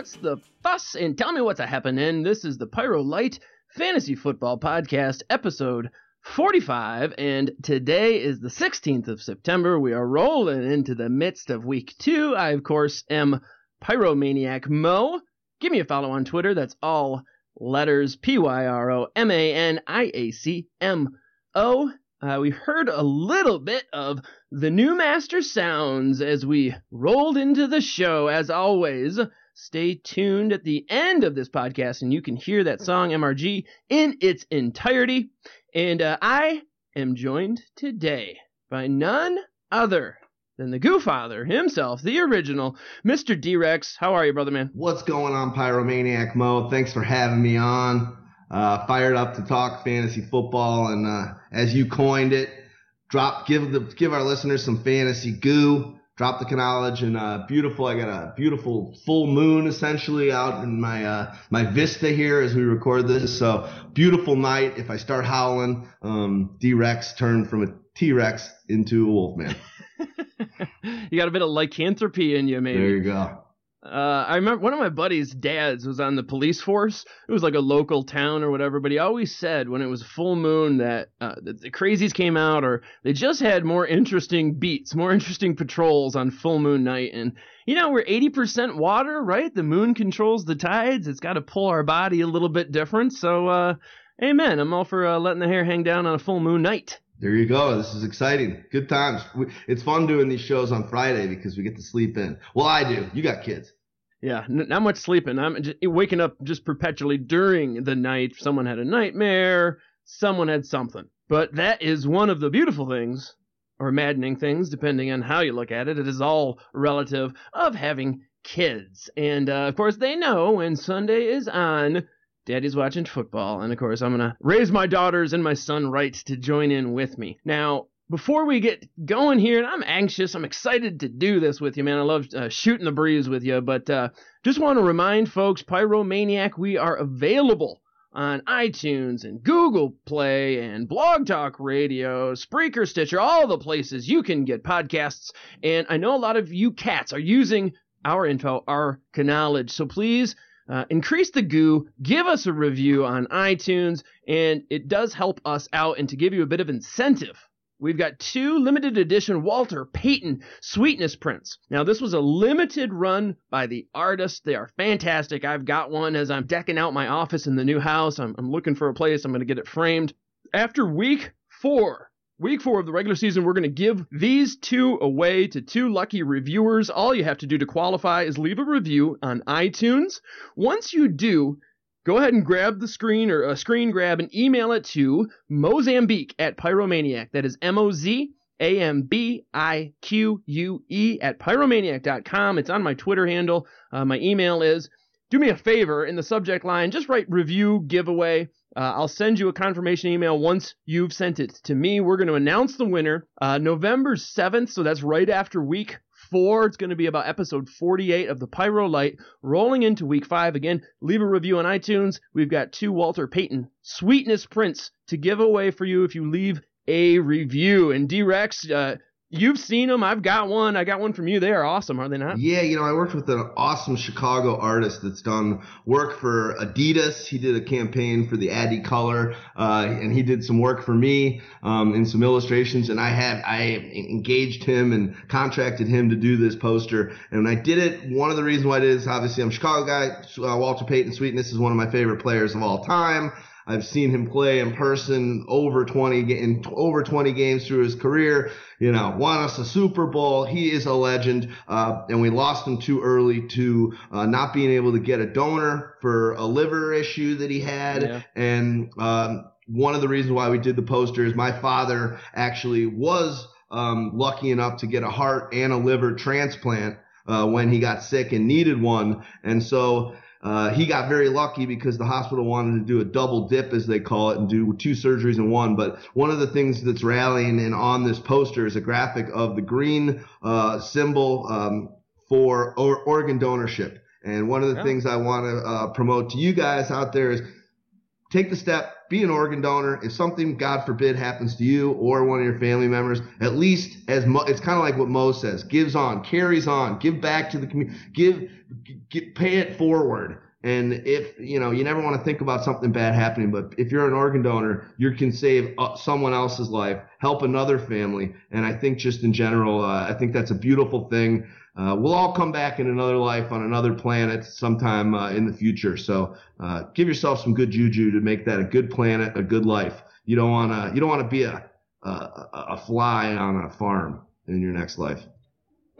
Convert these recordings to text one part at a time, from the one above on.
What's the fuss? And tell me what's a happening. This is the Pyro Light Fantasy Football Podcast, episode 45, and today is the 16th of September. We are rolling into the midst of week two. I, of course, am Pyromaniac Mo. Give me a follow on Twitter. That's all letters P Y R O M A N I A C M O. Uh, we heard a little bit of the new master sounds as we rolled into the show. As always, stay tuned at the end of this podcast and you can hear that song MRG in its entirety. And uh, I am joined today by none other than the Goo Father himself, the original, Mr. D Rex. How are you, brother man? What's going on, Pyromaniac Mo? Thanks for having me on. Uh, fired up to talk fantasy football, and uh, as you coined it, drop give the give our listeners some fantasy goo. Drop the knowledge and uh, beautiful. I got a beautiful full moon essentially out in my uh, my vista here as we record this. So beautiful night. If I start howling, um, D Rex turned from a T Rex into a wolf man. you got a bit of lycanthropy in you, maybe. There you go. Uh, I remember one of my buddies' dads was on the police force. It was like a local town or whatever, but he always said when it was full moon that, uh, that the crazies came out or they just had more interesting beats, more interesting patrols on full moon night. And, you know, we're 80% water, right? The moon controls the tides. It's got to pull our body a little bit different. So, uh, amen. I'm all for uh, letting the hair hang down on a full moon night. There you go. This is exciting. Good times. It's fun doing these shows on Friday because we get to sleep in. Well, I do. You got kids. Yeah, not much sleeping. I'm just waking up just perpetually during the night. Someone had a nightmare. Someone had something. But that is one of the beautiful things, or maddening things, depending on how you look at it. It is all relative of having kids. And uh, of course, they know when Sunday is on Daddy's watching football, and of course, I'm gonna raise my daughters and my son right to join in with me. Now, before we get going here, and I'm anxious, I'm excited to do this with you, man. I love uh, shooting the breeze with you, but uh, just want to remind folks, Pyromaniac, we are available on iTunes and Google Play and Blog Talk Radio, Spreaker, Stitcher, all the places you can get podcasts. And I know a lot of you cats are using our info, our knowledge, so please uh, increase the goo, give us a review on iTunes, and it does help us out. And to give you a bit of incentive, we've got two limited edition Walter Payton sweetness prints. Now, this was a limited run by the artist. They are fantastic. I've got one as I'm decking out my office in the new house. I'm, I'm looking for a place. I'm going to get it framed. After week four, Week four of the regular season, we're going to give these two away to two lucky reviewers. All you have to do to qualify is leave a review on iTunes. Once you do, go ahead and grab the screen or a screen grab and email it to Mozambique at Pyromaniac. That is M O Z A M B I Q U E at pyromaniac.com. It's on my Twitter handle. Uh, my email is do me a favor in the subject line, just write review giveaway. Uh, I'll send you a confirmation email once you've sent it to me. We're going to announce the winner uh, November 7th, so that's right after week four. It's going to be about episode 48 of the Pyro Light, rolling into week five. Again, leave a review on iTunes. We've got two Walter Payton sweetness prints to give away for you if you leave a review. And D Rex, uh, You've seen them. I've got one. I got one from you. They are awesome, are they not? Yeah, you know, I worked with an awesome Chicago artist that's done work for Adidas. He did a campaign for the Adicolor, uh, and he did some work for me um, in some illustrations. And I had I engaged him and contracted him to do this poster. And I did it, one of the reasons why I did is obviously I'm a Chicago guy. Uh, Walter Payton Sweetness is one of my favorite players of all time. I've seen him play in person over 20 in over 20 games through his career. You know, won us a Super Bowl. He is a legend, uh, and we lost him too early to uh, not being able to get a donor for a liver issue that he had, yeah. and um, one of the reasons why we did the poster is my father actually was um, lucky enough to get a heart and a liver transplant uh, when he got sick and needed one, and so uh, he got very lucky because the hospital wanted to do a double dip, as they call it, and do two surgeries in one. But one of the things that's rallying and on this poster is a graphic of the green uh, symbol um, for or- organ donorship. And one of the yeah. things I want to uh, promote to you guys out there is take the step, be an organ donor. If something, God forbid, happens to you or one of your family members, at least as Mo, it's kind of like what Mo says, gives on, carries on, give back to the community, give, pay it forward. And if, you know, you never want to think about something bad happening, but if you're an organ donor, you can save uh, someone else's life, help another family. And I think just in general, uh, I think that's a beautiful thing. Uh, we'll all come back in another life on another planet sometime uh, in the future. So uh, give yourself some good juju to make that a good planet, a good life. You don't want to, you don't want to be a, a, a fly on a farm in your next life.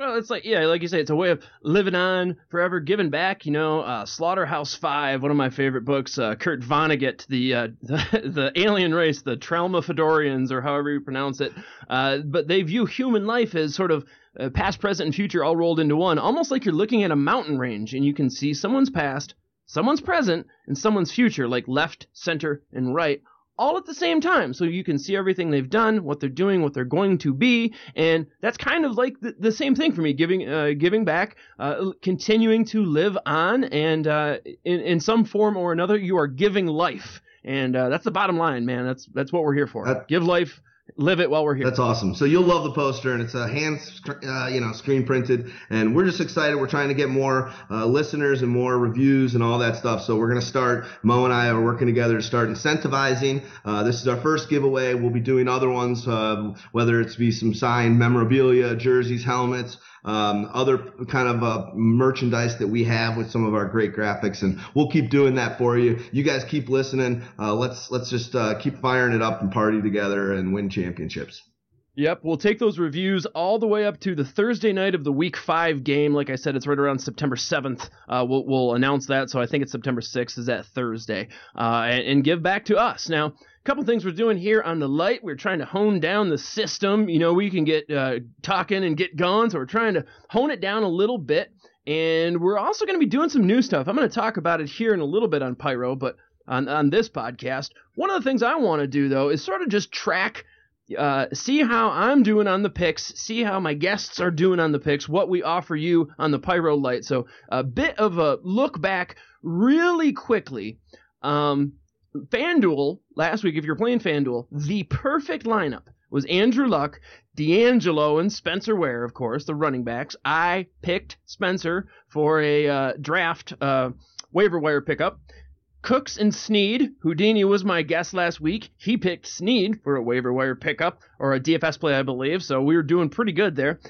Well, it's like yeah, like you say, it's a way of living on forever, giving back. You know, uh, Slaughterhouse Five, one of my favorite books. Uh, Kurt Vonnegut, the, uh, the, the alien race, the Tralfamadorians, or however you pronounce it. Uh, but they view human life as sort of uh, past, present, and future all rolled into one, almost like you're looking at a mountain range, and you can see someone's past, someone's present, and someone's future, like left, center, and right, all at the same time. So you can see everything they've done, what they're doing, what they're going to be, and that's kind of like the, the same thing for me, giving uh, giving back, uh, continuing to live on, and uh, in in some form or another, you are giving life, and uh, that's the bottom line, man. That's that's what we're here for. That, Give life live it while we're here. That's awesome. So you'll love the poster, and it's a hand, uh, you know, screen printed, and we're just excited. We're trying to get more uh, listeners and more reviews and all that stuff. So we're gonna start. Mo and I are working together to start incentivizing. Uh, this is our first giveaway. We'll be doing other ones, uh, whether it's be some signed memorabilia, jerseys, helmets um, other kind of uh, merchandise that we have with some of our great graphics, and we'll keep doing that for you. You guys keep listening. Uh, let's let's just uh, keep firing it up and party together and win championships. Yep, we'll take those reviews all the way up to the Thursday night of the Week Five game. Like I said, it's right around September seventh. Uh, we'll, we'll announce that, so I think it's September sixth. Is that Thursday? Uh, and, and give back to us now a couple things we're doing here on the light. We're trying to hone down the system. You know, we can get uh, talking and get going, so we're trying to hone it down a little bit. And we're also going to be doing some new stuff. I'm going to talk about it here in a little bit on Pyro, but on, on this podcast. One of the things I want to do, though, is sort of just track, uh, see how I'm doing on the picks, see how my guests are doing on the picks, what we offer you on the Pyro Light. So a bit of a look back really quickly. Um, FanDuel last week, if you're playing FanDuel, the perfect lineup was Andrew Luck, DeAngelo, and Spencer Ware, of course, the running backs. I picked Spencer for a uh, draft uh, waiver wire pickup. Cooks and Snead, Houdini was my guest last week. He picked Snead for a waiver wire pickup or a DFS play, I believe. So we were doing pretty good there.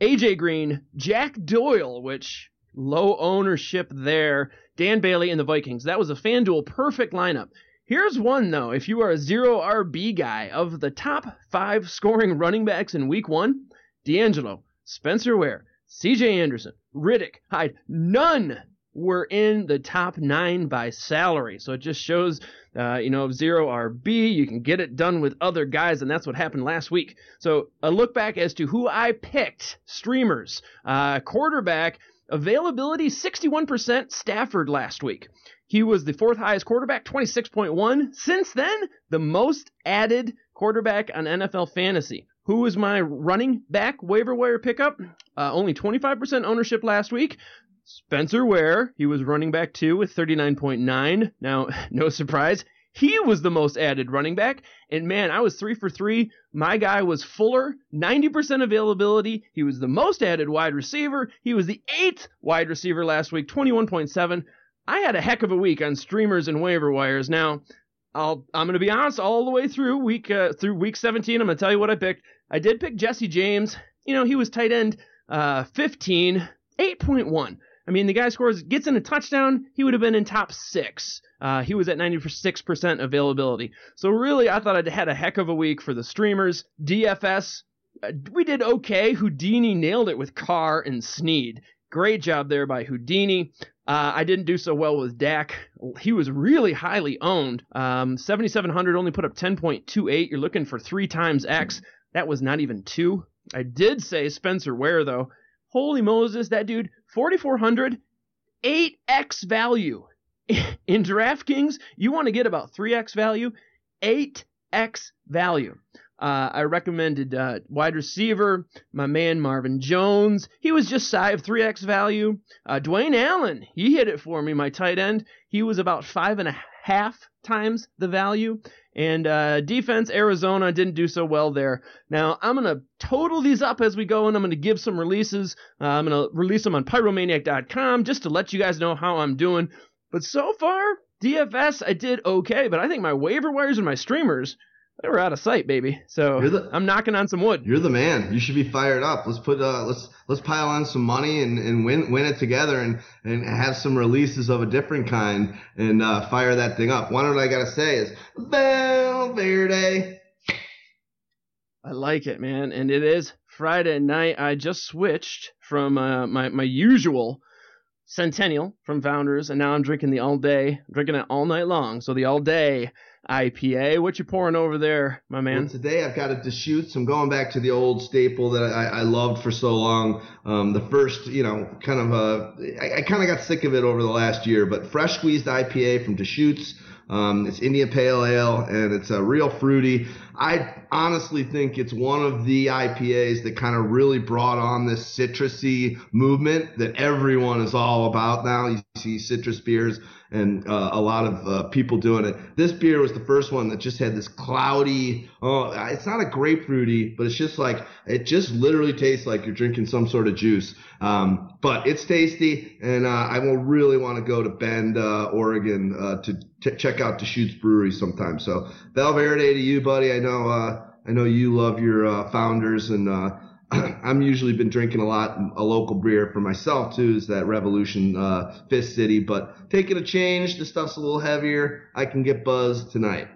AJ Green, Jack Doyle, which low ownership there. Dan Bailey and the Vikings. That was a FanDuel perfect lineup. Here's one though. If you are a zero RB guy of the top five scoring running backs in week one, DeAngelo, Spencer Ware, CJ Anderson, Riddick, Hyde, none were in the top nine by salary. So it just shows, uh, you know, zero RB, you can get it done with other guys, and that's what happened last week. So a look back as to who I picked, streamers, uh, quarterback. Availability 61% Stafford last week. He was the fourth highest quarterback, 26.1. Since then, the most added quarterback on NFL fantasy. Who was my running back waiver wire pickup? Uh, only 25% ownership last week. Spencer Ware, he was running back two with 39.9. Now, no surprise, he was the most added running back. And man, I was three for three. My guy was Fuller, 90% availability. He was the most added wide receiver. He was the eighth wide receiver last week, 21.7. I had a heck of a week on streamers and waiver wires. Now, I'll, I'm going to be honest, all the way through week uh, through week 17, I'm going to tell you what I picked. I did pick Jesse James. You know, he was tight end uh, 15, 8.1. I mean, the guy scores, gets in a touchdown, he would have been in top six. Uh, he was at 96% availability. So really, I thought I'd had a heck of a week for the streamers. DFS, uh, we did okay. Houdini nailed it with Carr and Snead. Great job there by Houdini. Uh, I didn't do so well with Dak. He was really highly owned. Um, 7,700 only put up 10.28. You're looking for three times X. That was not even two. I did say Spencer Ware, though. Holy Moses, that dude, 4,400, 8x value. In DraftKings, you want to get about 3x value, 8x value. Uh, I recommended uh, wide receiver, my man Marvin Jones. He was just shy of 3x value. Uh, Dwayne Allen, he hit it for me, my tight end. He was about five and a half times the value. And uh, defense, Arizona didn't do so well there. Now, I'm going to total these up as we go, and I'm going to give some releases. Uh, I'm going to release them on pyromaniac.com just to let you guys know how I'm doing. But so far, DFS, I did okay, but I think my waiver wires and my streamers, they were out of sight, baby. So the, I'm knocking on some wood. You're the man. You should be fired up. Let's put uh, let's let's pile on some money and, and win win it together and and have some releases of a different kind and uh, fire that thing up. One of what I gotta say is Valverde. I like it, man, and it is Friday night. I just switched from uh, my my usual Centennial from Founders, and now I'm drinking the all day, drinking it all night long. So the all day IPA. What you pouring over there, my man? Well, today I've got a Deschutes. I'm going back to the old staple that I, I loved for so long. Um, the first, you know, kind of uh, I, I kind of got sick of it over the last year, but fresh squeezed IPA from Deschutes. Um, it's India Pale Ale and it's a real fruity. I honestly think it's one of the IPAs that kind of really brought on this citrusy movement that everyone is all about now. You see citrus beers and uh, a lot of uh, people doing it. This beer was the first one that just had this cloudy. Oh, it's not a grapefruity, but it's just like it just literally tastes like you're drinking some sort of juice. Um, but it's tasty, and uh, I will really want to go to Bend, uh, Oregon, uh, to t- check out Deschutes Brewery sometime. So Valverde to you, buddy. I know uh, I know you love your founders and I'm usually been drinking a lot, a local beer for myself too, is that Revolution uh, Fist City. But taking a change, the stuff's a little heavier. I can get buzzed tonight.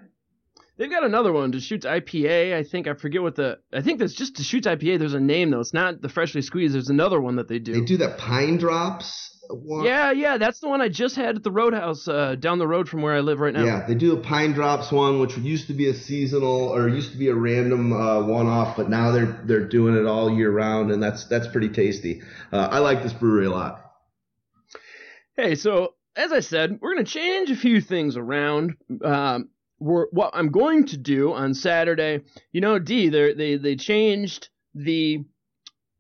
They've got another one, Deschutes IPA. I think I forget what the. I think that's just Deschutes IPA. There's a name though. It's not the freshly squeezed. There's another one that they do. They do that Pine Drops one. Yeah, yeah, that's the one I just had at the Roadhouse uh, down the road from where I live right now. Yeah, they do a Pine Drops one, which used to be a seasonal or used to be a random uh, one-off, but now they're they're doing it all year round, and that's that's pretty tasty. Uh, I like this brewery a lot. Hey, so as I said, we're gonna change a few things around. Um, we're, what I'm going to do on Saturday, you know, D, they they they changed the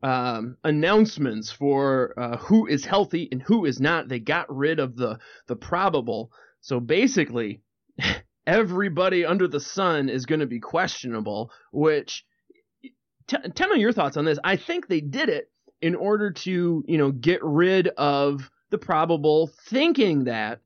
um, announcements for uh, who is healthy and who is not. They got rid of the the probable. So basically, everybody under the sun is going to be questionable. Which, t- tell me your thoughts on this. I think they did it in order to you know get rid of the probable, thinking that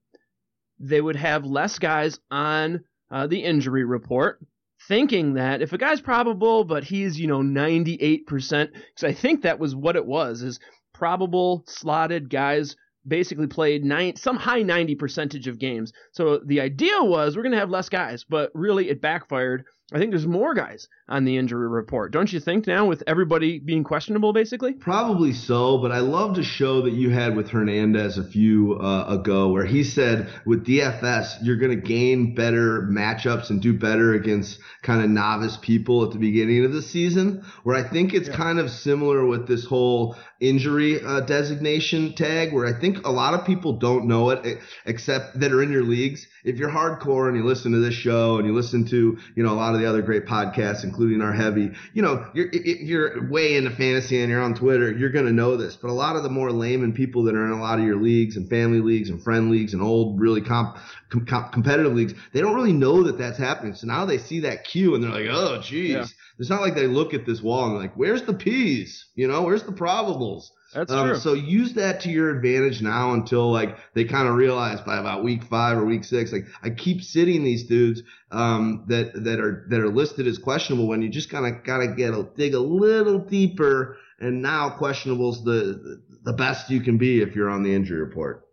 they would have less guys on uh, the injury report thinking that if a guy's probable, but he's, you know, 98%, because I think that was what it was, is probable slotted guys basically played nine, some high 90 percentage of games. So the idea was we're going to have less guys, but really it backfired I think there's more guys on the injury report. Don't you think now with everybody being questionable basically? Probably so, but I loved a show that you had with Hernandez a few uh, ago where he said with DFS you're going to gain better matchups and do better against kind of novice people at the beginning of the season, where I think it's yeah. kind of similar with this whole injury uh, designation tag where I think a lot of people don't know it except that are in your leagues. If you're hardcore and you listen to this show and you listen to, you know, a lot of the other great podcasts, including our heavy, you know, you're, if you're way into fantasy and you're on Twitter, you're going to know this. But a lot of the more layman people that are in a lot of your leagues and family leagues and friend leagues and old, really comp, com- competitive leagues, they don't really know that that's happening. So now they see that cue and they're like, oh, geez. Yeah. It's not like they look at this wall and they're like, where's the P's? You know, where's the probables? That's um, true. So use that to your advantage now until like they kind of realize by about week five or week six. Like I keep sitting these dudes um, that that are that are listed as questionable when you just kind of gotta get a dig a little deeper. And now questionable's the the best you can be if you're on the injury report.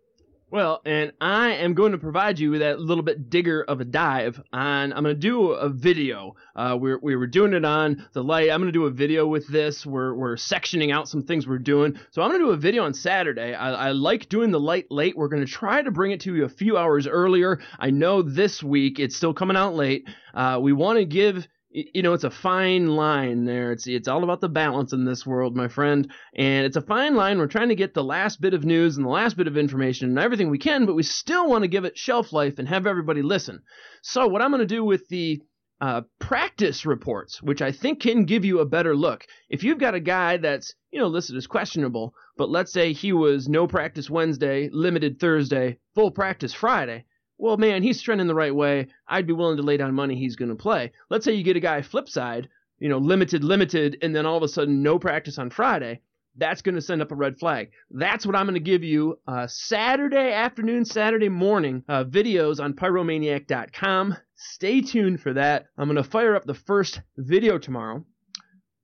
Well, and I am going to provide you with that little bit digger of a dive on. I'm going to do a video. Uh, we're, we were doing it on the light. I'm going to do a video with this. We're, we're sectioning out some things we're doing. So I'm going to do a video on Saturday. I, I like doing the light late. We're going to try to bring it to you a few hours earlier. I know this week it's still coming out late. Uh, we want to give you know, it's a fine line there. It's it's all about the balance in this world, my friend. And it's a fine line. We're trying to get the last bit of news and the last bit of information and everything we can, but we still want to give it shelf life and have everybody listen. So what I'm going to do with the uh, practice reports, which I think can give you a better look. If you've got a guy that's, you know, listed as questionable, but let's say he was no practice Wednesday, limited Thursday, full practice Friday, well, man, he's trending the right way. I'd be willing to lay down money he's going to play. Let's say you get a guy flip side, you know, limited, limited, and then all of a sudden no practice on Friday. That's going to send up a red flag. That's what I'm going to give you uh, Saturday afternoon, Saturday morning uh, videos on pyromaniac.com. Stay tuned for that. I'm going to fire up the first video tomorrow.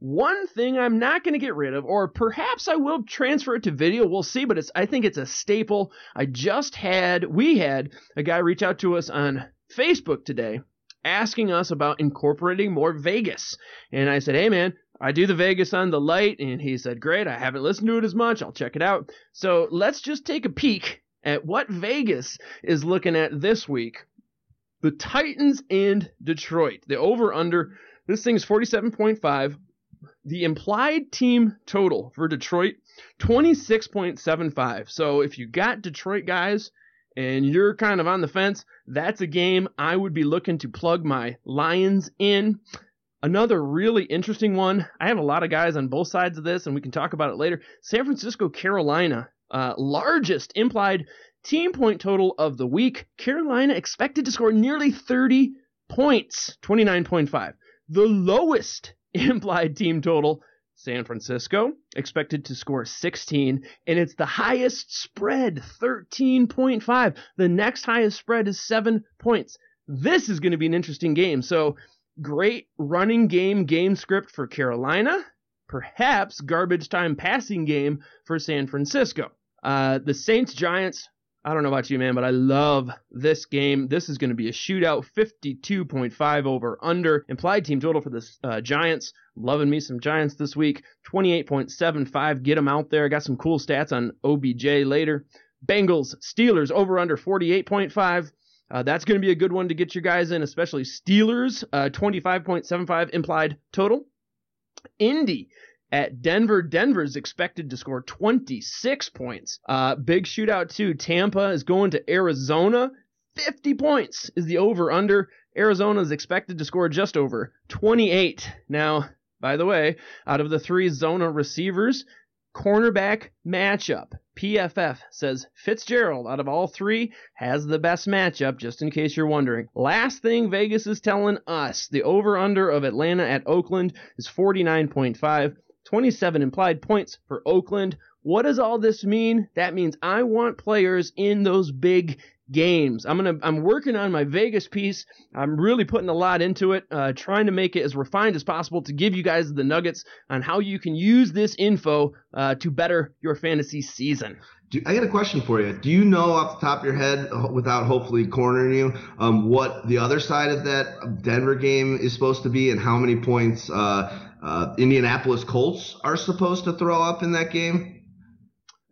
One thing I'm not going to get rid of, or perhaps I will transfer it to video. We'll see, but it's I think it's a staple. I just had we had a guy reach out to us on Facebook today asking us about incorporating more Vegas. And I said, "Hey man, I do the Vegas on the light." And he said, "Great. I haven't listened to it as much. I'll check it out." So, let's just take a peek at what Vegas is looking at this week. The Titans and Detroit. The over under this thing is 47.5 the implied team total for Detroit 26.75. So if you got Detroit guys and you're kind of on the fence, that's a game I would be looking to plug my Lions in. Another really interesting one. I have a lot of guys on both sides of this, and we can talk about it later. San Francisco, Carolina, uh, largest implied team point total of the week. Carolina expected to score nearly 30 points, 29.5. The lowest implied team total. San Francisco expected to score 16, and it's the highest spread, 13.5. The next highest spread is 7 points. This is going to be an interesting game. So, great running game game script for Carolina, perhaps garbage time passing game for San Francisco. Uh, the Saints Giants I don't know about you, man, but I love this game. This is going to be a shootout, 52.5 over under. Implied team total for the uh, Giants. Loving me some Giants this week. 28.75. Get them out there. Got some cool stats on OBJ later. Bengals, Steelers over under 48.5. Uh, that's going to be a good one to get your guys in, especially Steelers. Uh, 25.75 implied total. Indy at Denver. Denver's expected to score 26 points. Uh, big shootout too. Tampa is going to Arizona. 50 points is the over under. Arizona is expected to score just over 28. Now, by the way, out of the three Zona receivers, cornerback matchup. PFF says Fitzgerald, out of all three, has the best matchup, just in case you're wondering. Last thing Vegas is telling us the over under of Atlanta at Oakland is 49.5. 27 implied points for Oakland. What does all this mean? That means I want players in those big games. I'm gonna I'm working on my Vegas piece. I'm really putting a lot into it, uh, trying to make it as refined as possible to give you guys the nuggets on how you can use this info uh, to better your fantasy season. Do, I got a question for you. Do you know off the top of your head, without hopefully cornering you, um, what the other side of that Denver game is supposed to be, and how many points uh, uh, Indianapolis Colts are supposed to throw up in that game?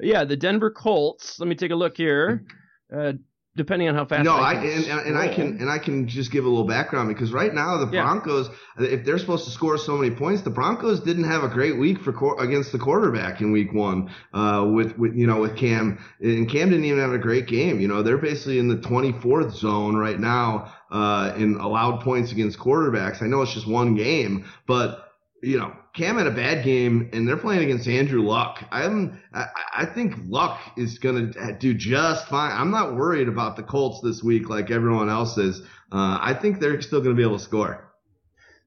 Yeah, the Denver Colts. Let me take a look here. Uh, depending on how fast. No, I, I and, and, I can and I can just give a little background because right now the Broncos, yeah. if they're supposed to score so many points, the Broncos didn't have a great week for against the quarterback in Week One. Uh, with with you know with Cam and Cam didn't even have a great game. You know they're basically in the 24th zone right now uh, in allowed points against quarterbacks. I know it's just one game, but you know, Cam had a bad game, and they're playing against Andrew Luck. I'm, I, I think Luck is going to do just fine. I'm not worried about the Colts this week like everyone else is. Uh, I think they're still going to be able to score.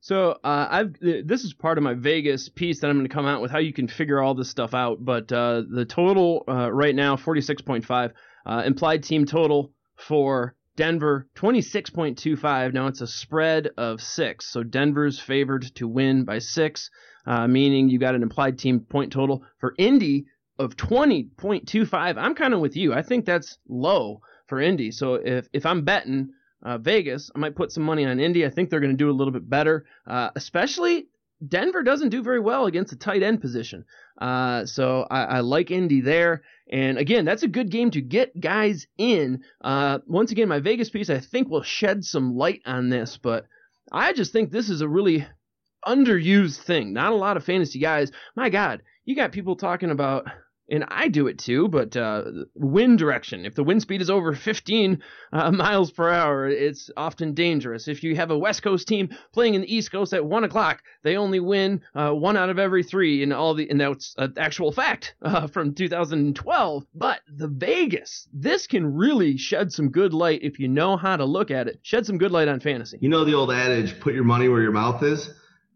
So uh, I've this is part of my Vegas piece that I'm going to come out with how you can figure all this stuff out. But uh, the total uh, right now 46.5 uh, implied team total for Denver 26.25. Now it's a spread of six. So Denver's favored to win by six, uh, meaning you got an implied team point total for Indy of 20.25. I'm kind of with you. I think that's low for Indy. So if, if I'm betting uh, Vegas, I might put some money on Indy. I think they're going to do a little bit better, uh, especially Denver doesn't do very well against the tight end position. Uh, so I, I, like Indy there. And again, that's a good game to get guys in. Uh, once again, my Vegas piece, I think, will shed some light on this, but I just think this is a really underused thing. Not a lot of fantasy guys. My God, you got people talking about and I do it too, but uh, wind direction. If the wind speed is over 15 uh, miles per hour, it's often dangerous. If you have a West Coast team playing in the East Coast at one o'clock, they only win uh, one out of every three in all the, and that's an actual fact uh, from 2012. But the Vegas, this can really shed some good light if you know how to look at it. Shed some good light on fantasy. You know the old adage, put your money where your mouth is?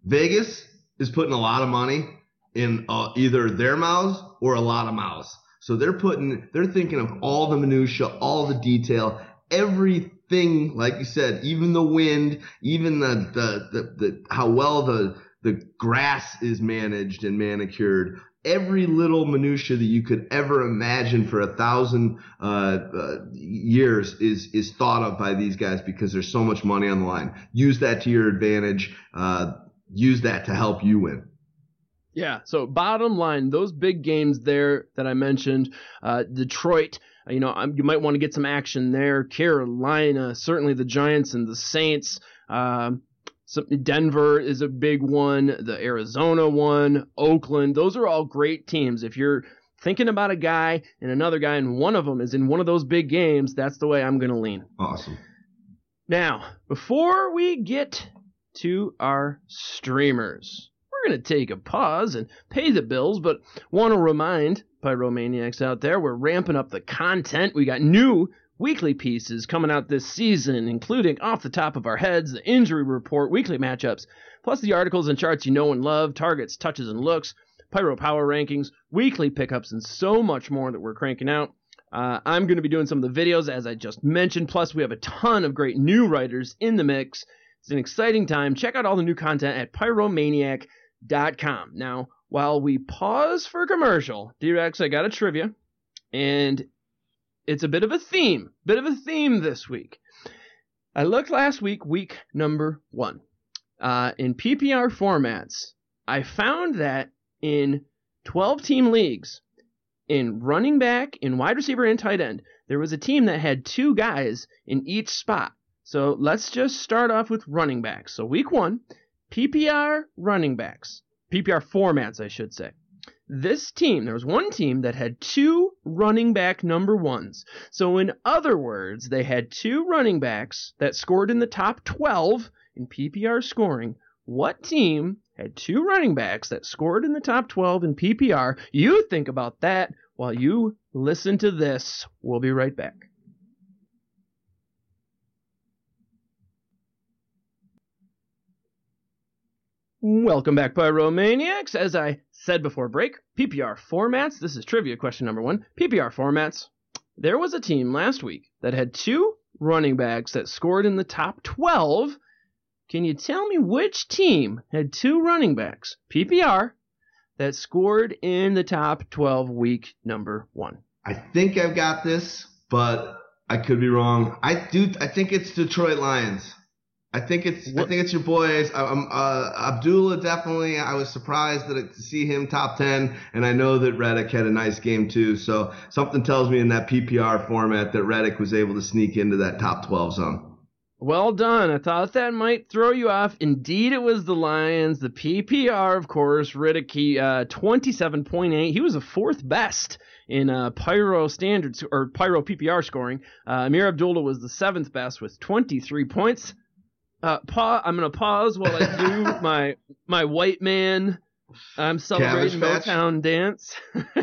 Vegas is putting a lot of money in uh, either their mouths or a lot of mouths. So they're putting, they're thinking of all the minutia, all the detail, everything, like you said, even the wind, even the, the, the, the how well the, the grass is managed and manicured. Every little minutia that you could ever imagine for a thousand uh, uh, years is is thought of by these guys because there's so much money on the line. Use that to your advantage. Uh, use that to help you win. Yeah. So bottom line, those big games there that I mentioned, uh, Detroit. Uh, you know, um, you might want to get some action there. Carolina, certainly the Giants and the Saints. So Denver is a big one. The Arizona one, Oakland. Those are all great teams. If you're thinking about a guy and another guy, and one of them is in one of those big games, that's the way I'm going to lean. Awesome. Now, before we get to our streamers, going to take a pause and pay the bills, but want to remind Pyromaniacs out there we're ramping up the content. We got new weekly pieces coming out this season, including off the top of our heads, the injury report, weekly matchups, plus the articles and charts you know and love, targets, touches, and looks, Pyro Power rankings, weekly pickups, and so much more that we're cranking out. Uh, I'm going to be doing some of the videos, as I just mentioned. Plus, we have a ton of great new writers in the mix. It's an exciting time. Check out all the new content at Pyromaniac.com com. Now, while we pause for commercial, D-Rex, I got a trivia, and it's a bit of a theme, bit of a theme this week. I looked last week, week number one. Uh, in PPR formats, I found that in 12 team leagues, in running back, in wide receiver, and tight end, there was a team that had two guys in each spot. So let's just start off with running backs. So week one, PPR running backs, PPR formats, I should say. This team, there was one team that had two running back number ones. So, in other words, they had two running backs that scored in the top 12 in PPR scoring. What team had two running backs that scored in the top 12 in PPR? You think about that while you listen to this. We'll be right back. Welcome back, Pyromaniacs. As I said before break, PPR formats. This is trivia question number one. PPR formats. There was a team last week that had two running backs that scored in the top 12. Can you tell me which team had two running backs, PPR, that scored in the top 12 week number one? I think I've got this, but I could be wrong. I do. I think it's Detroit Lions. I think it's what? I think it's your boys. Um, uh, Abdullah definitely. I was surprised that to see him top ten, and I know that Riddick had a nice game too. So something tells me in that PPR format that Riddick was able to sneak into that top twelve zone. Well done. I thought that might throw you off. Indeed, it was the Lions. The PPR, of course, Riddick, he, uh, 27.8. He was the fourth best in uh, Pyro standards or Pyro PPR scoring. Uh, Ameer Abdullah was the seventh best with 23 points. Uh, pa- I'm gonna pause while I do my my white man. I'm celebrating Motown dance.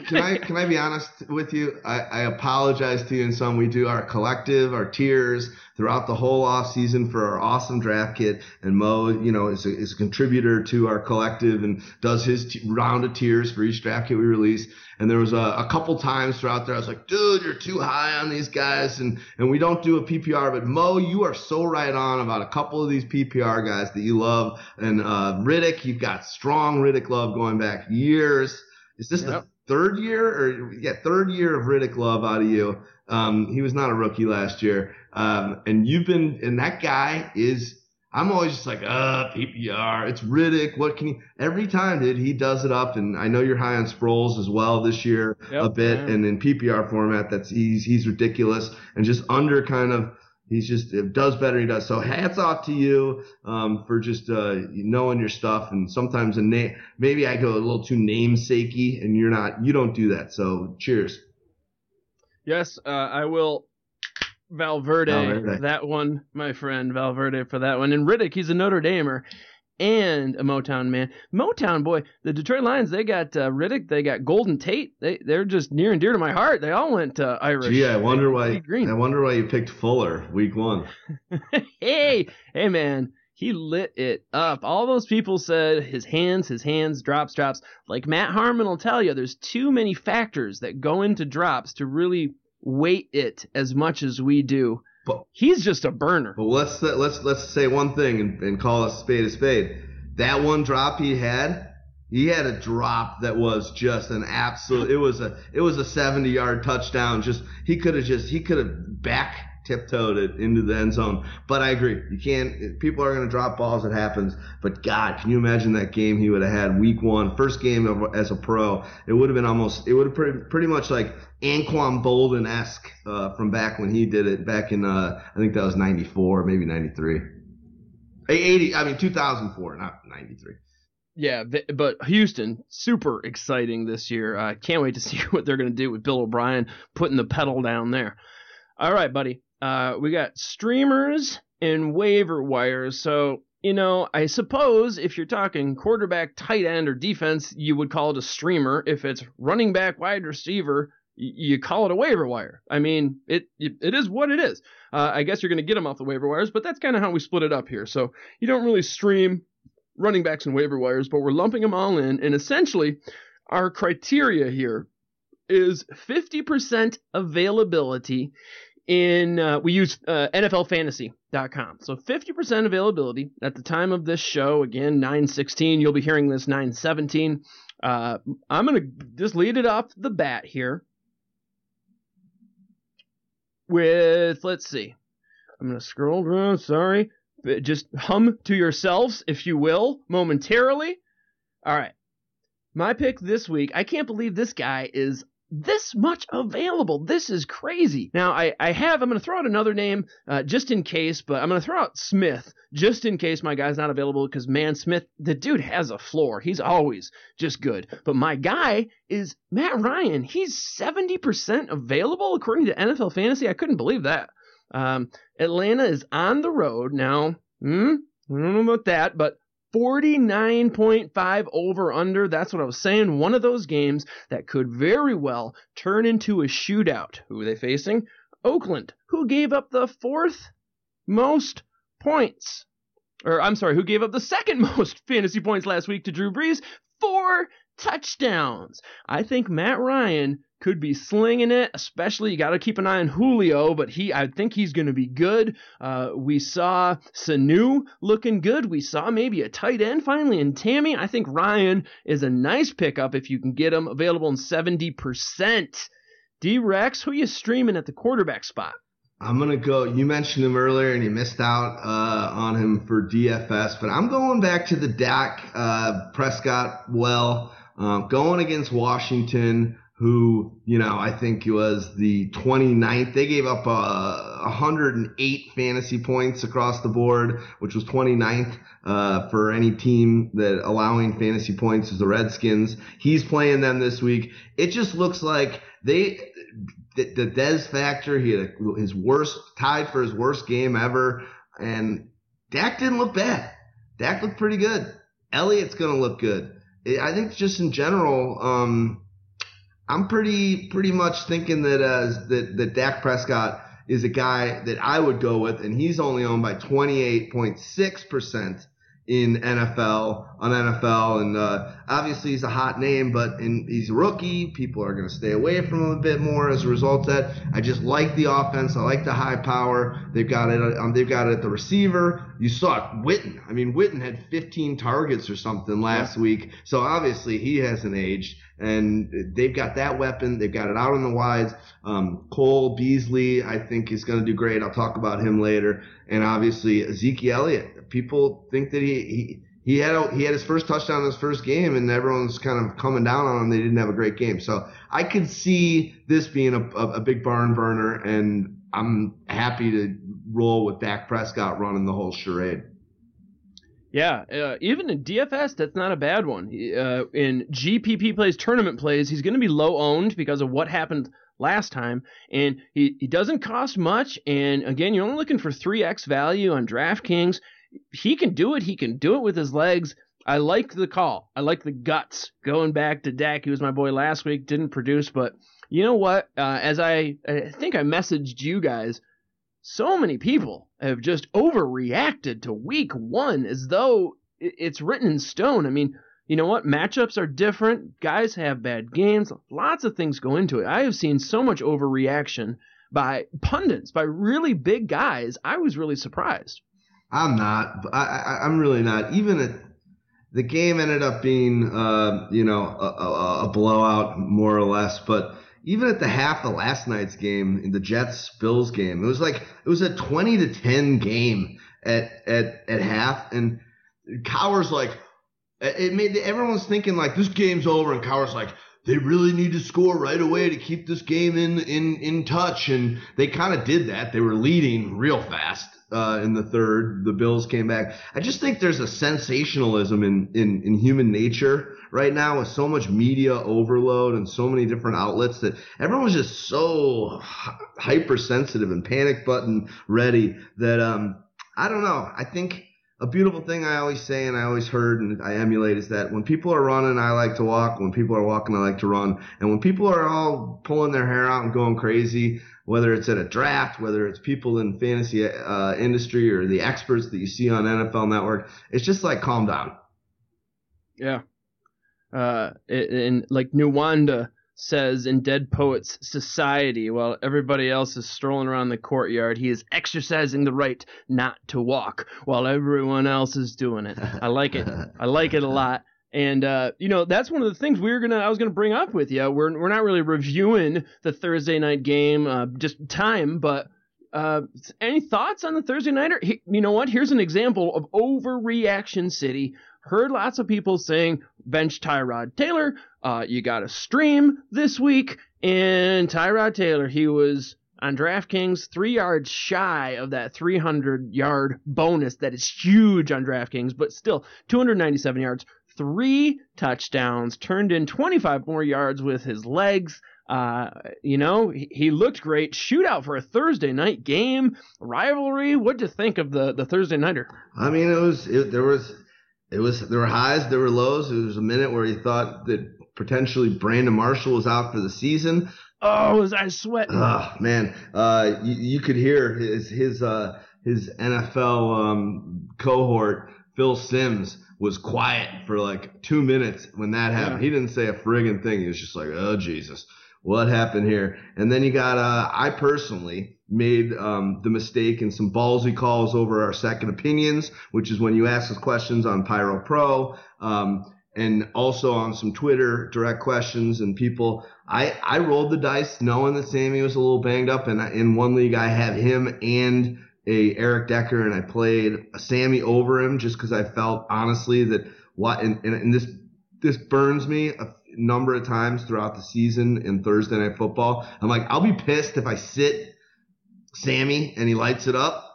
can I can I be honest with you? I, I apologize to you and some. We do our collective, our tiers throughout the whole off season for our awesome draft kit. And Mo, you know, is a, is a contributor to our collective and does his t- round of tiers for each draft kit we release. And there was a, a couple times throughout there, I was like, dude, you're too high on these guys. And, and we don't do a PPR, but Mo, you are so right on about a couple of these PPR guys that you love. And, uh, Riddick, you've got strong Riddick love going back years. Is this yep. the third year or yeah, third year of Riddick love out of you? Um, he was not a rookie last year. Um, and you've been, and that guy is, I'm always just like, uh, PPR. It's Riddick. What can he? Every time, dude, he does it up. And I know you're high on Sproles as well this year yep, a bit. And in PPR format, that's he's he's ridiculous and just under kind of He's just it does better. He does so. Hats off to you um, for just uh, knowing your stuff. And sometimes a name, maybe I go a little too namesakey, and you're not. You don't do that. So cheers. Yes, uh, I will. Valverde, Valverde, that one, my friend Valverde for that one, and Riddick, he's a Notre Damer and a Motown man. Motown boy, the Detroit Lions, they got uh, Riddick, they got Golden Tate. They they're just near and dear to my heart. They all went uh, Irish. Gee, I wonder why. Green. I wonder why you picked Fuller week one. hey, hey, man. He lit it up. All those people said his hands, his hands, drops, drops. Like Matt Harmon will tell you, there's too many factors that go into drops to really weight it as much as we do. But he's just a burner. But let's let's let's say one thing and, and call a spade a spade. That one drop he had, he had a drop that was just an absolute. It was a it was a 70 yard touchdown. Just he could have just he could have back tiptoed it into the end zone. But I agree, you can't. People are going to drop balls. It happens. But God, can you imagine that game he would have had week one, first game of, as a pro? It would have been almost. It would have pretty, pretty much like Anquan Boldin esque uh, from back when he did it back in. Uh, I think that was '94, maybe '93. 80. I mean 2004, not '93. Yeah, but Houston, super exciting this year. I uh, can't wait to see what they're going to do with Bill O'Brien putting the pedal down there. All right, buddy. Uh, we got streamers and waiver wires. So, you know, I suppose if you're talking quarterback, tight end, or defense, you would call it a streamer. If it's running back, wide receiver, you call it a waiver wire. I mean, it it is what it is. Uh, I guess you're going to get them off the waiver wires, but that's kind of how we split it up here. So you don't really stream running backs and waiver wires, but we're lumping them all in. And essentially, our criteria here is 50% availability in uh, we use uh, NFLFantasy.com. So 50% availability at the time of this show. Again, 916. You'll be hearing this 917. Uh, I'm gonna just lead it off the bat here with let's see. I'm gonna scroll down. Sorry, just hum to yourselves, if you will, momentarily. All right. My pick this week, I can't believe this guy is this much available. This is crazy. Now, I, I have, I'm going to throw out another name uh, just in case, but I'm going to throw out Smith just in case my guy's not available because, man, Smith, the dude has a floor. He's always just good. But my guy is Matt Ryan. He's 70% available according to NFL Fantasy. I couldn't believe that. Um, Atlanta is on the road now. Hmm? I don't know about that, but 49.5 over under. That's what I was saying. One of those games that could very well turn into a shootout. Who are they facing? Oakland, who gave up the fourth most points. Or I'm sorry, who gave up the second most fantasy points last week to Drew Brees? Four touchdowns. I think Matt Ryan could be slinging it. Especially, you got to keep an eye on Julio, but he, I think he's going to be good. Uh, we saw Sanu looking good. We saw maybe a tight end finally in Tamme. I think Ryan is a nice pickup if you can get him available in 70%. D Rex, who you streaming at the quarterback spot? I'm gonna go. You mentioned him earlier, and you missed out uh, on him for DFS, but I'm going back to the Dak uh, Prescott. Well, uh, going against Washington who, you know, I think was the 29th. They gave up uh, 108 fantasy points across the board, which was 29th uh, for any team that allowing fantasy points is the Redskins. He's playing them this week. It just looks like they, the, the Dez factor, he had his worst, tied for his worst game ever. And Dak didn't look bad. Dak looked pretty good. Elliott's to look good. I think just in general, um, I'm pretty pretty much thinking that uh, that that Dak Prescott is a guy that I would go with, and he's only owned by 28.6 percent in NFL on NFL, and uh, obviously he's a hot name, but in, he's a rookie. People are going to stay away from him a bit more as a result that. I just like the offense. I like the high power. They've got it. Um, they've got it at the receiver. You saw it, Witten. I mean, Witten had 15 targets or something last yeah. week, so obviously he hasn't aged and they've got that weapon. They've got it out on the wides. Um, Cole Beasley, I think, is going to do great. I'll talk about him later. And obviously Ezekiel Elliott. People think that he, he he had a, he had his first touchdown in his first game, and everyone's kind of coming down on him. They didn't have a great game, so I could see this being a, a, a big barn burner, and I'm happy to roll with Dak Prescott running the whole charade. Yeah, uh, even in DFS, that's not a bad one. Uh, in GPP plays, tournament plays, he's going to be low owned because of what happened last time, and he, he doesn't cost much. And again, you're only looking for 3x value on DraftKings. He can do it. He can do it with his legs. I like the call. I like the guts. Going back to Dak, he was my boy last week, didn't produce, but you know what? Uh, as I, I think I messaged you guys, so many people have just overreacted to week one as though it's written in stone. I mean, you know what? Matchups are different. Guys have bad games. Lots of things go into it. I have seen so much overreaction by pundits, by really big guys. I was really surprised. I'm not. I, I'm really not. Even at the game ended up being, uh, you know, a, a, a, blowout more or less. But even at the half of last night's game, in the Jets Bills game, it was like it was a 20 to 10 game at at at half, and Cowher's like, it made everyone's thinking like this game's over, and Cowher's like. They really need to score right away to keep this game in in in touch, and they kind of did that. They were leading real fast, uh, in the third. The Bills came back. I just think there's a sensationalism in, in, in human nature right now with so much media overload and so many different outlets that everyone's just so hypersensitive and panic button ready that um, I don't know. I think a beautiful thing I always say and I always heard and I emulate is that when people are running, I like to walk. When people are walking, I like to run. And when people are all pulling their hair out and going crazy, whether it's at a draft, whether it's people in fantasy uh, industry or the experts that you see on NFL Network. It's just like calm down. Yeah. Uh, and like Nuwanda says in Dead Poets Society, while everybody else is strolling around the courtyard, he is exercising the right not to walk while everyone else is doing it. I like it. I like it a lot. And uh, you know that's one of the things we are gonna I was gonna bring up with you. We're we're not really reviewing the Thursday night game, uh, just time. But uh, any thoughts on the Thursday nighter? He, you know what? Here's an example of overreaction city. Heard lots of people saying bench Tyrod Taylor. Uh, you got to stream this week, and Tyrod Taylor he was on DraftKings, three yards shy of that 300 yard bonus that is huge on DraftKings, but still 297 yards, three touchdowns, turned in 25 more yards with his legs. Uh, you know, he, he, looked great. Shootout for a Thursday night game, rivalry. What'd you think of the, the Thursday nighter? I mean, it was it, there was it was there were highs, there were lows. There was a minute where he thought that potentially Brandon Marshall was out for the season. Oh, was I sweating? Oh man, uh, you, you, could hear his his uh, his NFL um, cohort, Phil Simms was quiet for like two minutes when that happened. Yeah. He didn't say a friggin' thing. He was just like, oh, Jesus, what happened here? And then you got, uh, I personally made um, the mistake in some ballsy calls over our second opinions, which is when you ask us questions on Pyro Pro. Um, and also on some Twitter direct questions and people. I, I rolled the dice knowing that Sammy was a little banged up, and in one league I have him and a Eric Decker and I played a Sammy over him just because I felt honestly that what and, and, and, this this burns me a number of times throughout the season in Thursday night football. I'm like, I'll be pissed if I sit Sammy and he lights it up.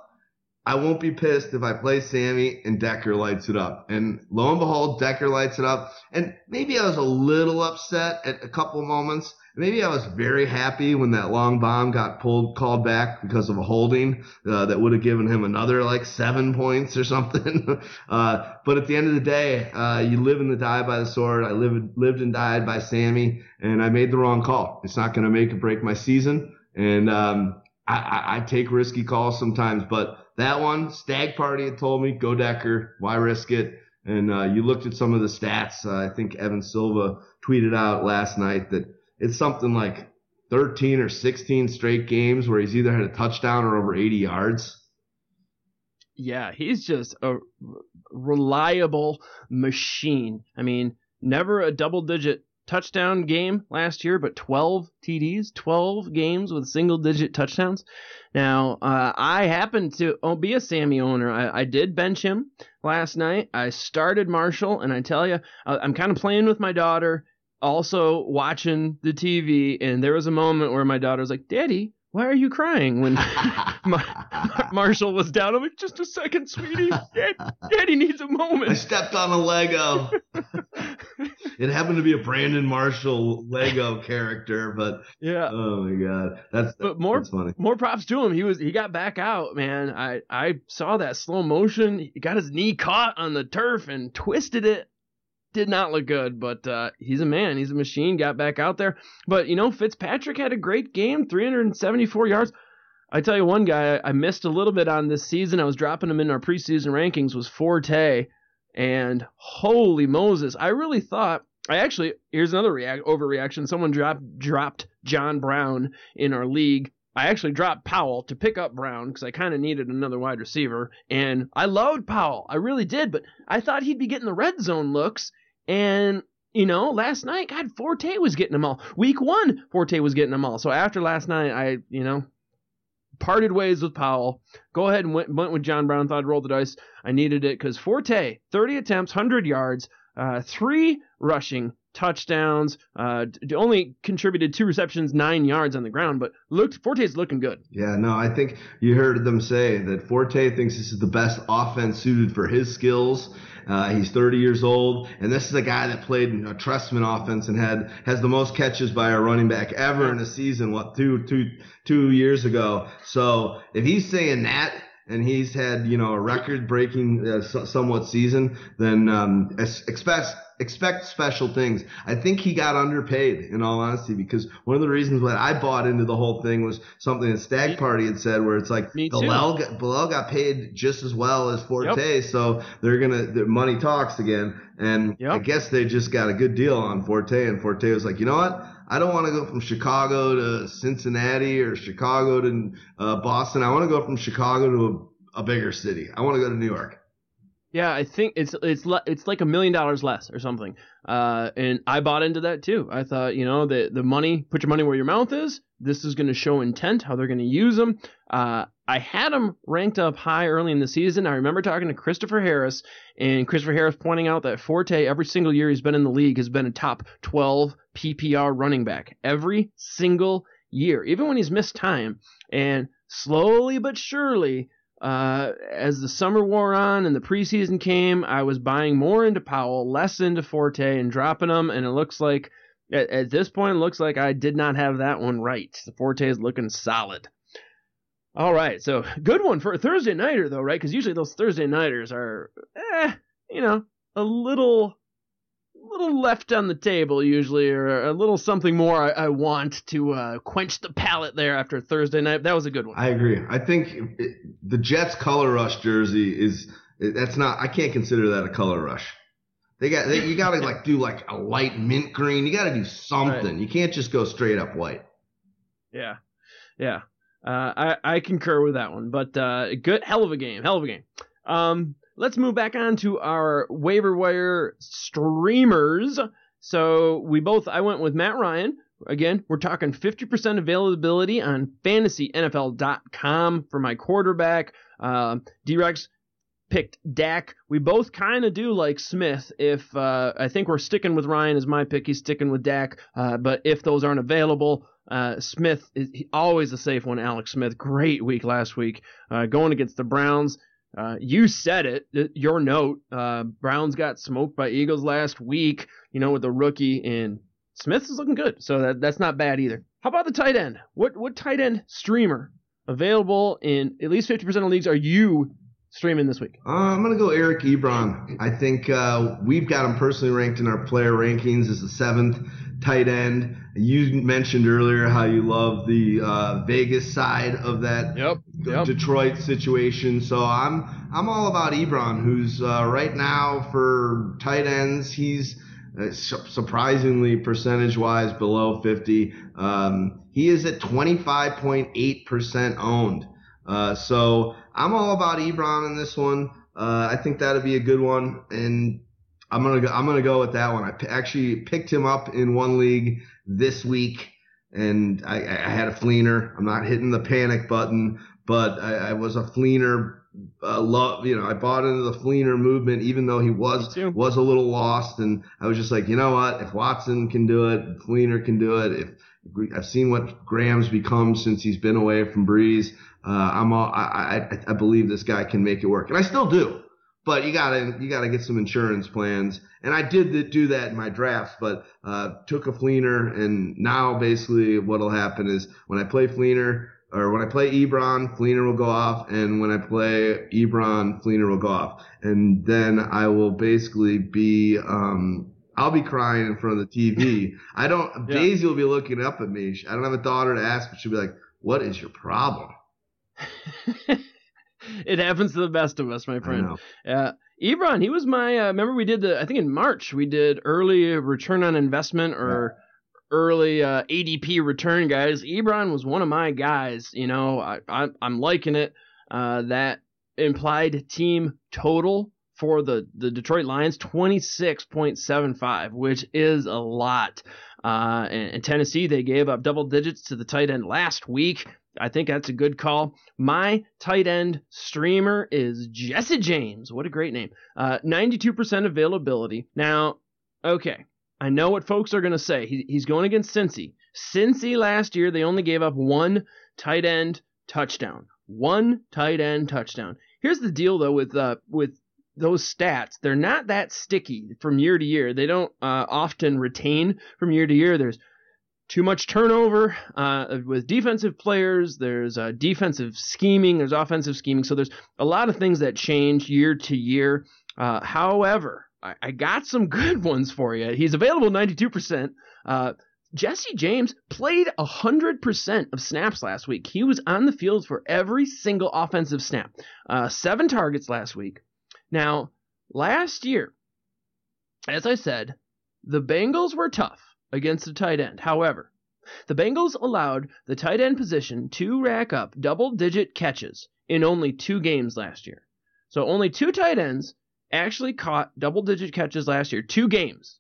I won't be pissed if I play Sammy and Decker lights it up. And lo and behold, Decker lights it up. And maybe I was a little upset at a couple moments Maybe I was very happy when that long bomb got pulled, called back because of a holding uh, that would have given him another like seven points or something. uh, but at the end of the day, uh, you live and die by the sword. I lived, lived and died by Sammy, and I made the wrong call. It's not going to make or break my season, and um, I, I, I take risky calls sometimes. But that one, Stag Party had told me, go Decker, why risk it? And uh, you looked at some of the stats. Uh, I think Evan Silva tweeted out last night that it's something like 13 or 16 straight games where he's either had a touchdown or over 80 yards. Yeah, he's just a reliable machine. I mean, never a double digit touchdown game last year, but 12 TDs, 12 games with single digit touchdowns. Now, uh, I happen to oh, be a Sammy owner. I, I, did bench him last night. I started Marshall, and I tell you, I'm kind of playing with my daughter also watching the TV, and there was a moment where my daughter was like, "Daddy, why are you crying when Mar- Marshall was down? I'm like, just a second, sweetie. Dad, Daddy needs a moment. I stepped on a Lego. it happened to be a Brandon Marshall Lego character, but yeah. oh my god, that's But more- that's funny. More props to him. He was he got back out, man. I I saw that slow motion. He got his knee caught on the turf and twisted it. Did not look good, but uh, he's a man. He's a machine. Got back out there. But you know, Fitzpatrick had a great game, 374 yards. I tell you, one guy I missed a little bit on this season. I was dropping him in our preseason rankings was Forte, and holy Moses, I really thought. I actually here's another react overreaction. Someone dropped dropped John Brown in our league. I actually dropped Powell to pick up Brown because I kind of needed another wide receiver, and I loved Powell. I really did, but I thought he'd be getting the red zone looks, and you know, last night, God, Forte was getting them all. Week one, Forte was getting them all. So after last night, I, you know, parted ways with Powell. Go ahead and went, went with John Brown. Thought I'd roll the dice. I needed it because Forte, 30 attempts, 100 yards, uh, three rushing touchdowns. Uh, only contributed two receptions, nine yards on the ground, but looked Forte's looking good. Yeah, no, I think you heard them say that Forte thinks this is the best offense suited for his skills. Uh, he's 30 years old, and this is a guy that played a Trestman offense and had has the most catches by a running back ever in a season. What two two two years ago? So if he's saying that. And he's had, you know, a record-breaking, uh, so- somewhat season. Then um, expect expect special things. I think he got underpaid, in all honesty, because one of the reasons why I bought into the whole thing was something that Stag Party had said, where it's like. Bilal got, Bilal got paid just as well as Forte, so they're gonna the money talks again. And Yep. I guess they just got a good deal on Forte, and Forte was like, you know what? I don't want to go from Chicago to Cincinnati or Chicago to uh, Boston. I want to go from Chicago to a, a bigger city. I want to go to New York. Yeah, I think it's it's le- it's like a million dollars less or something. Uh, and I bought into that too. I thought, you know, the the money, put your money where your mouth is. This is going to show intent, how they're going to use them. Uh, I had them ranked up high early in the season. I remember talking to Christopher Harris, and Christopher Harris pointing out that Forte, every single year he's been in the league, has been a top 12 PPR running back every single year, even when he's missed time. And slowly but surely, uh, as the summer wore on and the preseason came, I was buying more into Powell, less into Forte, and dropping them. And it looks like, at, at this point, it looks like I did not have that one right. The Forte is looking solid. All right, so good one for a Thursday nighter, though, right? Because usually those Thursday nighters are, eh, you know, a little, little left on the table usually, or a little something more I, I want to uh, quench the palate there after Thursday night. That was a good one. I agree. I think it, the Jets color rush jersey is that's not. I can't consider that a color rush. They got they, you got to like do like a light mint green. You got to do something. Right. You can't just go straight up white. Yeah, yeah. Uh, I I concur with that one. But uh, good, hell of a game, hell of a game. Um, let's move back on to our waiver wire streamers. So we both, I went with Matt Ryan. Again, we're talking 50% availability on fantasynfl.com for my quarterback. Uh, D-Rex picked Dak. We both kind of do like Smith. If uh, I think we're sticking with Ryan as my pick, he's sticking with Dak. Uh, but if those aren't available, uh, Smith is always a safe one. Alex Smith, great week last week, uh, going against the Browns. Uh, you said it. Your note. Uh, Browns got smoked by Eagles last week. You know, with the rookie and Smith is looking good. So that that's not bad either. How about the tight end? What what tight end streamer available in at least fifty percent of leagues are you streaming this week? Uh, I'm gonna go Eric Ebron. I think uh, we've got him personally ranked in our player rankings as the seventh tight end. You mentioned earlier how you love the uh, Vegas side of that Yep. Yep. Detroit situation. So I'm I'm all about Ebron, who's uh, right now for tight ends. He's uh, surprisingly percentage wise below 50. Um, he is at 25.8% owned. Uh, so I'm all about Ebron in this one. Uh, I think that'd be a good one, and I'm gonna go, I'm gonna go with that one. I p- actually picked him up in one league this week, and I, I had a fleener. I'm not hitting the panic button, but I, I was a fleener. Uh, love, you know, I bought into the fleener movement, even though he was was a little lost, and I was just like, you know what? If Watson can do it, Fleener can do it. If I've seen what Graham's become since he's been away from Brees. Uh, I'm all, I, I, I believe this guy can make it work, and I still do. But you gotta you gotta get some insurance plans, and I did do that in my drafts. But uh, took a Fleener, and now basically what'll happen is when I play Fleener or when I play Ebron, Fleener will go off, and when I play Ebron, Fleener will go off, and then I will basically be um, I'll be crying in front of the TV. I don't. yeah. Daisy will be looking up at me. I don't have a daughter to ask, but she'll be like, "What is your problem?" it happens to the best of us, my friend. Uh, Ebron, he was my. Uh, remember we did the. I think in March we did early return on investment or yeah. early uh, ADP return guys. Ebron was one of my guys. You know, I, I am liking it. Uh, that implied team total for the the Detroit Lions 26.75, which is a lot. Uh, and, and Tennessee they gave up double digits to the tight end last week. I think that's a good call. My tight end streamer is Jesse James. What a great name. Uh, 92% availability. Now, okay, I know what folks are going to say. He, he's going against Cincy. Cincy last year, they only gave up one tight end touchdown. One tight end touchdown. Here's the deal, though, with uh, with those stats. They're not that sticky from year to year. They don't uh, often retain from year to year. There's too much turnover uh, with defensive players. There's uh, defensive scheming. There's offensive scheming. So there's a lot of things that change year to year. Uh, however, I, I, got some good ones for you. He's available 92%. Uh, Jesse James played 100% of snaps last week. He was on the field for every single offensive snap. Uh, seven targets last week. Now, last year, as I said, the Bengals were tough against the tight end. However, the Bengals allowed the tight end position to rack up double digit catches in only two games last year. So only two tight ends actually caught double digit catches last year, two games.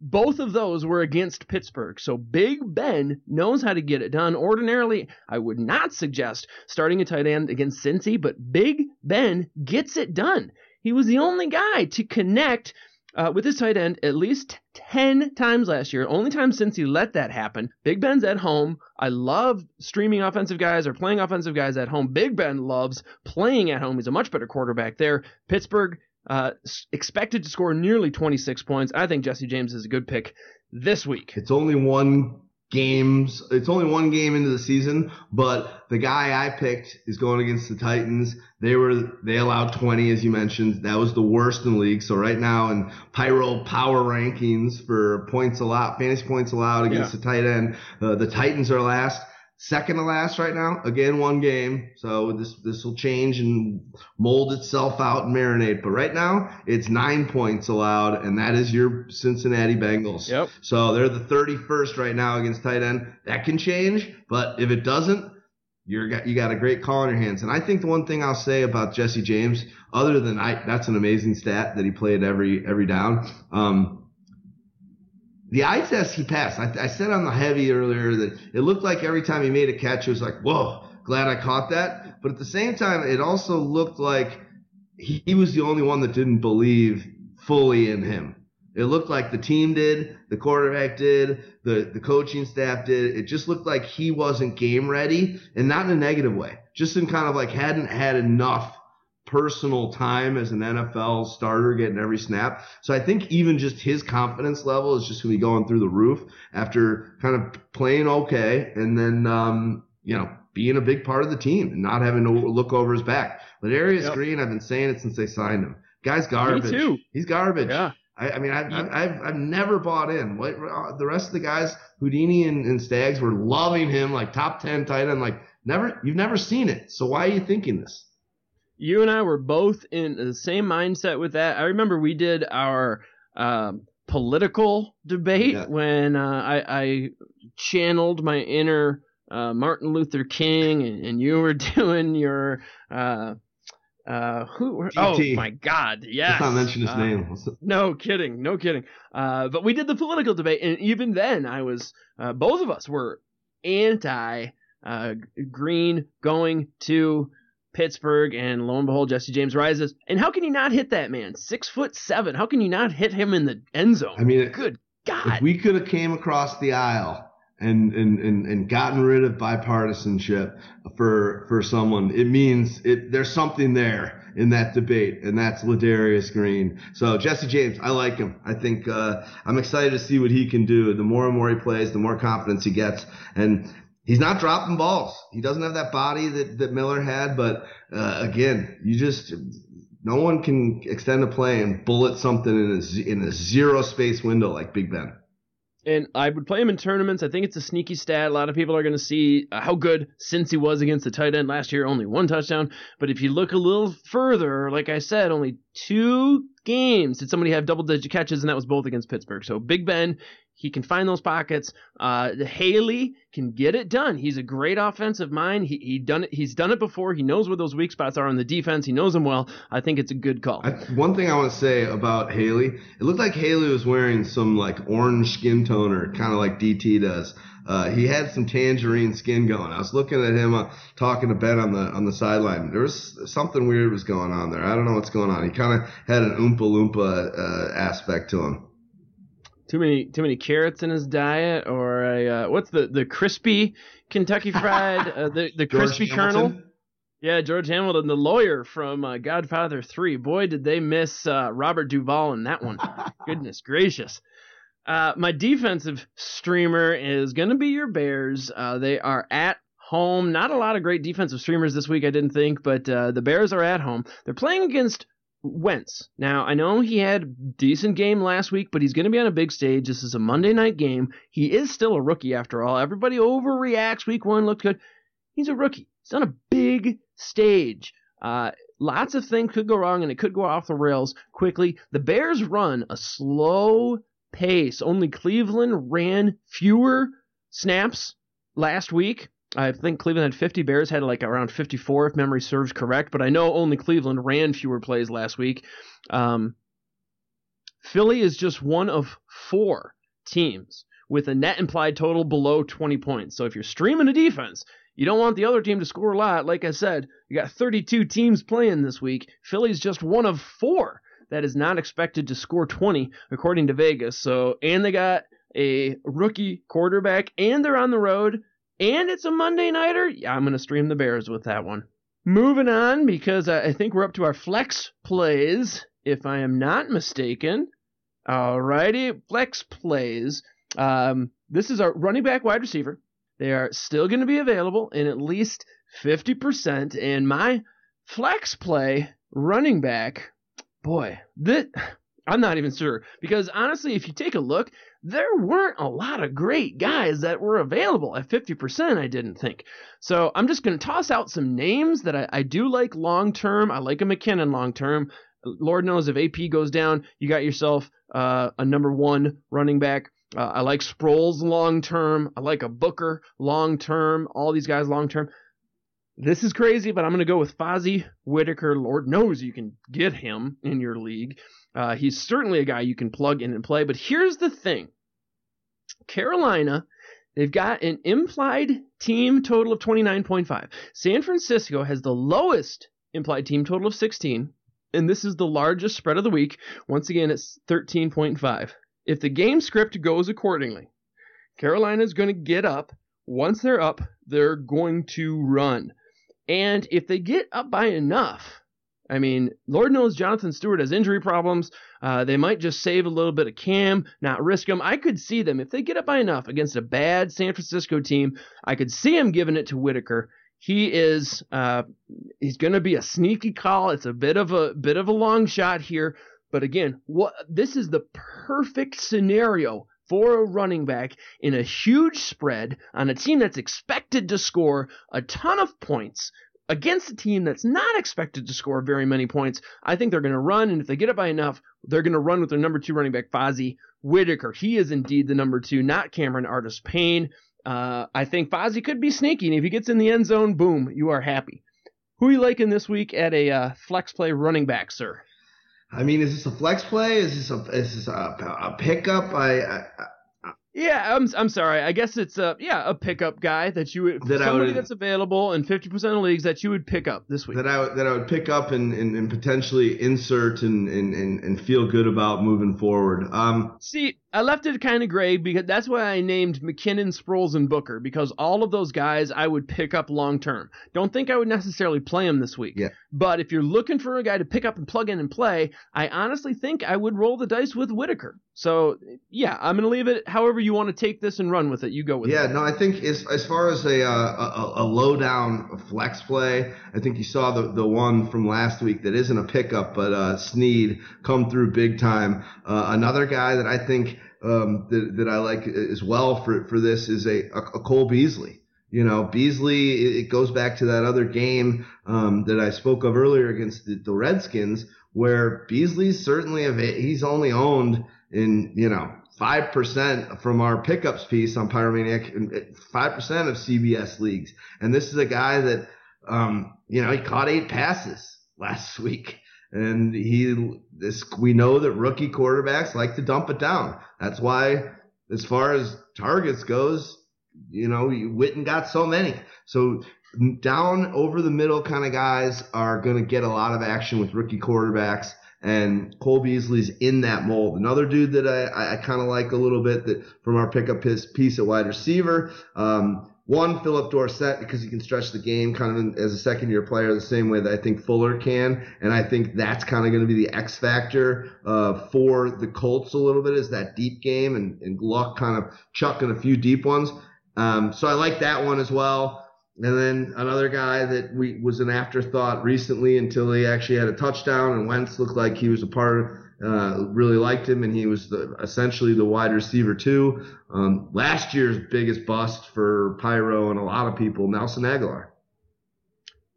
Both of those were against Pittsburgh. So Big Ben knows how to get it done. Ordinarily, I would not suggest starting a tight end against Cincy, but Big Ben gets it done. He was the only guy to connect uh, with his tight end at least 10 times last year. Only time since he let that happen. Big Ben's at home. I love streaming offensive guys or playing offensive guys at home. Big Ben loves playing at home. He's a much better quarterback there. Pittsburgh uh, expected to score nearly 26 points. I think Jesse James is a good pick this week. It's only one games. It's only one game into the season, but the guy I picked is going against the Titans. They were they allowed 20 as you mentioned. That was the worst in the league. So right now in Pyro power rankings for points allowed, fantasy points allowed against yeah. the tight end, uh, the Titans are last second to last right now. Again, one game. So this this will change and mold itself out and marinate. But right now, it's nine points allowed, and that is your Cincinnati Bengals. Yep. So they're the 31st right now against tight end. That can change, but if it doesn't, you're you got a great call in your hands. And I think the one thing I'll say about Jesse James, other than I, that's an amazing stat that he played every every down. Um, the eye test he passed. I, I, said on the heavy earlier that it looked like every time he made a catch, it was like, whoa, glad I caught that. But at the same time, it also looked like he, he was the only one that didn't believe fully in him. It looked like the team did, the quarterback did, the, the coaching staff did. It just looked like he wasn't game ready and not in a negative way, just in kind of like hadn't had enough personal time as an NFL starter getting every snap. So I think even just his confidence level is just going to be going through the roof after kind of playing okay and then, um, you know, being a big part of the team and not having to look over his back. Ladarius yep. Green, I've been saying it since they signed him. Guy's garbage. Me too. He's garbage. Yeah. I, I mean, I've, I've, I've, I've, never bought in. What the rest of the guys, Houdini and, and Stags, were loving him like top ten tight end. Like never, you've never seen it. So why are you thinking this? You and I were both in the same mindset with that. I remember we did our um, political debate yeah. when uh, I, I, channeled my inner uh, Martin Luther King, and, and, you were doing your. Uh, uh, who? Oh my God! Yes. Let's not mention his uh, name. No kidding. No kidding. Uh, but we did the political debate, and even then, I was. both of us were anti Green going to Pittsburgh, and lo and behold, Jesse James rises. And how can you not hit that man? Six foot seven. How can you not hit him in the end zone? I mean, good God! If we could have came across the aisle and, and, and, and gotten rid of bipartisanship for, for someone, it means it, there's something there in that debate, and that's Ladarius Green. So Jesse James, I like him. I think uh, I'm excited to see what he can do. The more and more he plays, the more confidence he gets, and he's not dropping balls. He doesn't have that body that, that Miller had, but uh, again, you just no one can extend a play and bullet something in a, in a zero space window like Big Ben. And I would play him in tournaments. I think it's a sneaky stat. A lot of people are going to see uh, how good since he was against the tight end last year, only one touchdown. But if you look a little further, like I said, only two games did somebody have double digit catches, and that was both against Pittsburgh. So Big Ben he can find those pockets. Uh, Haley can get it done. He's a great offensive mind. He, he done it. He's done it before. He knows where those weak spots are on the defense. He knows them well. I think it's a good call. I, one thing I want to say about Haley, it looked like Haley was wearing some like orange skin toner, kind of like DT does. Uh, he had some tangerine skin going. I was looking at him uh, talking to Ben on the on the sideline. There was something weird was going on there. I don't know what's going on. He kind of had an oompa loompa uh, aspect to him too many too many carrots in his diet, or a uh, what's the the crispy Kentucky Fried uh, the the crispy colonel. Yeah, George Hamilton, the lawyer from uh, Godfather Three. Boy, did they miss uh, Robert Duvall in that one. Goodness gracious. Uh, my defensive streamer is going to be your Bears. Uh, they are at home. Not a lot of great defensive streamers this week, I didn't think, but the Bears are at home. They're playing against Wentz. Now, I know he had decent game last week, but he's going to be on a big stage. This is a Monday night game. He is still a rookie after all. Everybody overreacts. Week one looked good. He's a rookie. He's on a big stage. Uh, lots of things could go wrong, and it could go off the rails quickly. The Bears run a slow pace. Only Cleveland ran fewer snaps last week I think Cleveland had 50. Bears had like around 54, if memory serves correct. But I know only Cleveland ran fewer plays last week. Um, Philly is just one of four teams with a net implied total below 20 points. So if you're streaming a defense, you don't want the other team to score a lot. Like I said, you got 32 teams playing this week. Philly's just one of four that is not expected to score 20 according to Vegas. So and they got a rookie quarterback and they're on the road and it's a Monday nighter, yeah, I'm going to stream the Bears with that one. Moving on, because I think we're up to our flex plays, if I am not mistaken. Alrighty, flex plays. Um, this is our running back wide receiver. They are still going to be available in at least 50%. And my flex play running back, boy, that I'm not even sure. Because honestly, if you take a look, there weren't a lot of great guys that were available at 50%, I didn't think. So I'm just going to toss out some names that I, I do like long term. I like a McKinnon long term. Lord knows if AP goes down, you got yourself uh, a number one running back. Uh, I like Sproles long term. I like a Booker long term. All these guys long term. This is crazy, but I'm going to go with Fozzy Whittaker. Lord knows you can get him in your league. Uh, he's certainly a guy you can plug in and play. But here's the thing Carolina, they've got an implied team total of 29.5. San Francisco has the lowest implied team total of 16. And this is the largest spread of the week. Once again, it's 13.5. If the game script goes accordingly, Carolina is going to get up. Once they're up, they're going to run. And if they get up by enough, I mean, Lord knows Jonathan Stewart has injury problems. Uh, they might just save a little bit of Cam, not risk him. I could see them if they get up by enough against a bad San Francisco team. I could see him giving it to Whittaker. He is uh, he's going to be a sneaky call. It's a bit of a bit of a long shot here, but again, what this is the perfect scenario for a running back in a huge spread on a team that's expected to score a ton of points against a team that's not expected to score very many points. I think they're going to run, and if they get it by enough, they're going to run with their number two running back, Fozzy Whittaker. He is indeed the number two, not Cameron Artis Payne. Uh, I think Fozzy could be sneaky, and if he gets in the end zone, boom, you are happy. Who are you liking this week at a uh, flex play running back, sir? I mean, is this a flex play? Is this a is this a, a pickup? I, I yeah, I'm I'm sorry. I guess it's a yeah a pickup guy that you would that somebody that's available in 50% of leagues that you would pick up this week. That I would, that I would pick up and, and, and potentially insert and, and, and feel good about moving forward. Um, see, I left it kind of gray because that's why I named McKinnon, Sproles, and Booker because all of those guys I would pick up long term. Don't think I would necessarily play them this week. Yeah. But if you're looking for a guy to pick up and plug in and play, I honestly think I would roll the dice with Whittaker. So yeah, I'm gonna leave it. However you want to take this and run with it, you go with yeah, it. Yeah, no, I think as as far as a, uh, a a low down flex play, I think you saw the the one from last week that isn't a pickup, but uh, Snead come through big time. Uh, another guy that I think um, that, that I like as well for, for this is a, a Cole Beasley. You know, Beasley, it goes back to that other game um, that I spoke of earlier against the, the Redskins, where Beasley's certainly, a, he's only owned in, you know, 5% from our pickups piece on Pyromaniac, 5% of CBS leagues. And this is a guy that, um, you know, he caught eight passes last week. And he, this, we know that rookie quarterbacks like to dump it down. That's why, as far as targets goes, you know, Witten got so many. So down over the middle kind of guys are going to get a lot of action with rookie quarterbacks. And Cole Beasley's in that mold. Another dude that I, I kind of like a little bit that from our pickup piece at wide receiver. Um, one, Phillip Dorsett, because he can stretch the game kind of as a second year player the same way that I think Fuller can. And I think that's kind of going to be the X factor uh, for the Colts a little bit is that deep game and, and Luck kind of chucking a few deep ones. Um, so I like that one as well. And then another guy that we was an afterthought recently until he actually had a touchdown and Wentz looked like he was a part uh, really liked him, and he was the, essentially the wide receiver too. Um, last year's biggest bust for Pyro and a lot of people, Nelson Agholor.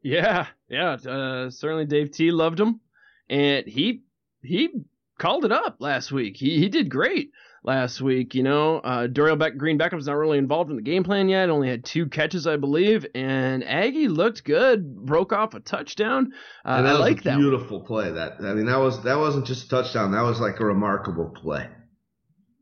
Yeah, yeah, uh, certainly Dave T loved him, and he he called it up last week. He he did great last week. You know, uh, Dorial Beck Green Beckham's not really involved in the game plan yet. Only had two catches, I believe, and Aggie looked good. Broke off a touchdown. Uh, and that I was like a that. beautiful play. That I mean, that was that wasn't just a touchdown. That was like a remarkable play.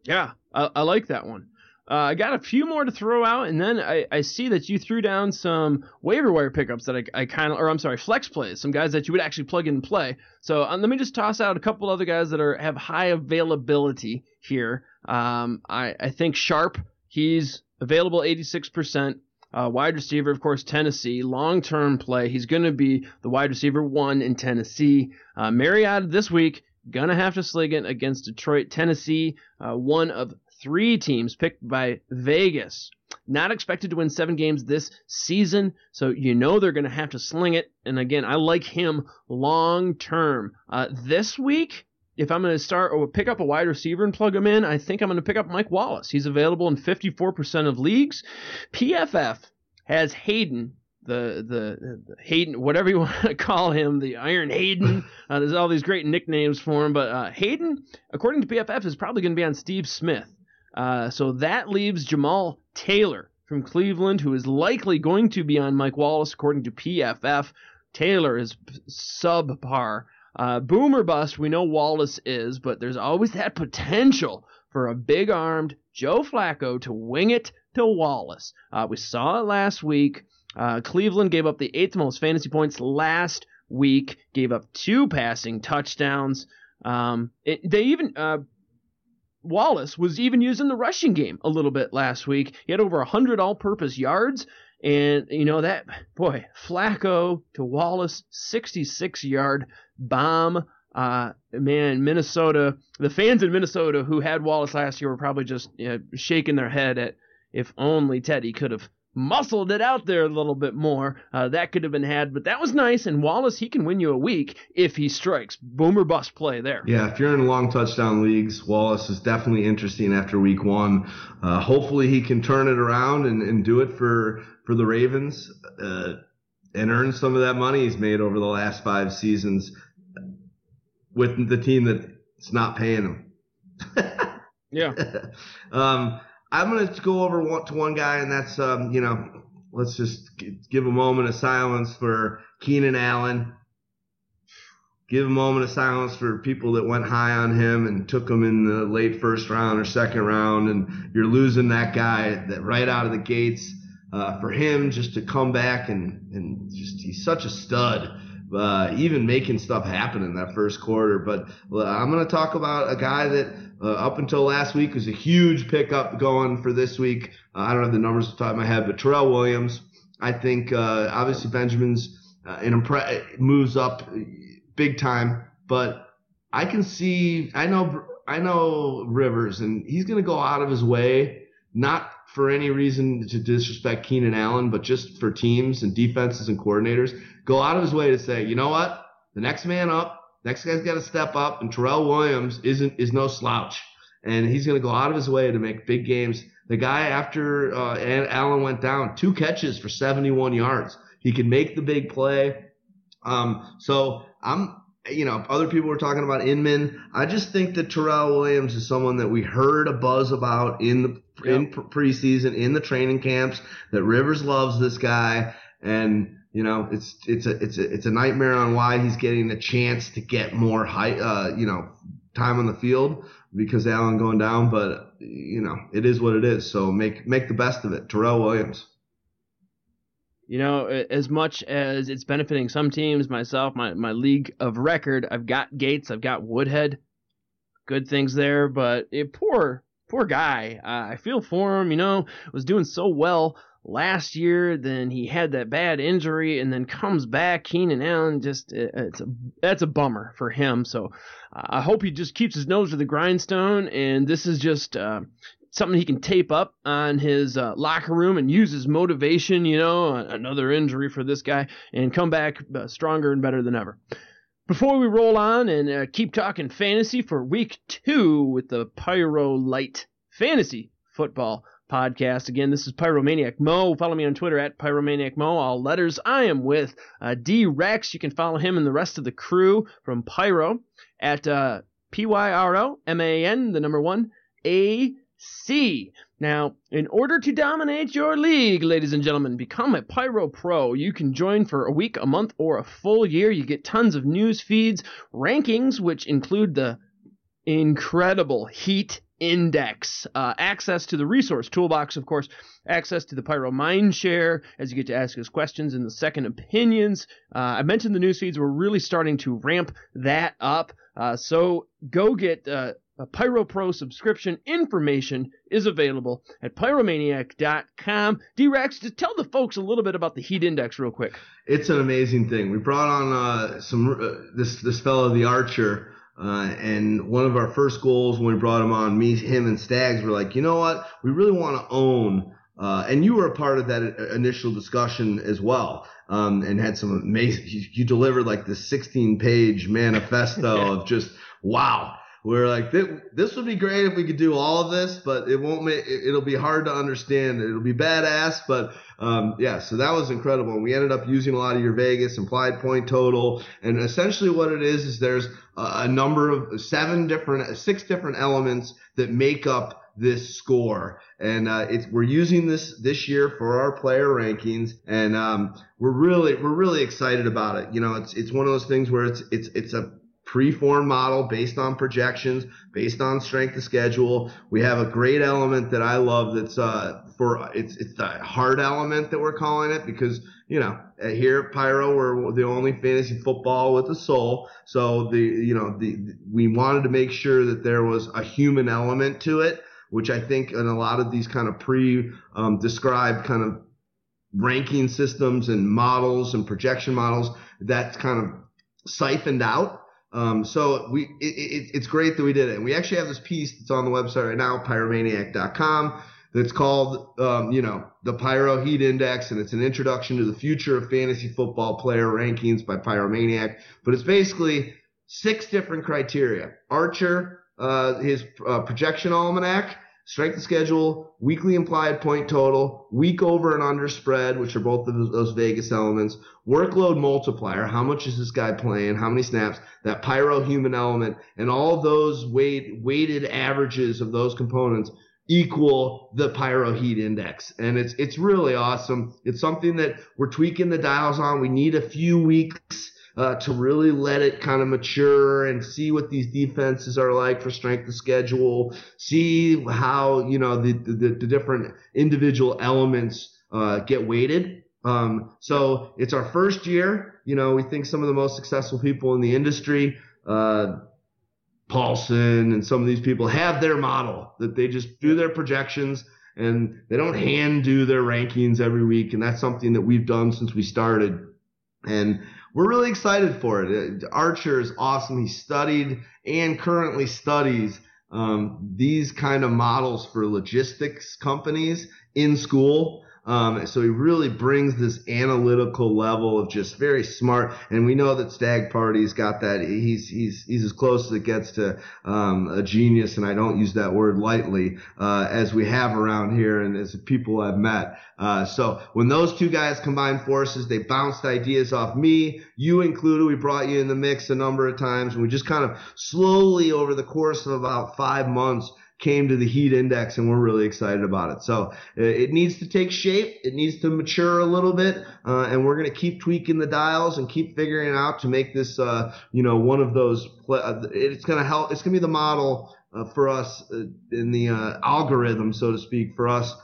Yeah, I, I like that one. Uh, I got a few more to throw out, and then I, I see that you threw down some waiver wire pickups that I, I kind of, or I'm sorry, flex plays, some guys that you would actually plug in and play. So um, let me just toss out a couple other guys that are have high availability here. Um, I, I think Sharpe, he's available 86%. Uh, wide receiver, of course, Tennessee. Long term play. He's going to be the wide receiver one in Tennessee. Uh, Mariota this week, going to have to sling it against Detroit. Tennessee, uh, one of three teams picked by Vegas. Not expected to win seven games this season, so you know they're going to have to sling it. And again, I like him long term. Uh, this week, if I'm going to start or pick up a wide receiver and plug him in, I think I'm going to pick up Mike Wallace. He's available in 54% of leagues. PFF has Haden, the, the, the Haden, whatever you want to call him, the Iron Haden. Uh, there's all these great nicknames for him, but uh, Haden, according to PFF, is probably going to be on Steve Smith. Uh, so that leaves Jamar Taylor from Cleveland, who is likely going to be on Mike Wallace, according to PFF. Taylor is subpar. Uh, boomer bust, we know Wallace is, but there's always that potential for a big armed Joe Flacco to wing it to Wallace. Uh, we saw it last week. Uh, Cleveland gave up the eighth most fantasy points last week, gave up two passing touchdowns. Um, it, they even uh, Wallace was even used in the rushing game a little bit last week. He had over 100 all purpose yards. And, you know, that, boy, Flacco to Wallace, 66 yard bomb. Uh, man, Minnesota, the fans in Minnesota who had Wallace last year were probably just you know, shaking their head at if only Teddy could have muscled it out there a little bit more. Uh, that could have been had, but that was nice. And Wallace, he can win you a week if he strikes. Boomer bust play there. Yeah, if you're in long touchdown leagues, Wallace is definitely interesting after week one. Uh, hopefully, he can turn it around and, and do it for for the Ravens uh, and earn some of that money he's made over the last five seasons with the team that's not paying him. yeah. um, I'm going to go over one, to one guy, and that's, um, you know, let's just give a moment of silence for Keenan Allen. Give a moment of silence for people that went high on him and took him in the late first round or second round, and you're losing that guy that right out of the gates. Uh, for him just to come back and, and just he's such a stud uh, even making stuff happen in that first quarter. But I'm going to talk about a guy that uh, up until last week was a huge pickup going for this week. Uh, I don't have the numbers off the top of my head, but Tyrell Williams. I think uh, obviously Benjamin's uh, an impre- moves up big time, but I can see. I know. I know Rivers, and he's going to go out of his way, not for any reason to disrespect Keenan Allen, but just for teams and defenses and coordinators, go out of his way to say, you know what, the next man up, next guy's got to step up, and Tyrell Williams isn't is no slouch, and he's going to go out of his way to make big games. The guy after uh, Allen went down, two catches for 71 yards. He can make the big play. Um, so I'm you know, other people were talking about Inman. I just think that Tyrell Williams is someone that we heard a buzz about in the yep. in preseason, in the training camps. That Rivers loves this guy, and you know, it's it's a it's a it's a nightmare on why he's getting a chance to get more high, uh, you know, time on the field because Allen going down. But you know, it is what it is. So make make the best of it. Tyrell Williams. You know, as much as it's benefiting some teams, myself, my, my league of record, I've got Gates, I've got Woodhead. Good things there, but it, poor, poor guy. Uh, I feel for him, you know, was doing so well last year, then he had that bad injury, and then comes back. Keenan Allen, just it's a that's a bummer for him. So uh, I hope he just keeps his nose to the grindstone, and this is just uh, something he can tape up on his uh, locker room and use as motivation, you know, another injury for this guy, and come back uh, stronger and better than ever. Before we roll on and uh, keep talking fantasy for week two with the Pyro Light Fantasy Football podcast. Again, this is Pyromaniac Mo. Follow me on Twitter at Pyromaniac Mo. All letters. I am with uh, D Rex. You can follow him and the rest of the crew from Pyro at uh, P Y R O M A N, the number one, A C. Now, in order to dominate your league, ladies and gentlemen, become a Pyro Pro. You can join for a week, a month, or a full year. You get tons of news feeds, rankings, which include the incredible Heat Index, uh, access to the resource toolbox, of course, access to the Pyro Mindshare as you get to ask us questions in the second opinions. Uh, I mentioned the news feeds. We're really starting to ramp that up. Uh, so go get uh, a Pyro Pro subscription information is available at pyromaniac.com. D-Rex, just tell the folks a little bit about the heat index real quick. It's an amazing thing. We brought on uh, some uh, this this fellow, the Archer, uh, and one of our first goals when we brought him on, me, him, and Stags were like, you know what? We really want to own. Uh, and you were a part of that initial discussion as well, um, and had some amazing. You, you delivered like the 16 page manifesto yeah. of just wow we're like this would be great if we could do all of this but it won't make it'll be hard to understand. It'll be badass but um, yeah so that was incredible. And we ended up using a lot of your vegas implied point total. And essentially what it is is there's a number of seven different six different elements that make up this score. And uh, it's we're using this this year for our player rankings. And um, we're really we're really excited about it. You know it's it's one of those things where it's it's it's a preformed model based on projections, based on strength of schedule. We have a great element that I love that's uh, for it's it's the hard element that we're calling it because you know here at Pyro we're the only fantasy football with a soul. So the you know the we wanted to make sure that there was a human element to it, which I think in a lot of these kind of pre um, described kind of ranking systems and models and projection models that's kind of siphoned out um, so we, it, it, it's great that we did it. And we actually have this piece that's on the website right now, pyromaniac.com, that's called, um, you know, the Pyro Heat Index, and it's an introduction to the future of fantasy football player rankings by Pyromaniac. But it's basically six different criteria: Archer, uh, his uh, projection almanac, strength of schedule, weekly implied point total, week over and under spread, which are both of those Vegas elements, workload multiplier, how much is this guy playing, how many snaps, that pyro human element, and all those weight, weighted averages of those components equal the pyro heat index. And it's, it's really awesome. It's something that we're tweaking the dials on. We need a few weeks uh, to really let it kind of mature and see what these defenses are like for strength of schedule, see how, you know, the, the, the different individual elements uh, get weighted. Um, so it's our first year. You know, we think some of the most successful people in the industry, uh, Paulson and some of these people have their model that they just do their projections and they don't hand do their rankings every week. And that's something that we've done since we started. And we're really excited for it. Archer is awesome. He studied and currently studies um, these kind of models for logistics companies in school. Um, so he really brings this analytical level of just very smart. And we know that Stag Party's got that. He's he's he's as close as it gets to um, a genius, and I don't use that word lightly, uh, as we have around here and as people I've met. Uh, so when those two guys combined forces, they bounced ideas off me, you included. We brought you in the mix a number of times, and we just kind of slowly over the course of about five months came to the heat index and we're really excited about it. So uh, it needs to take shape. It needs to mature a little bit. Uh, and we're going to keep tweaking the dials and keep figuring it out to make this, uh, you know, one of those, uh, it's going to help. It's going to be the model uh, for us uh, in the algorithm, so to speak, for us.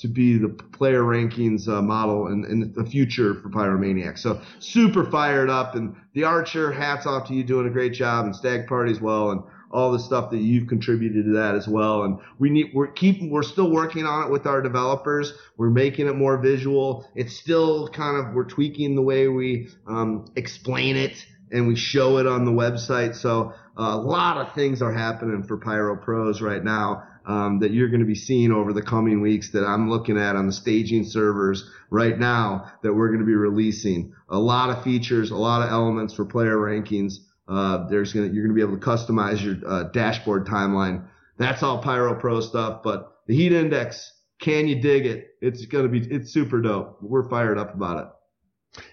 to be the player rankings model in, in the future for Pyromaniac. So super fired up and the Archer, hats off to you doing a great job and Stag Party as well. And all the stuff that you've contributed to that as well. And we need, we're keeping, we're still working on it with our developers. We're making it more visual. It's still kind of, we're tweaking the way we um, explain it and we show it on the website. So a lot of things are happening for Pyro Pros right now. Um, that you're going to be seeing over the coming weeks that I'm looking at on the staging servers right now that we're going to be releasing. A lot of features, a lot of elements for player rankings. Uh, there's gonna you're gonna be able to customize your uh, dashboard timeline. That's all Pyro Pro stuff. But the heat index, can you dig it? It's gonna be it's super dope. We're fired up about it.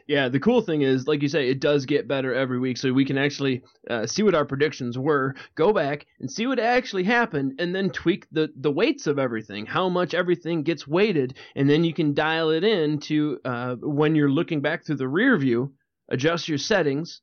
Yeah, the cool thing is, like you say, it does get better every week, so we can actually uh, see what our predictions were, go back and see what actually happened, and then tweak the the weights of everything, how much everything gets weighted, and then you can dial it in to uh, when you're looking back through the rear view, adjust your settings,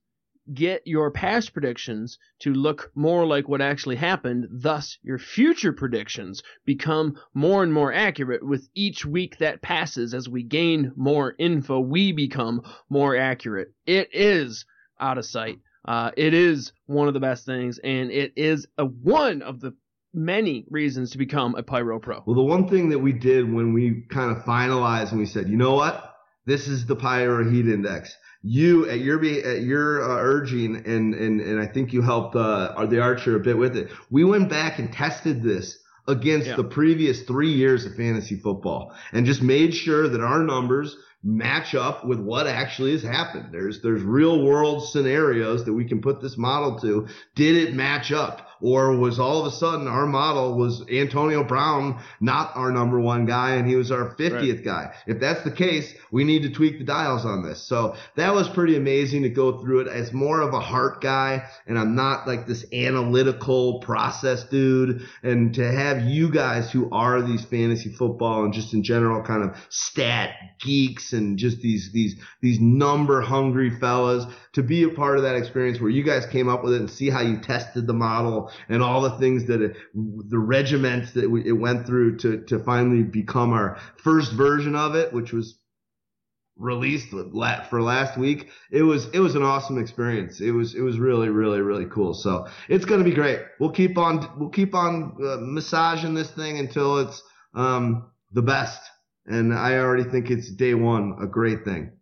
get your past predictions to look more like what actually happened. Thus, your future predictions become more and more accurate with each week that passes. As we gain more info, we become more accurate. It is out of sight. Uh, it is one of the best things, and it is a, one of the many reasons to become a Pyro Pro. Well, the one thing that we did when we kind of finalized and we said, you know what? This is the Pyro Heat Index you at your be at your uh, urging and and and I think you helped uh, the Archer a bit with it. We went back and tested this against yeah. the previous three years of fantasy football and just made sure that our numbers match up with what actually has happened. There's there's real world scenarios that we can put this model to. Did it match up? Or was all of a sudden our model was Antonio Brown not our number one guy and he was our 50th right. guy? If that's the case, we need to tweak the dials on this. So that was pretty amazing to go through it as more of a heart guy. And I'm not like this analytical process dude. And to have you guys who are these fantasy football and just in general kind of stat geeks and just these, these, these number hungry fellas to be a part of that experience where you guys came up with it and see how you tested the model and all the things that it, the regiment that it went through to, to finally become our first version of it, which was released for last week. It was it was an awesome experience. It was it was really really really cool. So it's gonna be great. We'll keep on we'll keep on uh, massaging this thing until it's um, the best. And I already think it's day one a great thing.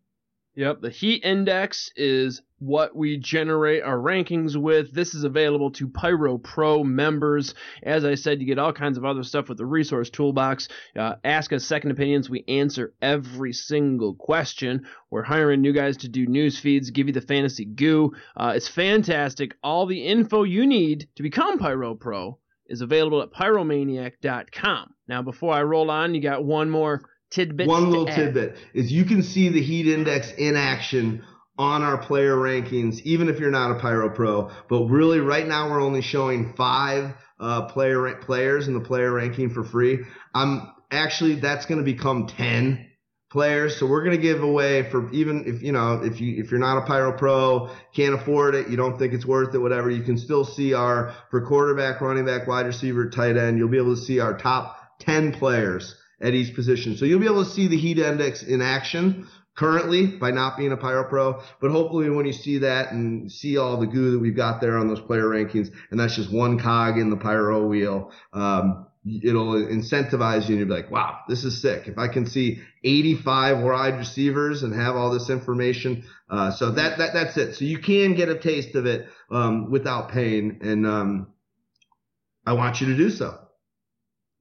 Yep, the heat index is what we generate our rankings with. This is available to Pyro Pro members. As I said, you get all kinds of other stuff with the resource toolbox. Uh, ask us second opinions. We answer every single question. We're hiring new guys to do news feeds, give you the fantasy goo. Uh, it's fantastic. All the info you need to become Pyro Pro is available at pyromaniac.com. Now, before I roll on, you got one more tidbit. One little tidbit is you can see the heat index in action on our player rankings, even if you're not a Pyro Pro. But really, right now we're only showing five uh, player players in the player ranking for free. I'm actually that's going to become ten players. So we're going to give away for even if you know if you if you're not a Pyro Pro, can't afford it, you don't think it's worth it, whatever. You can still see our for quarterback, running back, wide receiver, tight end. You'll be able to see our top ten players at each position. So you'll be able to see the heat index in action currently by not being a Pyro Pro. But hopefully, when you see that and see all the goo that we've got there on those player rankings, and that's just one cog in the Pyro wheel, um, it'll incentivize you and you'll be like, wow, this is sick. If I can see 85 wide receivers and have all this information. Uh, so that, that, that's it. So you can get a taste of it, um, without pain. And, um, I want you to do so.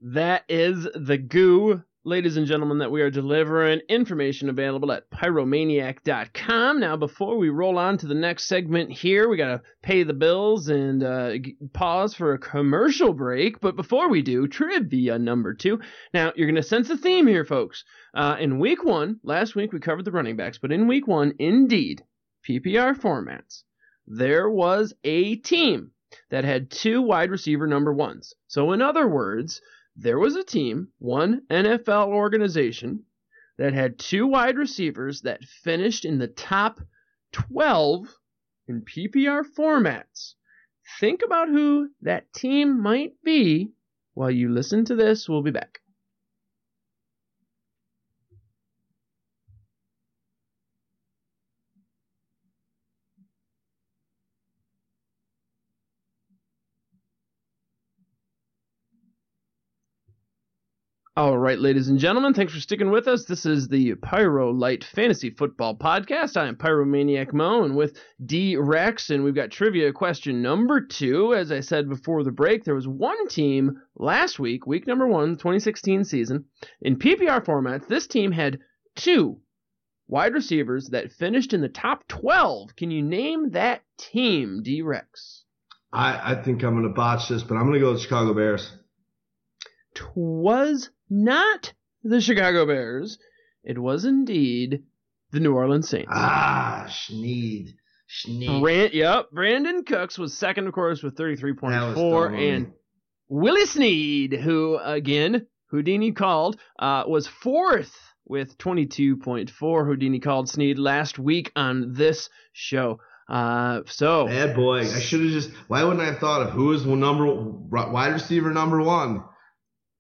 That is the goo ladies and gentlemen, that we are delivering information available at pyromaniac.com. Now, before we roll on to the next segment here, we got to pay the bills and uh, pause for a commercial break. But before we do, trivia number two. Now, you're going to sense a theme here, folks. Uh, in week one, last week we covered the running backs, but in week one, indeed, PPR formats, there was a team that had two wide receiver number ones. So, in other words, there was a team, one NFL organization, that had two wide receivers that finished in the top 12 in PPR formats. Think about who that team might be while you listen to this. We'll be back. All right, ladies and gentlemen, thanks for sticking with us. This is the Pyro Light Fantasy Football Podcast. I am Pyromaniac Mo, and with D Rex, and we've got trivia question number two. As I said before the break, there was one team last week, week number one, 2016 season, in PPR formats. This team had two wide receivers that finished in the top 12. Can you name that team, D Rex? I, I think I'm going to botch this, but I'm going to go with Chicago Bears. Twas not the Chicago Bears. It was indeed the New Orleans Saints. Ah, Schneed. Schneed. Brand, yep, Brandin Cooks was second, of course, with 33.4. And Willie Snead, who, again, Houdini called, uh, was fourth with 22.4. Houdini called Snead last week on this show. Uh, so bad boy. I should have just. Why wouldn't I have thought of who was number wide receiver number one?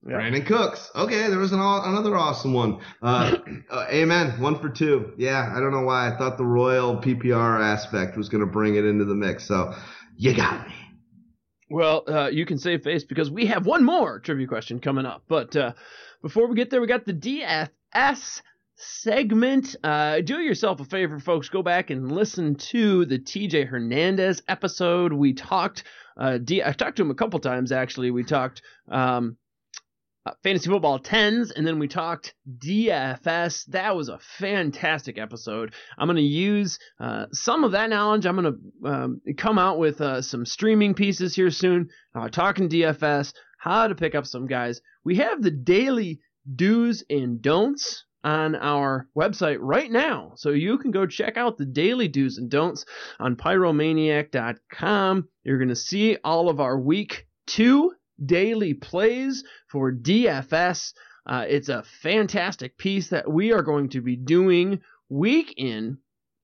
Yeah. Brandin Cooks. Okay, there was an, another awesome one. Uh, uh, amen. One for two. Yeah, I don't know why I thought the royal PPR aspect was going to bring it into the mix. So you got me. Well, uh, you can save face because we have one more trivia question coming up. But uh, before we get there, we got the DFS segment. Uh, do yourself a favor, folks. Go back and listen to the TJ Hernandez episode. We talked. Uh, D- I talked to him a couple times actually. We talked. Um, uh, fantasy football 10s, and then we talked DFS. That was a fantastic episode. I'm going to use uh, some of that knowledge. I'm going to um, come out with uh, some streaming pieces here soon, uh, talking DFS, how to pick up some guys. We have the daily do's and don'ts on our website right now. So you can go check out the daily do's and don'ts on pyromaniac.com. You're going to see all of our week two daily plays for DFS. Uh, it's a fantastic piece that we are going to be doing week in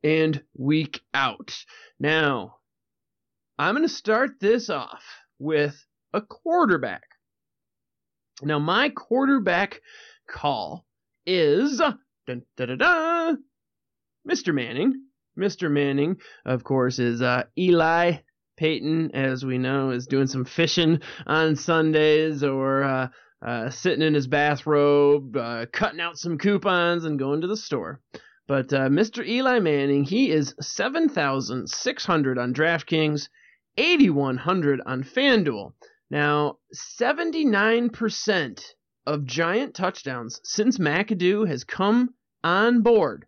and week out. Now, I'm going to start this off with a quarterback. Now, my quarterback call is dun, dun, dun, Mr. Manning. Mr. Manning, of course, is uh, Eli Peyton, as we know, is doing some fishing on Sundays or uh, uh, sitting in his bathrobe, uh, cutting out some coupons and going to the store. But uh, Mr. Eli Manning, he is 7,600 on DraftKings, 8,100 on FanDuel. Now, 79% of Giant touchdowns since McAdoo has come on board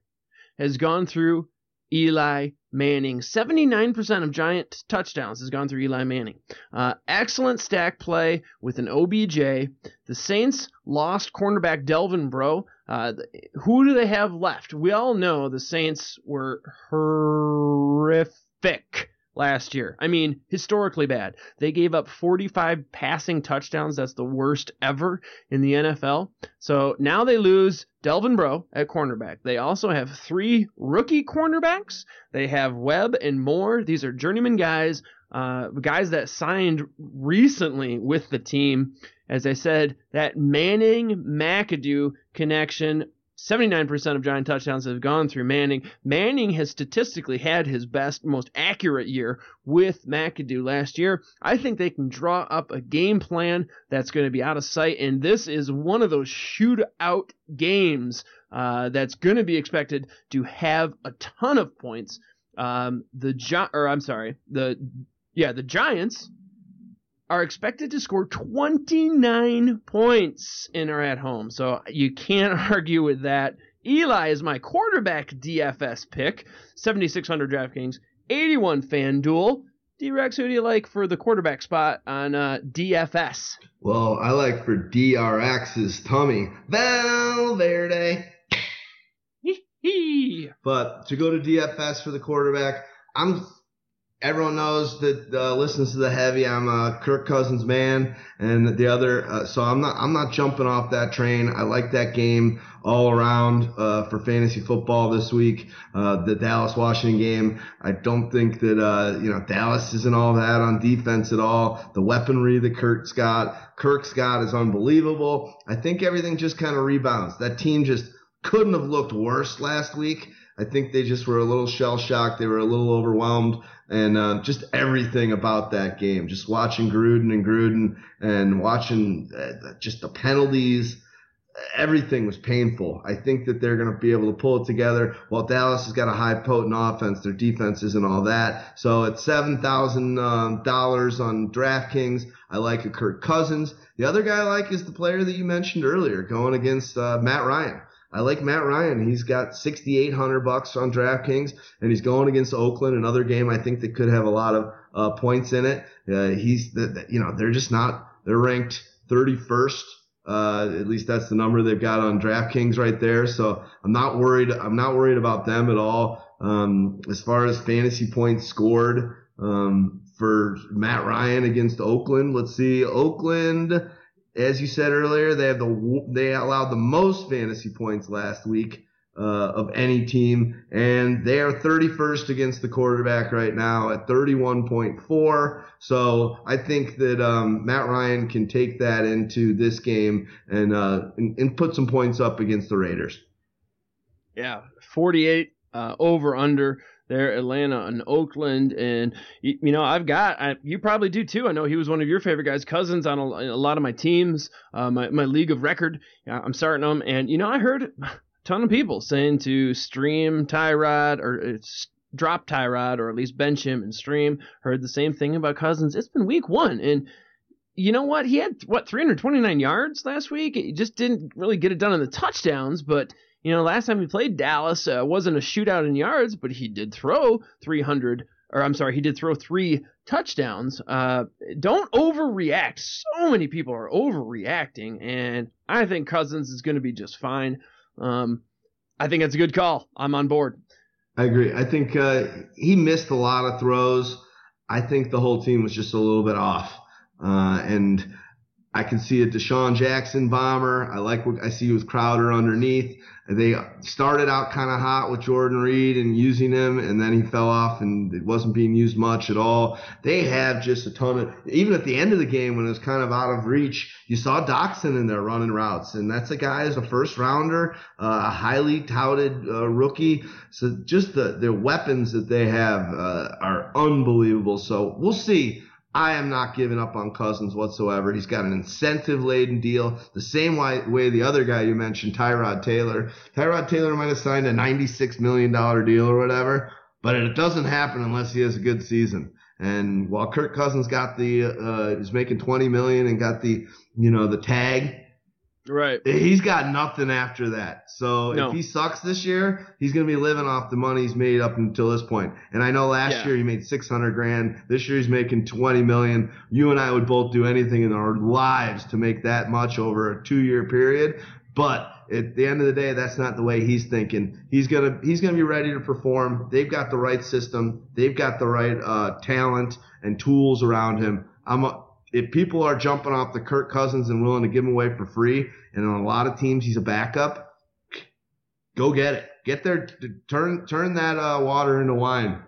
has gone through Eli Manning. 79% of Giant touchdowns has gone through Eli Manning. Uh, excellent stack play with an OBJ. The Saints lost cornerback Delvin Breaux. Uh, who do they have left? We all know the Saints were horrific last year. I mean, historically bad. They gave up 45 passing touchdowns. That's the worst ever in the NFL. So now they lose Delvin Breaux at cornerback. They also have three rookie cornerbacks. They have Webb and Moore. These are journeyman guys. uh, guys that signed recently with the team. As I said, that Manning McAdoo connection 79% of Giant touchdowns have gone through Manning. Manning has statistically had his best, most accurate year with McAdoo last year. I think they can draw up a game plan that's going to be out of sight, and this is one of those shootout games uh, that's going to be expected to have a ton of points. Um, the Gi- or I'm sorry, the yeah, the Giants are expected to score 29 points and are at home. So you can't argue with that. Eli is my quarterback DFS pick, 7,600 DraftKings, 81 FanDuel. D-Rex, who do you like for the quarterback spot on uh, DFS? Well, I like for DRX's Tommy Valverde. but to go to DFS for the quarterback, I'm everyone knows that uh, listens to the heavy. I'm a Kirk Cousins man, and the other. Uh, so I'm not. I'm not jumping off that train. I like that game all around uh, for fantasy football this week. Uh, the Dallas Washington game. I don't think that uh, you know Dallas isn't all that on defense at all. The weaponry that Kirk's got, Kirk's got is unbelievable. I think everything just kind of rebounds. That team just couldn't have looked worse last week. I think they just were a little shell shocked. They were a little overwhelmed and uh, just everything about that game. Just watching Gruden and Gruden and watching uh, just the penalties. Everything was painful. I think that they're going to be able to pull it together. While Dallas has got a high potent offense, their defense isn't all that. So at seven thousand um, dollars on DraftKings, I like a Kirk Cousins. The other guy I like is the player that you mentioned earlier, going against uh, Matt Ryan. I like Matt Ryan. He's got 6,800 bucks on DraftKings, and he's going against Oakland, another game I think that could have a lot of uh, points in it. Uh, he's, the, the, you know, they're just not. They're ranked 31st. Uh, at least that's the number they've got on DraftKings right there. So I'm not worried. I'm not worried about them at all. Um, as far as fantasy points scored um, for Matt Ryan against Oakland, let's see. Oakland as you said earlier, they have the they allowed the most fantasy points last week uh, of any team, and they are 31st against the quarterback right now at 31.4. So I think that um, Matt Ryan can take that into this game and, uh, and, and put some points up against the Raiders. Yeah, 48 uh, over under there, Atlanta and Oakland, and you, you know I've got I, you probably do too. I know he was one of your favorite guys, Cousins on a, a lot of my teams, uh, my my league of record. I'm starting them, and you know I heard a ton of people saying to stream Tyrod or uh, drop Tyrod or at least bench him and stream. Heard the same thing about Cousins. It's been week one, and you know what? He had what 329 yards last week. He just didn't really get it done on the touchdowns, but you know, last time he played Dallas uh, wasn't a shootout in yards, but he did throw 300, or I'm sorry, he did throw three touchdowns. Uh, don't overreact. So many people are overreacting, and I think Cousins is going to be just fine. Um, I think it's a good call. I'm on board. I agree. I think uh, he missed a lot of throws. I think the whole team was just a little bit off, uh, and I can see a DeSean Jackson bomber. I like what I see with Crowder underneath. They started out kind of hot with Jordan Reed and using him, and then he fell off and it wasn't being used much at all. They have just a ton of, even at the end of the game when it was kind of out of reach, you saw Doctson in there running routes, and that's a guy who's a first rounder, uh, a highly touted uh, rookie. So just the, the weapons that they have uh, are unbelievable. So we'll see I am not giving up on Cousins whatsoever. He's got an incentive laden deal, the same way, way the other guy you mentioned, Tyrod Taylor. Tyrod Taylor might have signed a $96 million deal or whatever, but it doesn't happen unless he has a good season. And while Kirk Cousins got the, uh, is making 20 million and got the, you know, the tag, Right. He's got nothing after that. So no. if he sucks this year, he's going to be living off the money he's made up until this point. And I know last yeah. year he made 600 grand. This year he's making 20 million. You and I would both do anything in our lives to make that much over a two year period. But at the end of the day, that's not the way he's thinking. He's gonna he's gonna be ready to perform. They've got the right system. They've got the right uh, talent and tools around him. I'm a, if people are jumping off the Kirk Cousins and willing to give him away for free, and on a lot of teams he's a backup, go get it. Get there, turn turn that uh, water into wine.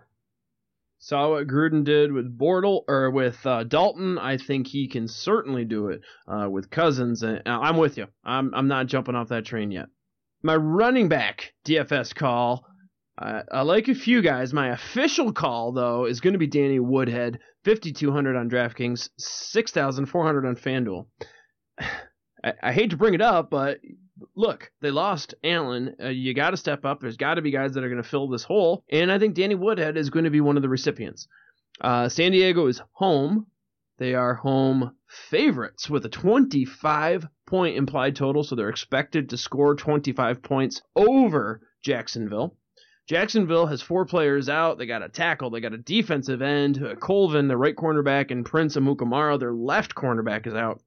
Saw what Gruden did with Bortle or with uh, Dalton. I think he can certainly do it uh, with Cousins. And uh, I'm with you. I'm I'm not jumping off that train yet. My running back DFS call. Uh, I like a few guys. My official call though is going to be Danny Woodhead, 5200 on DraftKings, 6400 on FanDuel. I, I hate to bring it up, but look, they lost Allen. Uh, you got to step up. There's got to be guys that are going to fill this hole, and I think Danny Woodhead is going to be one of the recipients. Uh, San Diego is home. They are home favorites with a 25 point implied total, so they're expected to score 25 points over Jacksonville. Jacksonville has four players out. They got a tackle, they got a defensive end, Colvin, the right cornerback, and Prince Amukamara, their left cornerback, is out.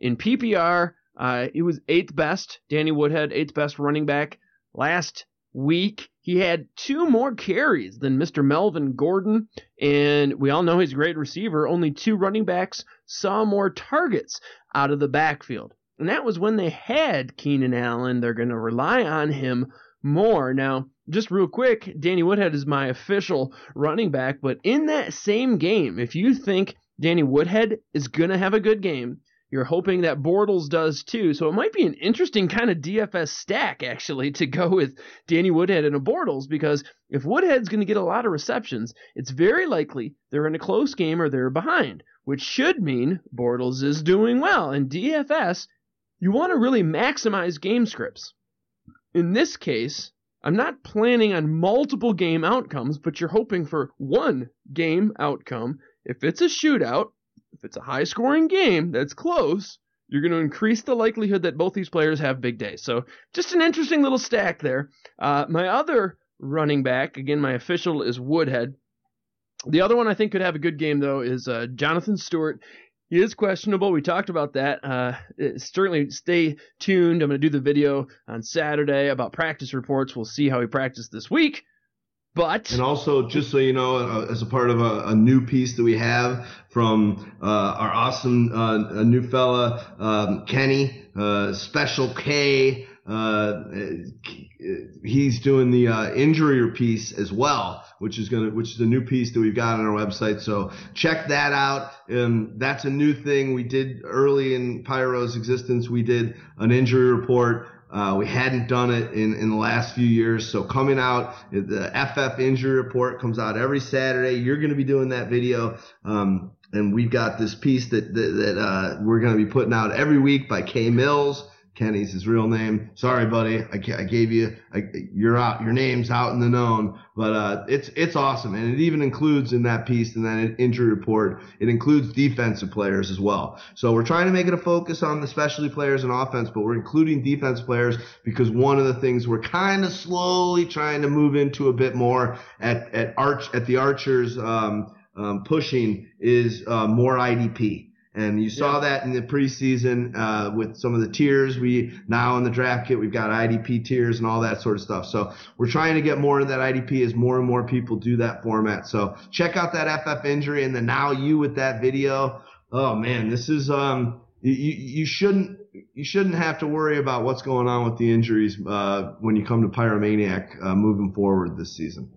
In PPR, uh, he was eighth best. Danny Woodhead, eighth best running back. Last week, he had two more carries than Mr. Melvin Gordon, and we all know he's a great receiver. Only two running backs saw more targets out of the backfield. And that was when they had Keenan Allen. They're going to rely on him more. Now, just real quick, Danny Woodhead is my official running back, but in that same game, if you think Danny Woodhead is going to have a good game, you're hoping that Bortles does too. So it might be an interesting kind of DFS stack, actually, to go with Danny Woodhead and a Bortles, because if Woodhead's going to get a lot of receptions, it's very likely they're in a close game or they're behind, which should mean Bortles is doing well. In DFS, you want to really maximize game scripts. In this case, I'm not planning on multiple game outcomes, but you're hoping for one game outcome. If it's a shootout, if it's a high scoring game that's close, you're going to increase the likelihood that both these players have big days. So just an interesting little stack there. Uh, my other running back, again, my official is Woodhead. The other one I think could have a good game though is uh, Jonathan Stewart. He is questionable. We talked about that. Uh, certainly stay tuned. I'm going to do the video on Saturday about practice reports. We'll see how he practiced this week. But and also, just so you know, uh, as a part of a, a, new piece that we have from uh, our awesome uh, new fella um, Kenny, uh, Special K, uh, he's doing the uh, injury piece as well, which is gonna, which is a new piece that we've got on our website. So check that out. Um, that's a new thing we did early in Pyro's existence. We did an injury report. Uh, we hadn't done it in, in the last few years. So coming out, the FF injury report comes out every Saturday. You're going to be doing that video. Um, and we've got this piece that, that, that uh, we're going to be putting out every week by Kay Mills. Kenny's his real name. Sorry, buddy. I, I gave you, I, you're out, your name's out in the known, but, uh, it's, it's awesome. And it even includes in that piece and that injury report, it includes defensive players as well. So we're trying to make it a focus on the specialty players and offense, but we're including defense players because one of the things we're kind of slowly trying to move into a bit more at, at arch, at the archers, um, um, pushing is, uh, more IDP. And you saw yeah. that in the preseason uh, with some of the tiers. We now in the draft kit we've got IDP tiers and all that sort of stuff. So we're trying to get more of that IDP as more and more people do that format. So check out that FF injury and the now you with that video. Oh man, this is um you, you shouldn't you shouldn't have to worry about what's going on with the injuries uh, when you come to Pyromaniac uh, moving forward this season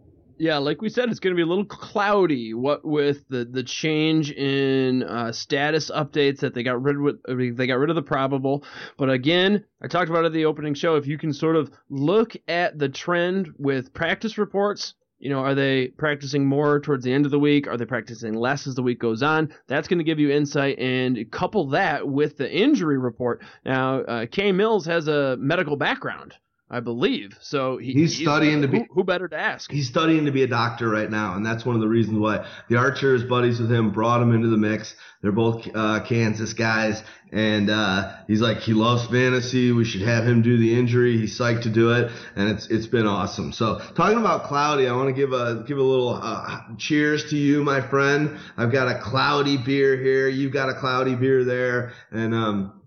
yeah, like we said, it's going to be a little cloudy. What with the the change in uh, status updates that they got rid of, they got rid of the probable. But again, I talked about it at the opening show. If you can sort of look at the trend with practice reports, you know, are they practicing more towards the end of the week? Are they practicing less as the week goes on? That's going to give you insight and couple that with the injury report. Now, uh, Kay Mills has a medical background. I believe. So he, he's, he's studying to be who, who, better to ask? He's studying to be a doctor right now, and that's one of the reasons why the Archer is buddies with him, brought him into the mix. They're both uh, Kansas guys, and uh, he's like he loves fantasy. We should have him do the injury. He's psyched to do it, and it's it's been awesome. So talking about cloudy, I want to give a give a little uh, cheers to you, my friend. I've got a cloudy beer here. You've got a cloudy beer there, and um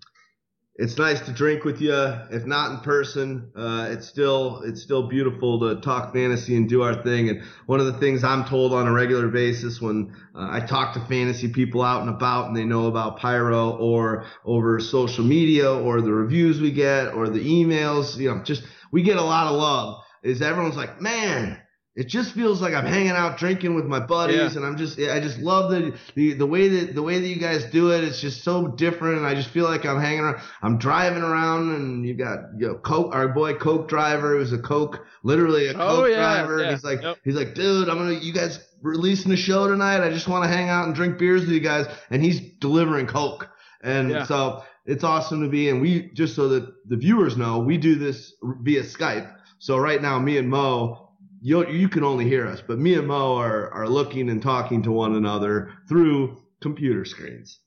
it's nice to drink with you. If not in person, uh, it's still it's still beautiful to talk fantasy and do our thing. And one of the things I'm told on a regular basis when uh, I talk to fantasy people out and about, and they know about Pyro or over social media or the reviews we get or the emails, you know, just we get a lot of love. Is everyone's like, man, it just feels like I'm hanging out drinking with my buddies, Yeah. and I'm just I just love the, the the way that the way that you guys do it. It's just so different, and I just feel like I'm hanging around. I'm driving around, and you got you know Coke, our boy Coke driver, who's a Coke, literally a Oh, Coke yeah, driver. yeah, he's like yep. he's like, dude, I'm gonna you guys releasing a show tonight. I just want to hang out and drink beers with you guys, and he's delivering Coke, and so it's awesome to be. And we just so that the viewers know, we do this via Skype. So right now, me and Mo you you can only hear us, but me and Mo are are looking and talking to one another through computer screens.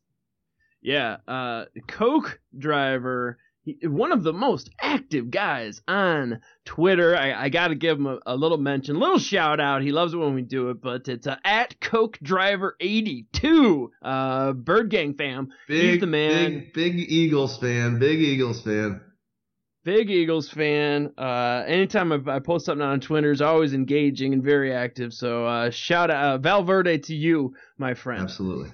Yeah, uh, Coke driver, he, one of the most active guys on Twitter. I, I got to give him a, a little mention, a little shout out. He loves it when we do it, but it's uh, at Coke driver 82. Uh, Bird Gang fam. Big He's the man. Big, big Eagles fan. Big Eagles fan. Big Eagles fan. Uh, anytime I, I post something on Twitter, is always engaging and very active. So uh, shout out uh, Valverde to you, my friend. Absolutely.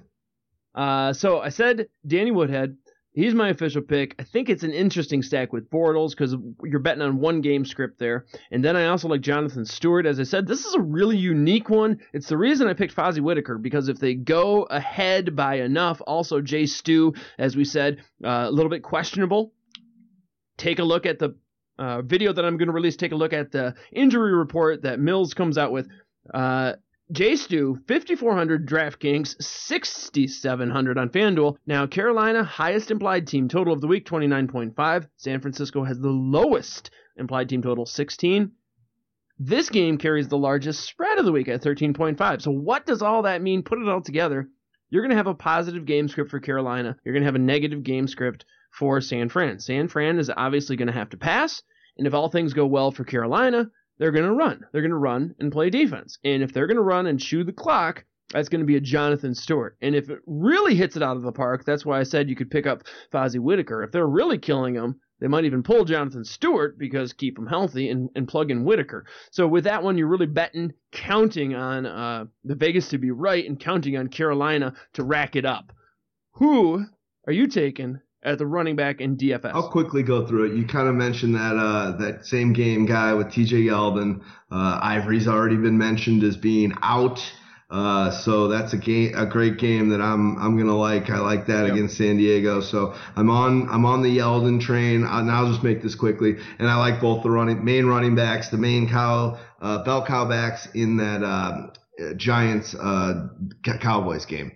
Uh, so I said Danny Woodhead. He's my official pick. I think it's an interesting stack with Bortles because you're betting on one game script there. And then I also like Jonathan Stewart. As I said, this is a really unique one. It's the reason I picked Fozzy Whittaker because if they go ahead by enough, also Jay Stu, as we said, uh, a little bit questionable. Take a look at the uh, video that I'm going to release. Take a look at the injury report that Mills comes out with. Uh, Jay Stu, 5,400 DraftKings, 6,700 on FanDuel. Now, Carolina, highest implied team total of the week, 29.5. San Francisco has the lowest implied team total, 16. This game carries the largest spread of the week at 13.5. So, what does all that mean? Put it all together. You're going to have a positive game script for Carolina. You're going to have a negative game script for San Fran. San Fran is obviously going to have to pass. And if all things go well for Carolina, they're going to run. They're going to run and play defense. And if they're going to run and chew the clock, that's going to be a Jonathan Stewart. And if it really hits it out of the park, that's why I said you could pick up Fozzy Whittaker. If they're really killing him, they might even pull Jonathan Stewart because keep him healthy and, and plug in Whittaker. So with that one, you're really betting, counting on uh, the Vegas to be right and counting on Carolina to rack it up. Who are you taking at the running back in DFS? I'll quickly go through it. You kind of mentioned that uh, that same game guy with TJ Yeldon. Uh, Ivory's already been mentioned as being out. Uh, so that's a game, a great game that I'm I'm gonna like. I like that Yep. against San Diego. So I'm on I'm on the Yeldon train. Uh, and I'll just make this quickly. And I like both the running main running backs, the main cow uh, bell cow backs in that uh, Giants uh, Cowboys game.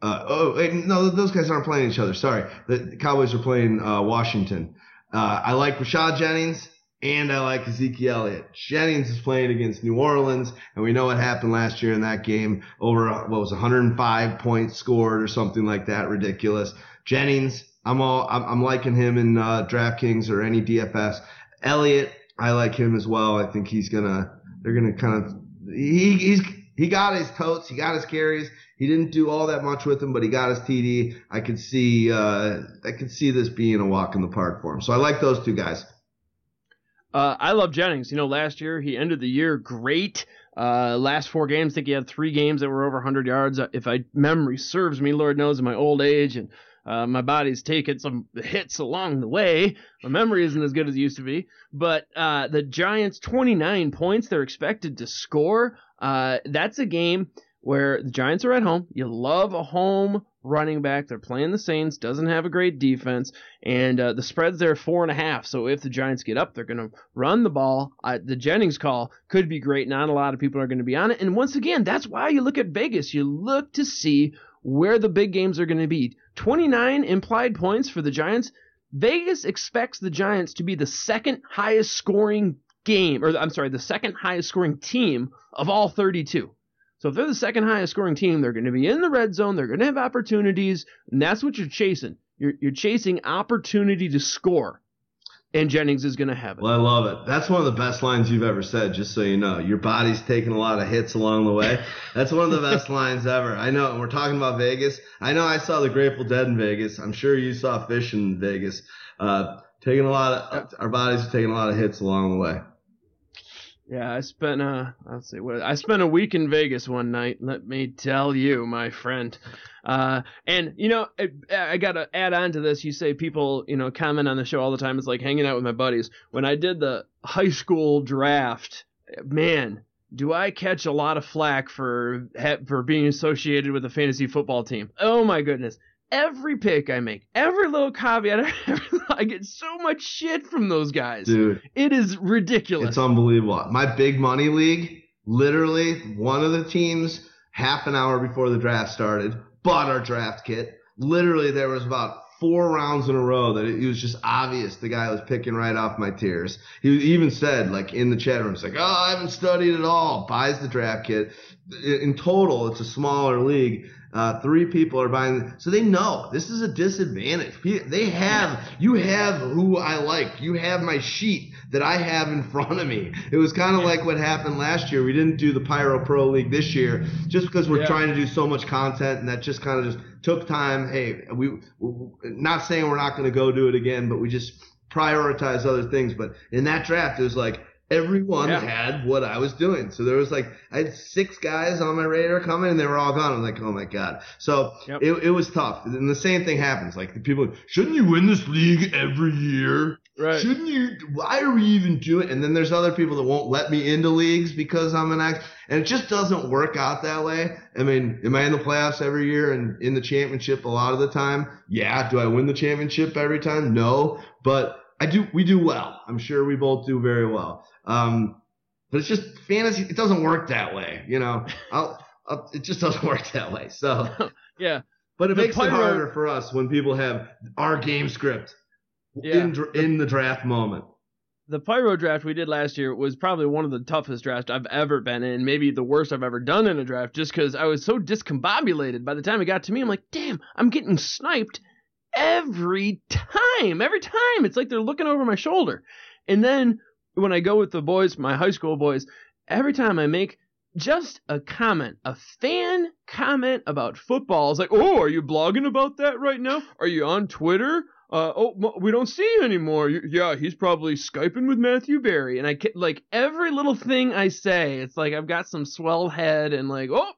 Uh, oh, no, those guys aren't playing each other. Sorry, the Cowboys are playing uh, Washington. Uh, I like Rashad Jennings and I like Ezekiel Elliott. Jennings is playing against New Orleans, and we know what happened last year in that game. Over uh, what was 105 points scored or something like that, ridiculous. Jennings, I'm all I'm, I'm liking him in uh, DraftKings or any DFS. Elliott, I like him as well. I think he's gonna they're gonna kind of he he's he got his totes, he got his carries. He didn't do all that much with him, but he got his TD. I could see uh, I could see this being a walk in the park for him. So I like those two guys. Uh, I love Jennings. You know, last year he ended the year great. Uh, last four games, I think he had three games that were over 100 yards. If I memory serves me, Lord knows in my old age and uh, my body's taken some hits along the way. My memory isn't as good as it used to be. But uh, the Giants, 29 points they're expected to score. Uh, that's a game where the Giants are at home. You love a home running back. They're playing the Saints. Doesn't have a great defense, and uh, the spread's there four and a half. So if the Giants get up, they're going to run the ball. Uh, the Jennings call could be great. Not a lot of people are going to be on it. And once again, that's why you look at Vegas. You look to see where the big games are going to be. 29 implied points for the Giants. Vegas expects the Giants to be the second highest scoring game, or I'm sorry, the second highest scoring team of all 32. So if they're the second highest scoring team, they're going to be in the red zone. They're going to have opportunities, and that's what you're chasing. You're, you're chasing opportunity to score, and Jennings is going to have it. Well, I love it. That's one of the best lines you've ever said, just so you know. Your body's taking a lot of hits along the way. That's one of the best lines ever. I know, and we're talking about Vegas. I know I saw the Grateful Dead in Vegas. I'm sure you saw Phish in Vegas. Uh, taking a lot of, our bodies are taking a lot of hits along the way. Yeah, I spent uh, let's see, what I spent a week in Vegas one night. Let me tell you, my friend. Uh, and you know, I, I gotta add on to this. You say people, you know, comment on the show all the time. It's like hanging out with my buddies. When I did the high school draft, man, do I catch a lot of flack for for being associated with a fantasy football team? Oh my goodness. Every pick I make, every little caveat, I get so much shit from those guys. Dude, it is ridiculous. It's unbelievable. My big money league, literally one of the teams half an hour before the draft started bought our draft kit. Literally there was about four rounds in a row that it, was just obvious the guy was picking right off my tiers. He even said, like in the chat room, it's like, oh, I haven't studied at all. Buys the draft kit. In total, it's a smaller league. Uh, three people are buying, so they know this is a disadvantage. They have, you have who I like. You have my sheet that I have in front of me. It was kind of like what happened last year. We didn't do the Pyro Pro League this year just because we're yeah. trying to do so much content, and that just kind of just took time. Hey, we, not saying we're not going to go do it again, but we just prioritize other things. But in that draft, it was like everyone yeah. had what I was doing. So there was like I had six guys on my radar coming, and they were all gone. I'm like, oh my god. So yep. it, it was tough. And the same thing happens. Like the people, shouldn't you win this league every year? Right. Shouldn't you? Why are we even doing? And then there's other people that won't let me into leagues because I'm an act, and it just doesn't work out that way. I mean, am I in the playoffs every year and in the championship a lot of the time? Yeah. Do I win the championship every time? No. But I do. We do well. I'm sure we both do very well. Um, but it's just fantasy. It doesn't work that way. You know, I'll, I'll, it just doesn't work that way. So yeah. But it the makes it harder for us when people have our game script yeah. in in the draft moment. The Pyro draft we did last year was probably one of the toughest drafts I've ever been in, maybe the worst I've ever done in a draft, just because I was so discombobulated. By the time it got to me, I'm like, damn, I'm getting sniped every time. Every time. It's like they're looking over my shoulder. And then when I go with the boys, my high school boys, every time I make just a comment, a fan comment about football, it's like, oh, are you blogging about that right now? Are you on Twitter? uh, oh, we don't see you anymore. Yeah, he's probably Skyping with Matthew Berry. And I like every little thing I say, it's like I've got some swell head and like, oh,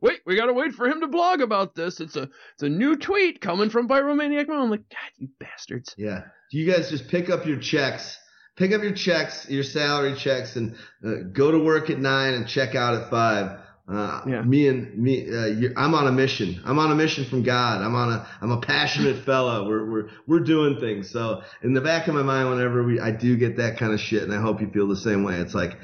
wait, we gotta wait for him to blog about this. It's a it's a new tweet coming from Pyromaniac Mom. I'm like, God, you bastards. Yeah. Do you guys just pick up your checks, pick up your checks, your salary checks, and uh, go to work at nine and check out at five. Uh, yeah. Me and me, uh, I'm on a mission. I'm on a mission from God. I'm on a, I'm a passionate fella. We're, we're, we're doing things. So in the back of my mind, whenever we, I do get that kind of shit, and I hope you feel the same way. It's like,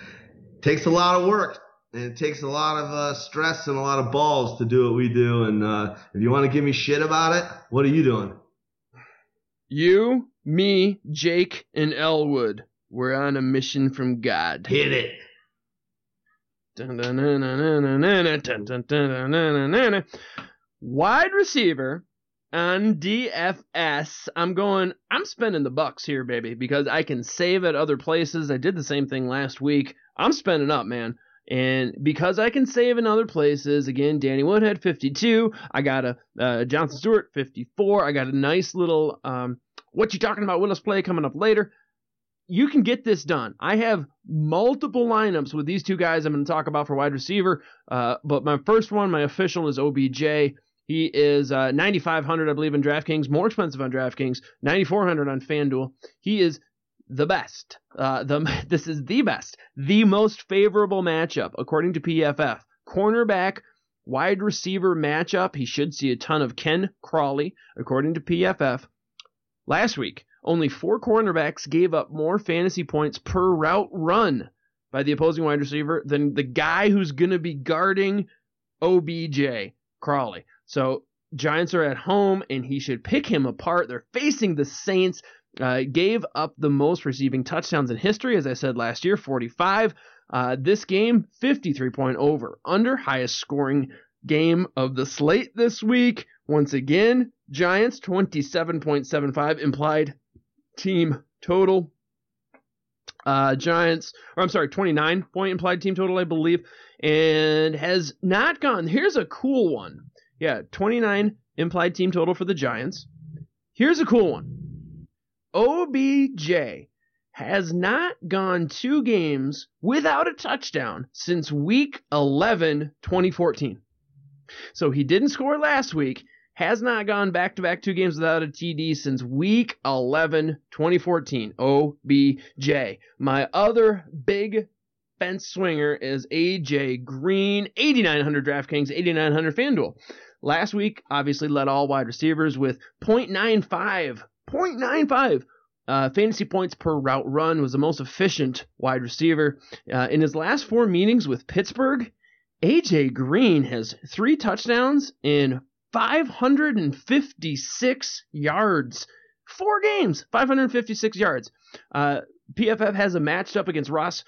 takes a lot of work and it takes a lot of uh, stress and a lot of balls to do what we do. And uh, if you want to give me shit about it, what are you doing? You, me, Jake, and Elwood. We're on a mission from God. Hit it. Wide receiver on DFS. I'm going, I'm spending the bucks here, baby, because I can save at other places. I did the same thing last week. I'm spending up, man. And because I can save in other places, again, Danny Woodhead 52. I got a uh, Jonathan Stewart 54. I got a nice little um, what you talking about Willis play coming up later you can get this done. I have multiple lineups with these two guys I'm going to talk about for wide receiver. Uh, but my first one, my official, is OBJ. He is uh, 9,500, I believe, in DraftKings, more expensive on DraftKings, 9,400 on FanDuel. He is the best. Uh, the this is the best, the most favorable matchup according to PFF. Cornerback, wide receiver matchup. He should see a ton of Ken Crawley according to PFF. Last week, only four cornerbacks gave up more fantasy points per route run by the opposing wide receiver than the guy who's going to be guarding OBJ, Crawley. So Giants are at home, and he should pick him apart. They're facing the Saints. Uh, gave up the most receiving touchdowns in history, as I said last year, 45. Uh, this game, 53 point over. Under, highest scoring game of the slate this week. Once again, Giants, 27.75 implied team total. Uh, Giants, or I'm sorry, 29 point implied team total, I believe, and has not gone. Here's a cool one. Yeah, 29 implied team total for the Giants. Here's a cool one. OBJ has not gone two games without a touchdown since week 11, 2014. So he didn't score last week has not gone back to back two games without a TD since week 11, 2014. OBJ. My other big fence swinger is AJ Green, 8,900 DraftKings, 8,900 FanDuel. Last week, obviously led all wide receivers with 0.95. 0.95 uh, fantasy points per route run was the most efficient wide receiver. Uh, in his last four meetings with Pittsburgh, AJ Green has three touchdowns in 556 yards. Four games, 556 yards. Uh, PFF has a matched up against Ross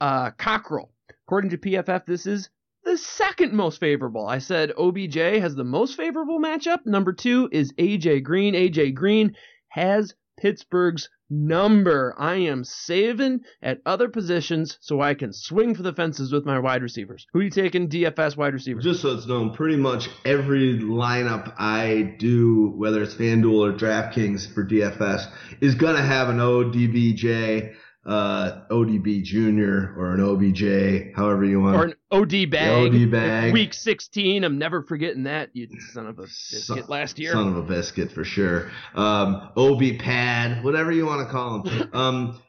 uh, Cockrell. According to PFF, this is the second most favorable. I said OBJ has the most favorable matchup. Number two is AJ Green. AJ Green has Pittsburgh's number. I am saving at other positions so I can swing for the fences with my wide receivers. Who are you taking DFS wide receivers? Just so it's known, pretty much every lineup I do, whether it's FanDuel or DraftKings for DFS, is going to have an ODBJ uh, ODB Junior or an OBJ, however you want. Or an OD bag. OD bag. Week 16. I'm never forgetting that, you son of a biscuit son, last year. Son of a biscuit for sure. Um, OB pad, whatever you want to call him. Um,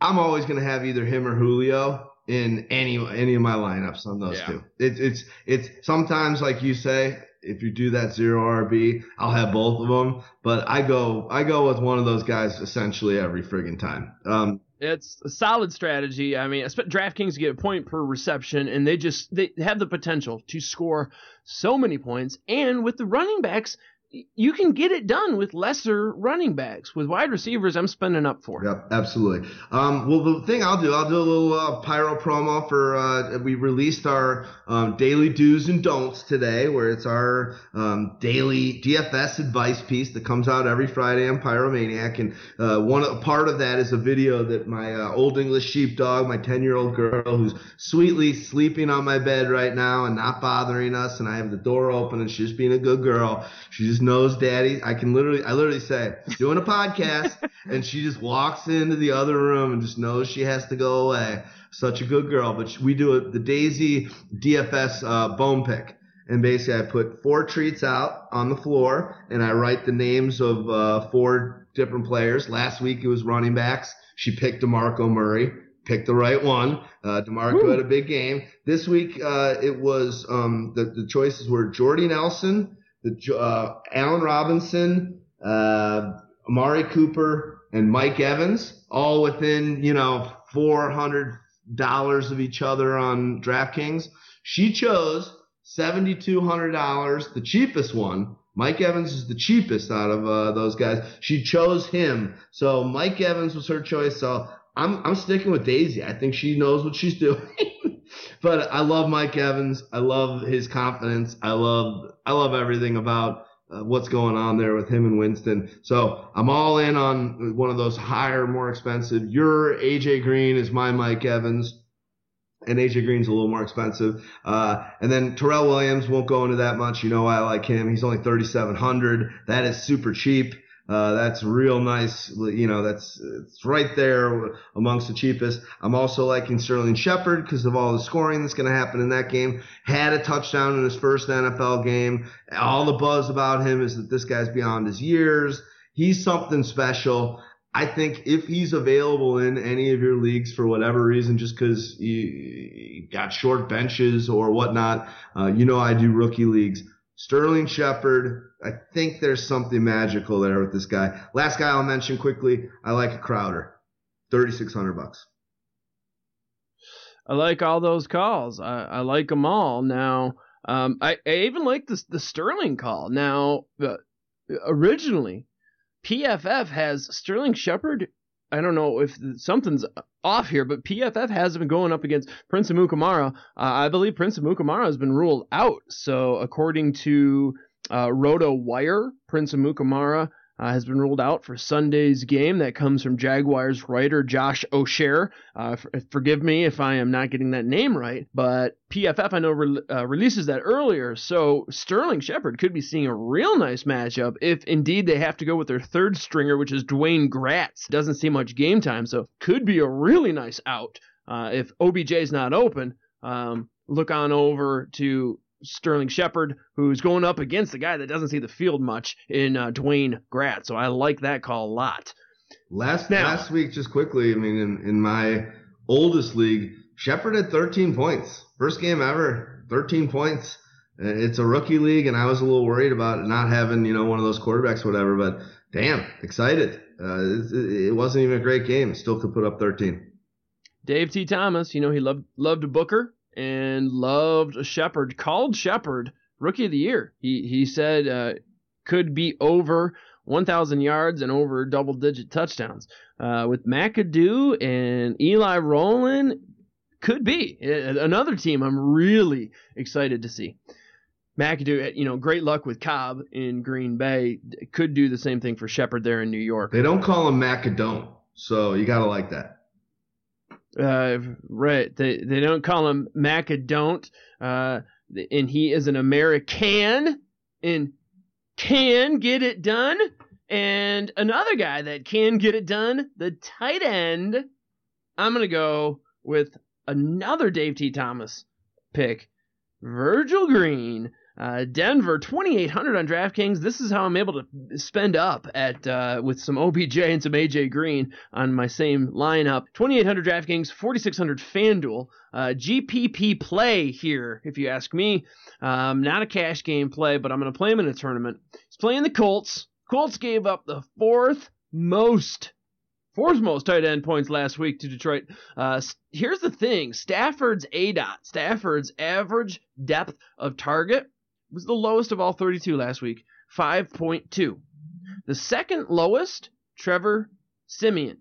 I'm always going to have either him or Julio in any any of my lineups on those yeah. two. It's it's it's sometimes like you say, if you do that zero RB, I'll have both of them. But I go I go with one of those guys essentially every friggin' time. Um, it's a solid strategy. I mean, DraftKings get a point per reception, and they just they have the potential to score so many points. And with the running backs, you can get it done with lesser running backs. With wide receivers, I'm spending up for. Yep, absolutely. Um, well, the thing I'll do, I'll do a little uh, pyro promo for. Uh, we released our um, daily do's and don'ts today, where it's our um, daily DFS advice piece that comes out every Friday on Pyromaniac, and uh, one part of that is a video that my uh, old English sheepdog, my 10 year old girl, who's sweetly sleeping on my bed right now and not bothering us, and I have the door open, and she's being a good girl. She's knows daddy. I can literally, I literally say, doing a podcast, and she just walks into the other room and just knows she has to go away. Such a good girl. But we do a, the Daisy DFS uh, bone pick. And basically, I put four treats out on the floor, and I write the names of uh, four different players. Last week it was running backs. She picked DeMarco Murray picked the right one. Uh, DeMarco Woo. had a big game. This week, uh, it was um, the, the choices were Jordy Nelson, the uh, Allen Robinson, uh, Amari Cooper, and Mike Evans, all within you know four hundred dollars of each other on DraftKings. She chose seventy two hundred dollars, the cheapest one. Mike Evans is the cheapest out of uh, those guys. She chose him, so Mike Evans was her choice. So I'm I'm sticking with Daisy. I think she knows what she's doing. But I love Mike Evans. I love his confidence. I love I love everything about uh, what's going on there with him and Winston. So I'm all in on one of those higher, more expensive. Your AJ Green is my Mike Evans. And AJ Green's a little more expensive. Uh, and then Tyrell Williams won't go into that much. You know, I like him. He's only 3,700. That is super cheap. Uh, that's real nice. You know, that's it's right there amongst the cheapest. I'm also liking Sterling Shepard because of all the scoring that's going to happen in that game. Had a touchdown in his first NFL game. All the buzz about him is that this guy's beyond his years. He's something special. I think if he's available in any of your leagues for whatever reason, just because you, got short benches or whatnot, uh, you know I do rookie leagues. Sterling Shepard, I think there's something magical there with this guy. Last guy I'll mention quickly, I like a Crowder, thirty six hundred bucks. I like all those calls. I, I like them all. Now, um, I, I even like the the Sterling call. Now, uh, originally, PFF has Sterling Shepard. I don't know if something's off here, but PFF has been going up against Prince Amukamara. Uh, I believe Prince Amukamara has been ruled out. So, according to uh, Roto Wire, Prince Amukamara uh, has been ruled out for Sunday's game. That comes from Jaguars writer Josh Oehser. Uh, for, forgive me if I am not getting that name right, but PFF I know re- uh, releases that earlier. So Sterling Shepard could be seeing a real nice matchup if indeed they have to go with their third stringer, which is Dwayne Gratz. Doesn't see much game time, so could be a really nice out uh, if OBJ is not open. Um, look on over to Sterling Shepard, who's going up against a guy that doesn't see the field much in uh, Dwayne Gratz. So I like that call a lot. Last now, last week, just quickly, I mean, in, in my oldest league, Shepard had 13 points. First game ever, 13 points. It's a rookie league, and I was a little worried about not having, you know, one of those quarterbacks, whatever. But damn, excited. Uh, it, it, wasn't even a great game. Still could put up 13. Dave T. Thomas, you know, he loved loved Booker and loved Shepard. Called Shepard rookie of the year. He he said uh, could be over 1,000 yards and over double digit touchdowns. Uh, with McAdoo and Eli Rowland, could be another team I'm really excited to see. McAdoo, you know, great luck with Cobb in Green Bay. Could do the same thing for Shepard there in New York. They don't call him Macadone, so you gotta like that. Uh, right. They they don't call him Macadont. Uh, and he is an American and can get it done. And another guy that can get it done, the tight end. I'm gonna go with another Dave T. Thomas pick, Virgil Green. Uh, Denver, 2,800 on DraftKings. This is how I'm able to spend up at uh, with some OBJ and some AJ Green on my same lineup. 2,800 DraftKings, 4,600 FanDuel. Uh, GPP play here, if you ask me. Um, not a cash game play, but I'm going to play him in a tournament. He's playing the Colts. Colts gave up the fourth most fourth most tight end points last week to Detroit. Uh, here's the thing Stafford's A dot, Stafford's average depth of target was the lowest of all 32 last week, 5.2. The second lowest, Trevor Siemian.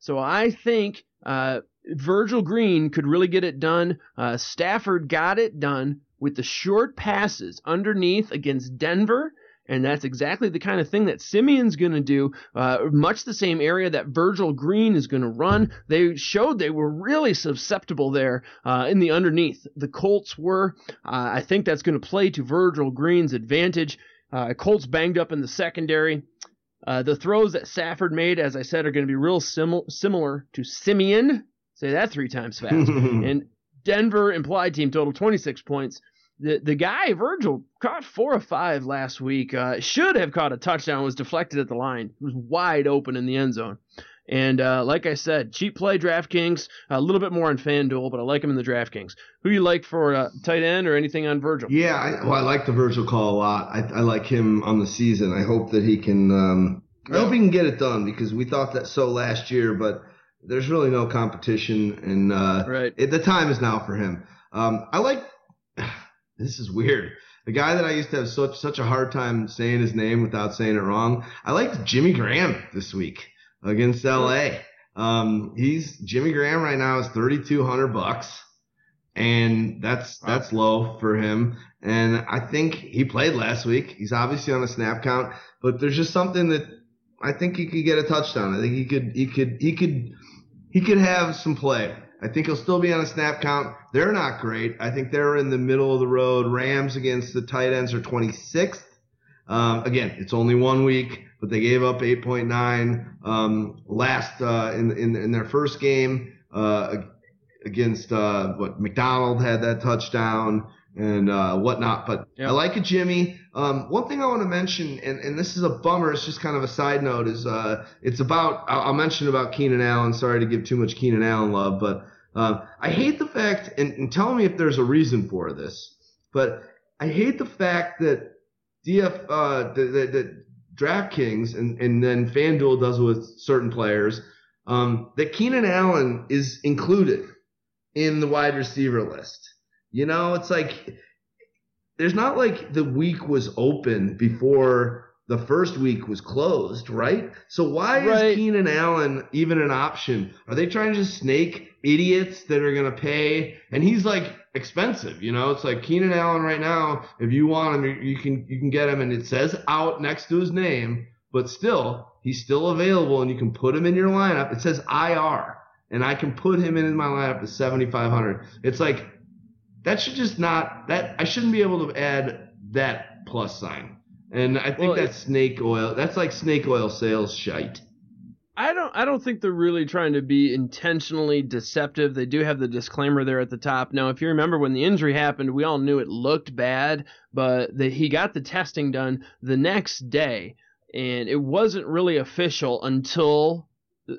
So I think uh, Virgil Green could really get it done. Uh, Stafford got it done with the short passes underneath against Denver and that's exactly the kind of thing that Siemian's going to do. Uh, much the same area that Virgil Green is going to run. They showed they were really susceptible there uh, in the underneath. The Colts were. Uh, I think that's going to play to Virgil Green's advantage. Uh, Colts banged up in the secondary. Uh, the throws that Stafford made, as I said, are going to be real sim- similar to Simeon. Say that three times fast. and Denver implied team total 26 points the the guy Virgil caught four or five last week. Uh, should have caught a touchdown. Was deflected at the line. It was wide open in the end zone. And uh, like I said, cheap play DraftKings. A little bit more on FanDuel, but I like him in the DraftKings. Who you like for uh, tight end or anything on Virgil? Yeah, I, well, I like the Virgil call a lot. I, I like him on the season. I hope that he can. Um, I hope he can get it done because we thought that so last year, but there's really no competition, and uh, right. It, the time is now for him. Um, I like this is weird. The guy that I used to have such such a hard time saying his name without saying it wrong. I liked Jimmy Graham this week against LA. Um, he's Jimmy Graham right now is thirty two hundred bucks, and that's that's low for him. And I think he played last week. He's obviously on a snap count, but there's just something that I think he could get a touchdown. I think he could he could he could he could have some play. I think he'll still be on a snap count. They're not great. I think they're in the middle of the road. Rams against the tight ends are 26th. Um, again, it's only one week, but they gave up 8.9 um, last uh, in, in in their first game uh, against uh, what McDonald had that touchdown and uh, whatnot. But yep. I like it, Jimmy. Um, one thing I want to mention, and, and this is a bummer, it's just kind of a side note, is uh, it's about, I'll, I'll mention about Keenan Allen. Sorry to give too much Keenan Allen love, but uh, I hate the fact, and, and tell me if there's a reason for this, but I hate the fact that DF, uh, that DraftKings and, and then FanDuel does with certain players, um, that Keenan Allen is included in the wide receiver list. You know, it's like there's not like the week was open before the first week was closed, right? So why right. is Keenan Allen even an option? Are they trying to just snake idiots that are gonna pay? And he's like expensive, you know. It's like Keenan Allen right now. If you want him, you can you can get him, and it says out next to his name, but still he's still available, and you can put him in your lineup. It says IR, and I can put him in my lineup to 7,500. It's like that should just not that I shouldn't be able to add that plus sign. And I think well, that's snake oil. That's like snake oil sales shite. I don't I don't think they're really trying to be intentionally deceptive. They do have the disclaimer there at the top. Now, if you remember when the injury happened, we all knew it looked bad, but the, he got the testing done the next day, and it wasn't really official until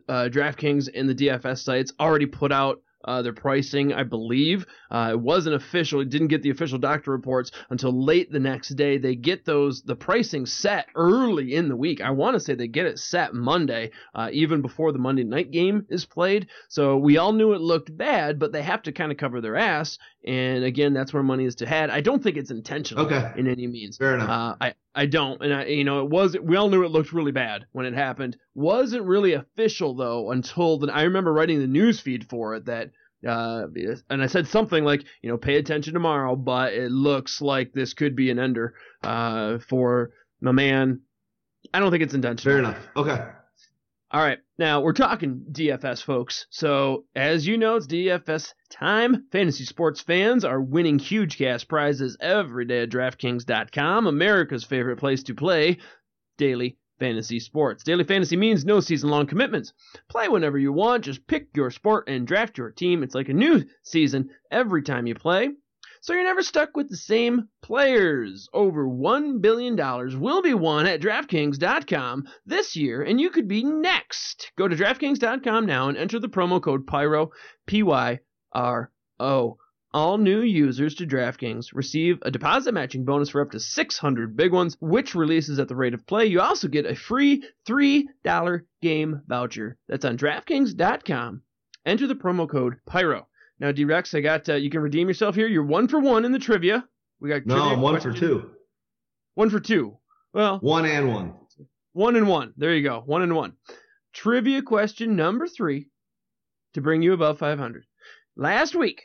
uh, DraftKings and the DFS sites already put out uh, their pricing, I believe. Uh, it wasn't official. It didn't get the official doctor reports until late the next day. They get those the pricing set early in the week. I want to say they get it set Monday, uh, even before the Monday night game is played. So we all knew it looked bad, but they have to kind of cover their ass. And again, that's where money is to had. I don't think it's intentional Okay. in any means. Fair enough. Uh, I I don't, and I you know it was we all knew it looked really bad when it happened. Wasn't really official though until the, I remember writing the news feed for it that. Uh, and I said something like, you know, pay attention tomorrow, but it looks like this could be an ender uh, for my man. I don't think it's intentional. Fair enough. Okay. All right, now we're talking DFS, folks. So, as you know, it's DFS time. Fantasy sports fans are winning huge cash prizes every day at DraftKings.com, America's favorite place to play daily fantasy sports. Daily fantasy means no season long commitments. Play whenever you want, just pick your sport and draft your team. It's like a new season every time you play. So you're never stuck with the same players. Over $1 billion will be won at DraftKings.com this year, and you could be next. Go to DraftKings.com now and enter the promo code PYRO, P Y R O. All new users to DraftKings receive a deposit matching bonus for up to 600 big ones, which releases at the rate of play. You also get a free $3 game voucher. That's on DraftKings.com. Enter the promo code PYRO. Now, D Rex, I got uh, you can redeem yourself here. You're one for one in the trivia. We got No, I'm one for two. One for two. Well, One and one. one and one. There you go. One and one. Trivia question number three to bring you above 500. Last week,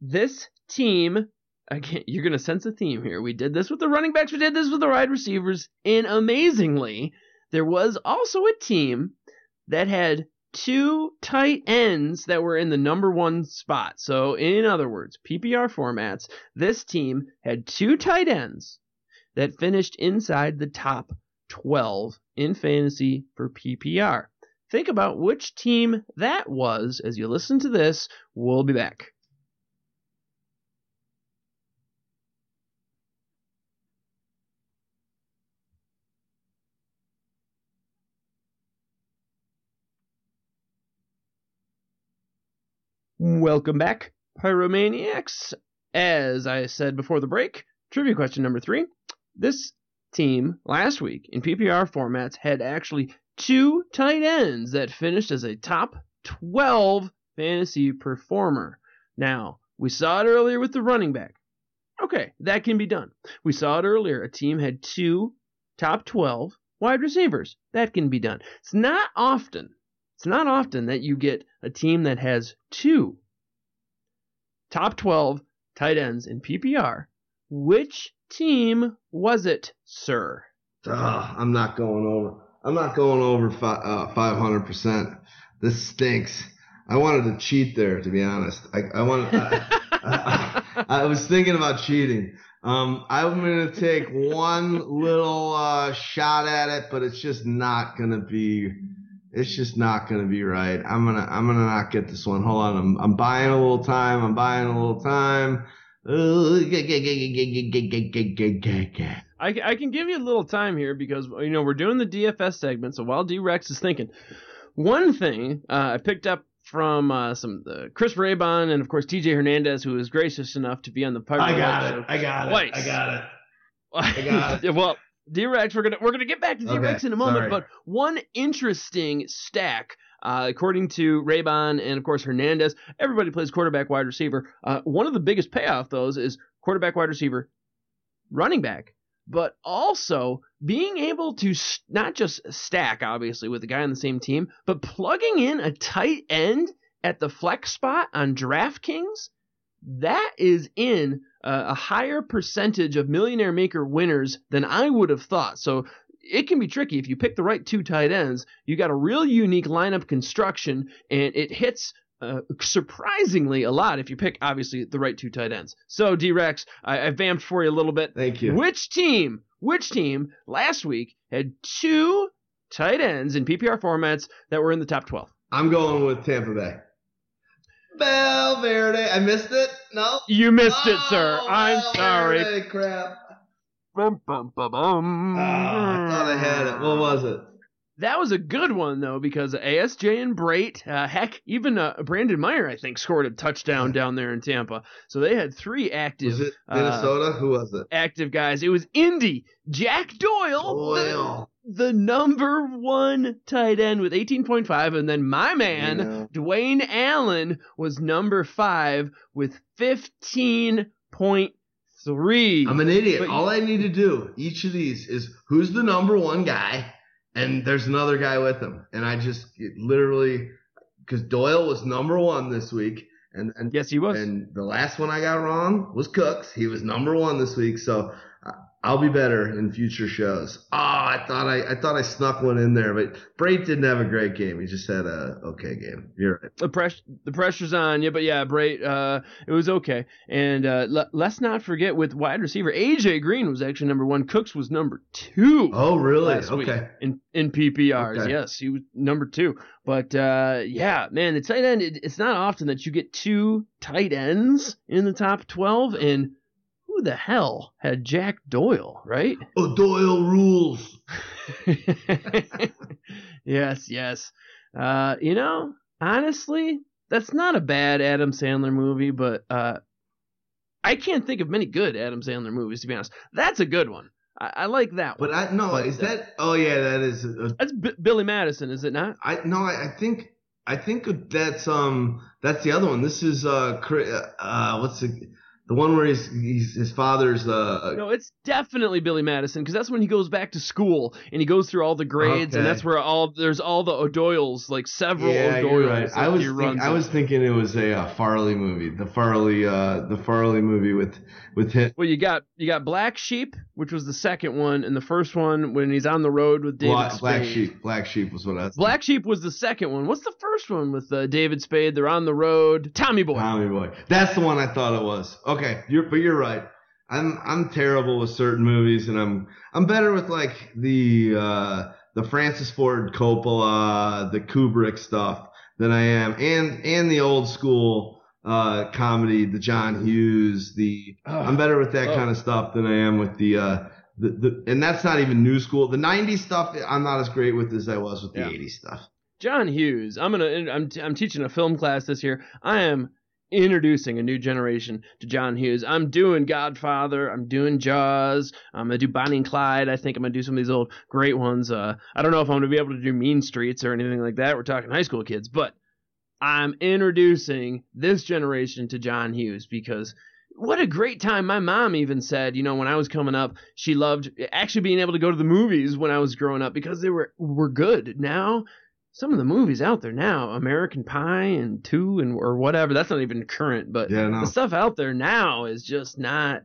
this team, again, you're going to sense a theme here. We did this with the running backs, we did this with the wide receivers, and amazingly, there was also a team that had two tight ends that were in the number one spot. So, in other words, PPR formats, this team had two tight ends that finished inside the top 12 in fantasy for PPR. Think about which team that was as you listen to this. We'll be back. Welcome back, Pyromaniacs. As I said before the break, trivia question number three. This team last week in PPR formats had actually two tight ends that finished as a top 12 fantasy performer. Now, we saw it earlier with the running back. Okay, that can be done. We saw it earlier. A team had two top 12 wide receivers. That can be done. It's not often. It's not often that you get a team that has two top 12 tight ends in PPR. Which team was it, sir? Ugh, I'm not going over. I'm not going over uh, 500%. This stinks. I wanted to cheat there, to be honest. I, I wanted. I, I, I was thinking about cheating. Um, I'm gonna take one little uh, shot at it, but it's just not gonna be. It's just not gonna be right. I'm gonna. I'm gonna not get this one. Hold on. I'm. I'm buying a little time. I'm buying a little time. I, I can give you a little time here because you know we're doing the DFS segment. So while D Rex is thinking, one thing uh, I picked up from uh, some uh, Chris Raybon and of course TJ Hernandez, who was gracious enough to be on the Pirate I got it. I got it. I got it. I got it. well, D-Rex, we're gonna we're gonna get back to D-Rex Okay, in a moment, sorry. but one interesting stack, uh, according to Raybon and of course Hernandez, everybody plays quarterback, wide receiver. Uh, one of the biggest payoff those is quarterback, wide receiver, running back, but also being able to s- not just stack obviously with the guy on the same team, but plugging in a tight end at the flex spot on DraftKings. That is in uh, a higher percentage of millionaire maker winners than I would have thought. So it can be tricky if you pick the right two tight ends. You got a real unique lineup construction, and it hits uh, surprisingly a lot if you pick obviously the right two tight ends. So D Rex, I, I vamped for you a little bit. Thank you. Which team? Which team last week had two tight ends in PPR formats that were in the top twelve? I'm going with Tampa Bay. Valverde. I missed it. No. You missed it, sir. Oh, I'm sorry. Valverde, Crap. Bum, bum, bum, bum. Ah, I thought I had it. What was it? That was a good one though because ASJ and Brate, uh, heck, even uh, Brandon Meyer I think scored a touchdown down there in Tampa. So they had three active. Was it uh, Minnesota? Who was it? active guys. It was Indy, Jack Doyle, Doyle. The, number one tight end with 18.5, and then my man Yeah. Dwayne Allen was number five with 15.3. I'm an idiot. But- All I need to do each of these is who's the number one guy, and there's another guy with him, and I just it literally because Doyle was number one this week, and and yes, he was. and the last one I got wrong was Cooks. He was number one this week, so I'll be better in future shows. Oh, I thought I, I thought I snuck one in there, but Brate didn't have a great game. He just had a okay game. You're right. the pressure the pressure's on you, but yeah, Brate, uh, it was okay. And uh, le- let's not forget with wide receiver AJ Green was actually number one. Cooks was number two. Oh, really? Okay. in in PPRs. Okay. Yes, he was number two. But uh, yeah, man, the tight end. It, it's not often that you get two tight ends in the top twelve. And who the hell had Jack Doyle, right? Oh, Doyle rules. yes, yes. Uh, you know, honestly, that's not a bad Adam Sandler movie, but uh, I can't think of many good Adam Sandler movies to be honest. That's a good one. I, I like that one. But I no, But, is uh, that? Oh yeah, that is. A, That's B- Billy Madison, is it not? I no, I, I think I think that's um that's the other one. This is uh uh what's the the one where he's, he's his father's uh No, it's definitely Billy Madison because that's when he goes back to school and he goes through all the grades, and that's where all there's all the O'Doyles, like several yeah, O'Doyles. you're right. I was think, I was thinking it was a uh, Farley movie, the Farley uh the Farley movie with with him. Well, you got you got Black Sheep, which was the second one, and the first one when he's on the road with David Black, Spade. Black Sheep. Black Sheep was what I was. Black Sheep was the second one. What's the first one with uh, David Spade? They're on the road. Tommy Boy. Tommy Boy. That's the one I thought it was. Okay, you're but you're right. I'm I'm terrible with certain movies, and I'm I'm better with like the uh, the Francis Ford Coppola, the Kubrick stuff than I am, and and the old school uh, comedy, the John Hughes. The I'm better with that Oh. kind of stuff than I am with the. Uh, the, the, and that's not even new school. The '90s stuff, I'm not as great with as I was with the Yeah. '80s stuff. John Hughes. I'm gonna. I'm. I'm teaching a film class this year. I am introducing a new generation to John Hughes. I'm doing Godfather. I'm doing Jaws. I'm gonna do Bonnie and Clyde. I think I'm gonna do some of these old great ones. Uh, I don't know if I'm gonna be able to do Mean Streets or anything like that. We're talking high school kids, but I'm introducing this generation to John Hughes because what a great time. My mom even said, you know, when I was coming up, she loved actually being able to go to the movies when I was growing up because they were were good. Now, some of the movies out there now, American Pie and Two and or whatever, that's not even current, but Yeah, no. the stuff out there now is just not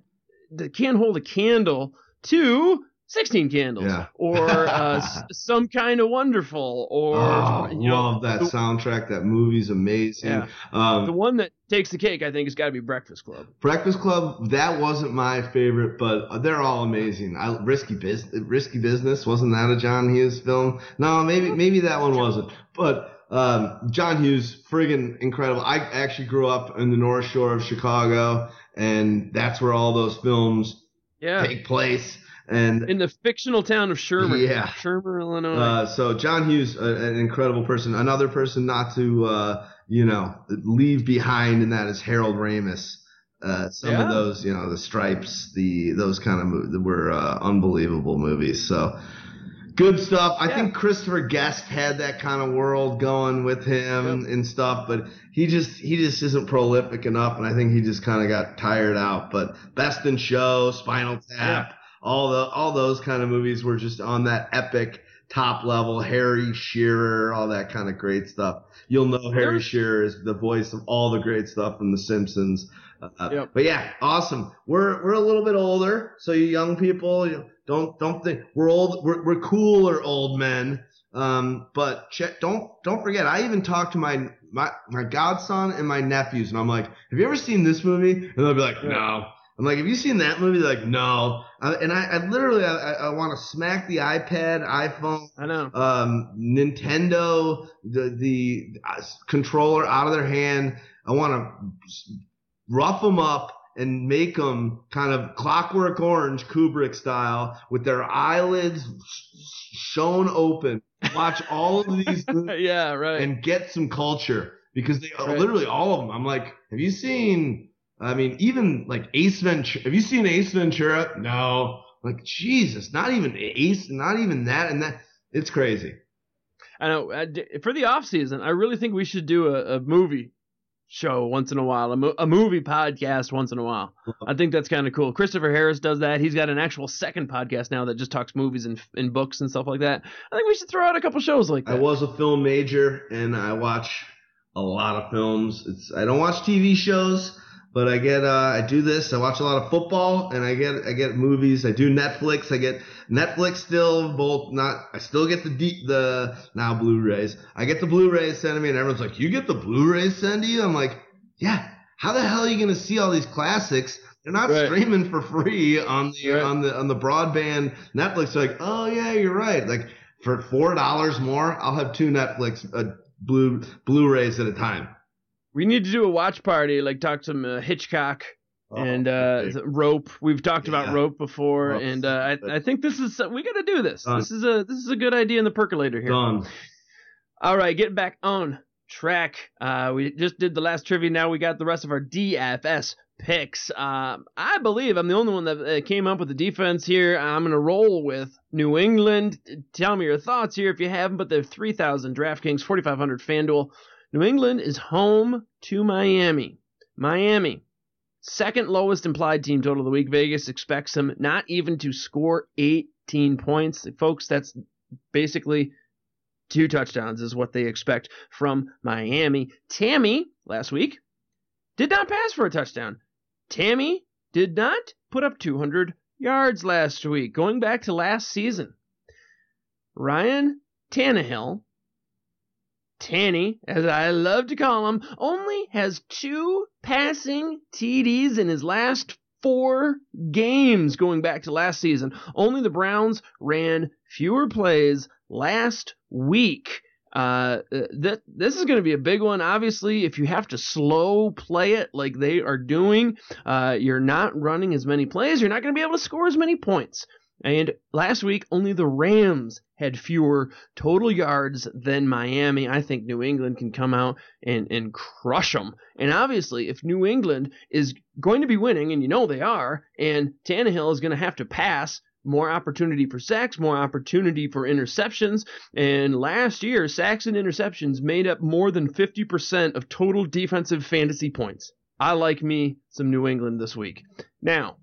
they can't hold a candle to 16 candles Yeah. or uh, some kind of wonderful or Oh, you know, love that the- soundtrack. That movie's amazing. Yeah. Um, the one that takes the cake, I think, has got to be Breakfast Club. Breakfast Club, that wasn't my favorite, but they're all amazing. I, Risky Business, Risky Business, wasn't that a John Hughes film? No, maybe maybe that one wasn't. But um, John Hughes, friggin' incredible. I actually grew up in the North Shore of Chicago, and that's where all those films Yeah. take place. And In the fictional town of Shermer. Yeah. Shermer, Illinois. uh, so John Hughes, uh, an incredible person. Another person not to, uh, you know, leave behind and that is Harold Ramis. Uh, some Yeah. of those, you know, the Stripes, the those kind of movies were uh, unbelievable movies. So good stuff. I Yeah. think Christopher Guest had that kind of world going with him and, and stuff, but he just he just isn't prolific enough, and I think he just kind of got tired out. But Best in Show, Spinal Tap, all the all those kind of movies were just on that epic top level. Harry Shearer, all that kind of great stuff. You'll know Harry Shearer is the voice of all the great stuff from The Simpsons. Uh, Yep. But yeah, awesome. We're we're a little bit older, so you young people, you don't don't think we're old. We're we're cooler old men. Um, but check, don't don't forget. I even talked to my my my godson and my nephews, and I'm like, "Have you ever seen this movie?" And they'll be like, "No." I'm like, "Have you seen that movie?" They're like, "No." And I, I literally I, I want to smack the iPad, iPhone, I know. um, Nintendo, the the uh, controller out of their hand. I want to rough them up and make them kind of Clockwork Orange, Kubrick style, with their eyelids sh- shown open, watch all of these yeah, right. and get some culture because they Right. literally all of them. I'm like, have you seen? I mean, even like Ace Ventura. Have you seen Ace Ventura? No. Like Jesus, not even Ace, not even that, and that. It's crazy. I know uh, for the off season, I really think we should do a, a movie show once in a while, a, mo- a movie podcast once in a while. I think that's kind of cool. Christopher Harris does that. He's got an actual second podcast now that just talks movies and, and books and stuff like that. I think we should throw out a couple shows like that. I was a film major, and I watch a lot of films. It's I don't watch TV shows, but I get uh, I do this. I watch a lot of football, and I get I get movies. I do Netflix. I get Netflix still both not. I still get the deep the now Blu-rays. I get the Blu-rays sent to me, and everyone's like, "You get the Blu-rays sent to you?" I'm like, "Yeah." How the hell are you gonna see all these classics? They're not Right. streaming for free on the Right. on the on the broadband Netflix. They're like, oh yeah, you're right. Like for four dollars more, I'll have two Netflix uh, blue Blu-rays at a time. We need to do a watch party, like talk some uh, Hitchcock and uh, okay. Rope. We've talked about Rope before, Rope's and uh, I, I think this is we got to do this. Done. This is a this is a good idea in the percolator here. done. All right, get back on track. Uh, we just did the last trivia. Now we got the rest of our DFS picks. Um, I believe I'm the only one that uh, came up with the defense here. I'm gonna roll with New England. Tell me your thoughts here if you haven't. But they're 3,000 DraftKings, 4,500 FanDuel. New England is home to Miami. Miami. Second lowest implied team total of the week. Vegas expects them not even to score 18 points. Folks, that's basically two touchdowns is what they expect from Miami. Tanny last week did not pass for a touchdown. Tanny did not put up 200 yards last week, going back to last season. Ryan Tannehill, Tanny, as I love to call him, only has two passing TDs in his last four games going back to last season. Only the Browns ran fewer plays last week. Uh, this is going to be a big one. Obviously, if you have to slow play it like they are doing, uh, you're not running as many plays. You're not going to be able to score as many points. And last week, only the Rams had fewer total yards than Miami. I think New England can come out and, and crush them. And obviously, if New England is going to be winning, and you know they are, and Tannehill is going to have to pass, more opportunity for sacks, more opportunity for interceptions. And last year, sacks and interceptions made up more than 50% of total defensive fantasy points. I like me some New England this week. Now,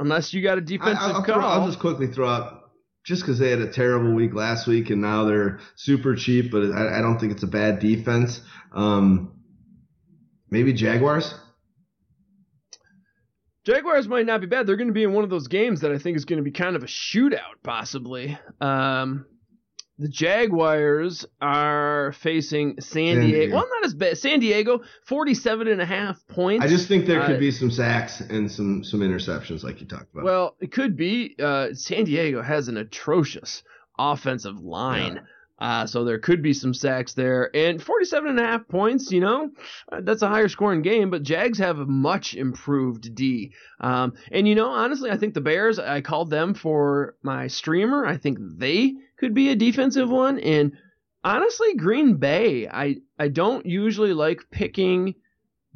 unless you got a defensive I'll, call. throw- I'll just quickly throw out just because they had a terrible week last week and now they're super cheap, but I, I don't think it's a bad defense. Um, maybe Jaguars. Jaguars might not be bad. They're going to be in one of those games that I think is going to be kind of a shootout, possibly. Um, the Jaguars are facing San, San Diego. Diego. Well, not as bad. San Diego, 47 and a half points. I just think there could Uh, be some sacks and some some interceptions, like you talked about. Well, it could be. Uh, San Diego has an atrocious offensive line. Uh, so there could be some sacks there. And 47 and a half points, you know, uh, that's a higher scoring game, but Jags have a much improved D. Um, and, you know, honestly, I think the Bears, I called them for my streamer. I think they could be a defensive one. And honestly, Green Bay, I, I don't usually like picking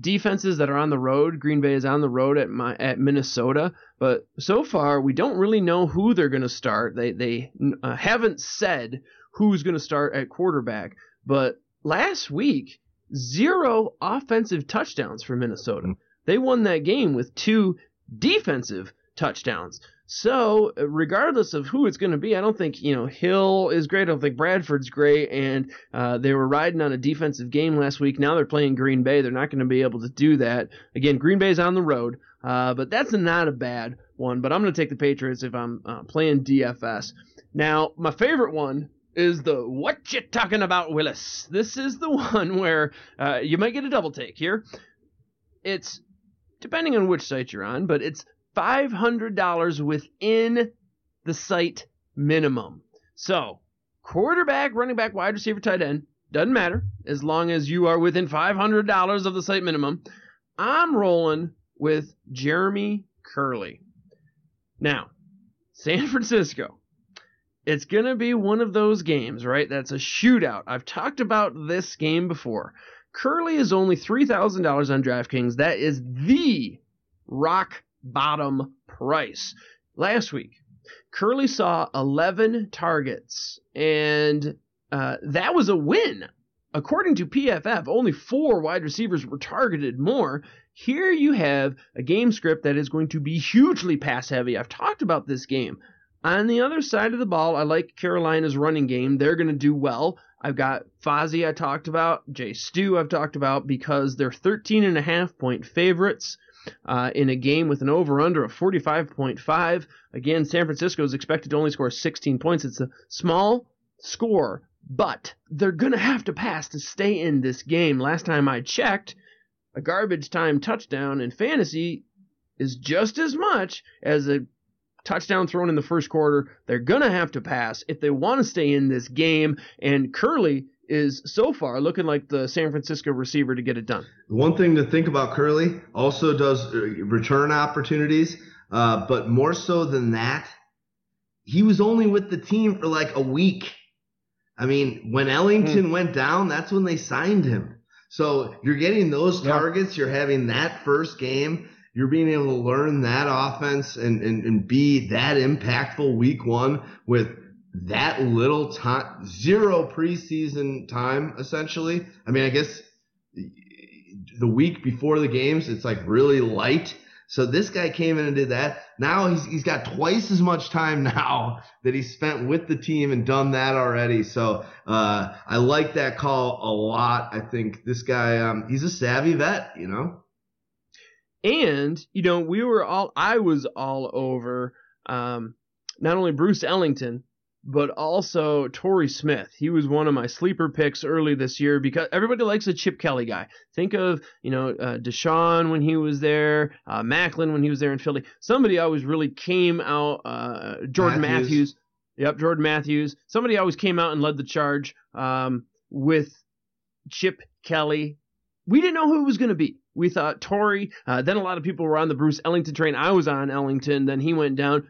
defenses that are on the road. Green Bay is on the road at my at Minnesota, but so far we don't really know who they're going to start. They they uh, haven't said who's going to start at quarterback. But last week, zero offensive touchdowns for Minnesota. They won that game with two defensive touchdowns. So, regardless of who it's going to be, I don't think, you know, Hill is great. I don't think Bradford's great. And uh, they were riding on a defensive game last week. Now they're playing Green Bay. They're not going to be able to do that. Again, Green Bay's on the road, uh, but that's not a bad one. But I'm going to take the Patriots if I'm uh, playing DFS. Now, my favorite one is the what you talking about Willis. This is the one where uh, you might get a double take here. It's depending on which site you're on, but it's five hundred dollars within the site minimum. So quarterback, running back, wide receiver, tight end doesn't matter as long as you are within five hundred dollars of the site minimum. I'm rolling with Jeremy Kerley. Now, San Francisco it's going to be one of those games, right? That's a shootout. I've talked about this game before. Kerley is only $3,000 on DraftKings. That is the rock bottom price. Last week, Kerley saw 11 targets, and uh, that was a win. According to PFF, only four wide receivers were targeted more. Here you have a game script that is going to be hugely pass heavy. I've talked about this game. On the other side of the ball, I like Carolina's running game. They're going to do well. I've got Fozzy I talked about, Jay Stu I've talked about because they're 13 and a half point favorites uh, in a game with an over under of 45.5. Again, San Francisco is expected to only score 16 points. It's a small score, but they're going to have to pass to stay in this game. Last time I checked, a garbage time touchdown in fantasy is just as much as a touchdown thrown in the first quarter. They're going to have to pass if they want to stay in this game. And Kerley is so far looking like the San Francisco receiver to get it done. One thing to think about Kerley also does uh, return opportunities, uh, but more so than that, he was only with the team for like a week. I mean, when Ellington hmm. went down, that's when they signed him. So you're getting those targets, you're having that first game you're being able to learn that offense and, and, and be that impactful week one with that little time, zero preseason time, essentially. I mean, I guess the week before the games, it's like really light. So this guy came in and did that. Now he's he's got twice as much time now that he spent with the team and done that already. So uh, I like that call a lot. I think this guy, um, he's a savvy vet, you know. And, you know, we were all, I was all over um, not only Bruce Ellington, but also Torrey Smith. He was one of my sleeper picks early this year because everybody likes a Chip Kelly guy. Think of, you know, uh, DeSean when he was there, uh, Maclin when he was there in Philly. Somebody always really came out, uh, Jordan Matthews. Matthews. Yep, Jordan Matthews. Somebody always came out and led the charge um, with Chip Kelly. We didn't know who it was going to be. We thought Torrey. Uh, then a lot of people were on the Bruce Ellington train. I was on Ellington. Then he went down.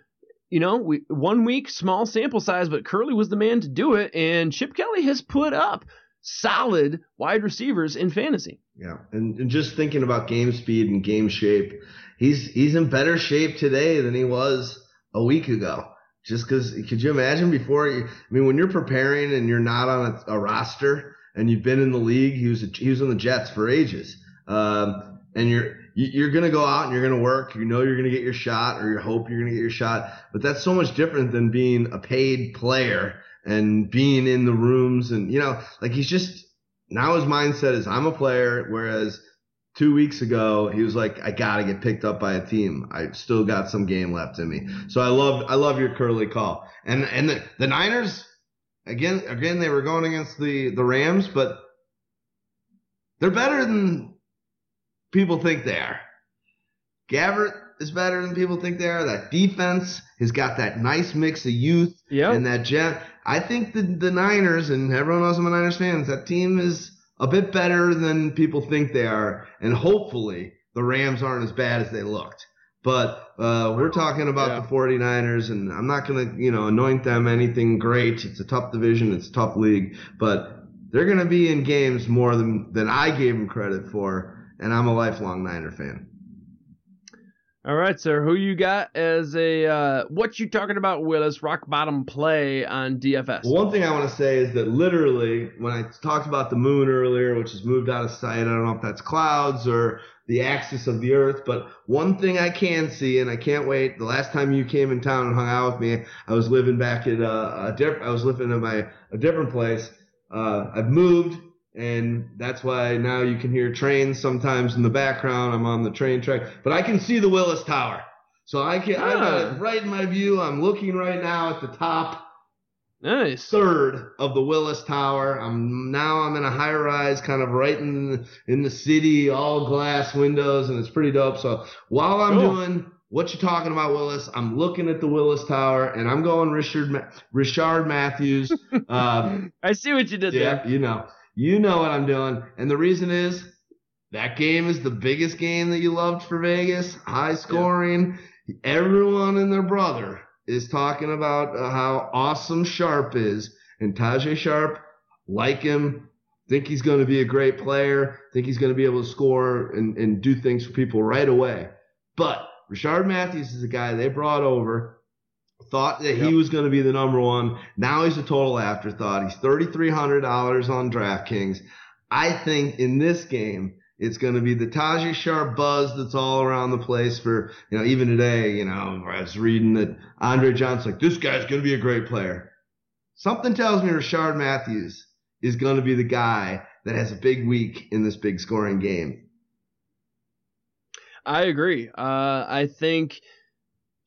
You know, we, one week, small sample size, but Kerley was the man to do it. And Chip Kelly has put up solid wide receivers in fantasy. Yeah, and, and just thinking about game speed and game shape, he's he's in better shape today than he was a week ago. Just because, could you imagine before? You, I mean, when you're preparing and you're not on a, a roster and you've been in the league, he was a, he was on the Jets for ages um, and you're you're gonna go out and you're gonna work. You know you're gonna get your shot, or you hope you're gonna get your shot. But that's so much different than being a paid player and being in the rooms. And you know, like he's just now his mindset is I'm a player, whereas two weeks ago he was like I gotta get picked up by a team. I still got some game left in me. So I love I love your Kerley call. And and the, the Niners again again they were going against the the Rams, but they're better than people think they are. Gabbert is better than people think they are. That defense has got that nice mix of youth yep. and that jet. I think the the Niners and everyone knows I'm a Niners fans. That team is a bit better than people think they are, and hopefully the Rams aren't as bad as they looked. But uh, we're talking about yeah. the 49ers, and I'm not going to, you know, anoint them anything great. It's a tough division, it's a tough league, but they're going to be in games more than than I gave them credit for and I'm a lifelong Niner fan. All right, sir. Who you got as a uh, what you talking about, Willis? Rock bottom play on DFS. One thing I want to say is that literally, when I talked about the moon earlier, which has moved out of sight, I don't know if that's clouds or the axis of the Earth, but one thing I can see, and I can't wait. The last time you came in town and hung out with me, I was living back at uh, a different. I was living in my a different place. Uh, I've moved and that's why now you can hear trains sometimes in the background. I'm on the train track, but I can see the Willis Tower. So I can, yeah. I've got it right in my view. I'm looking right now at the top nice third of the Willis Tower. I'm now I'm in a high rise, kind of right in in the city, all glass windows, and it's pretty dope. So while I'm cool. doing what you talking about, Willis? I'm looking at the Willis Tower, and I'm going Rishard Rishard Matthews. Um, I see what you did yeah, there. You know. You know what I'm doing. And the reason is that game is the biggest game that you loved for Vegas. High scoring. Yeah. Everyone and their brother is talking about uh, how awesome Sharpe is, and Tajae Sharpe, like him, think he's going to be a great player, think he's going to be able to score and, and do things for people right away. But Rishard Matthews is a guy they brought over, thought that yep. he was going to be the number one. Now he's a total afterthought. He's $3,300 on DraftKings. I think in this game, it's going to be the Tajae Sharpe buzz that's all around the place for, you know, even today, you know, I was reading that Andre Johnson's like, this guy's going to be a great player. Something tells me Rishard Matthews is going to be the guy that has a big week in this big scoring game. I agree. Uh, I think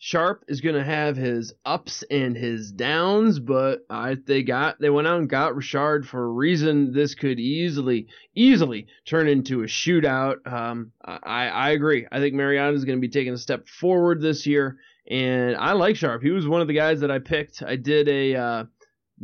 Sharpe is going to have his ups and his downs, but I, they got they went out and got Rishard for a reason. This could easily easily turn into a shootout. Um, I I agree. I think Mariota is going to be taking a step forward this year, and I like Sharpe. He was one of the guys that I picked. I did a uh,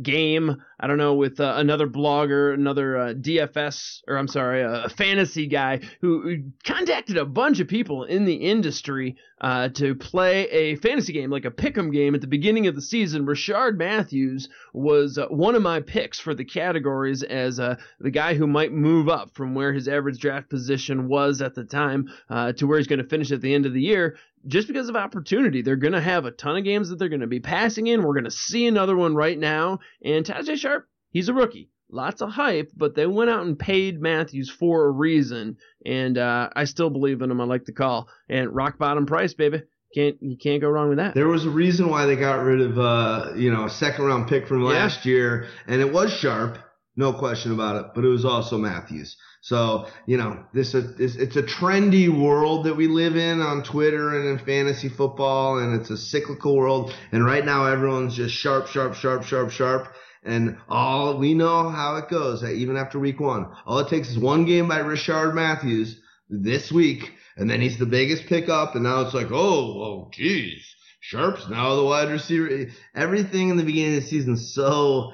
game. I don't know with uh, another blogger, another uh, DFS or I'm sorry, a fantasy guy who, who, contacted a bunch of people in the industry uh, to play a fantasy game, like a pick'em game at the beginning of the season. Rishard Matthews was uh, one of my picks for the categories as uh, the guy who might move up from where his average draft position was at the time uh, to where he's going to finish at the end of the year just because of opportunity. They're going to have a ton of games that they're going to be passing in. We're going to see another one right now. And Sharpe, he's a rookie. Lots of hype, but they went out and paid Matthews for a reason. And uh, I still believe in him. I like the call. And rock bottom price, baby. Can't you can't go wrong with that. There was a reason why they got rid of uh, you know a second round pick from last yeah. year, and it was Sharpe, no question about it. But it was also Matthews. So, you know, this is, it's a trendy world that we live in on Twitter and in fantasy football, and it's a cyclical world. And right now, everyone's just sharp, sharp, sharp, sharp, sharp. And all we know how it goes, even after week one. All it takes is one game by Rishard Matthews this week, and then he's the biggest pickup. And now it's like, oh, oh, geez, Sharpe's now the wide receiver. Everything in the beginning of the season so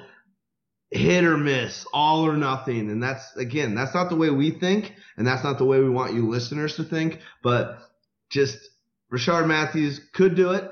hit or miss, all or nothing. And that's, again, that's not the way we think. And that's not the way we want you listeners to think. But just Rishard Matthews could do it.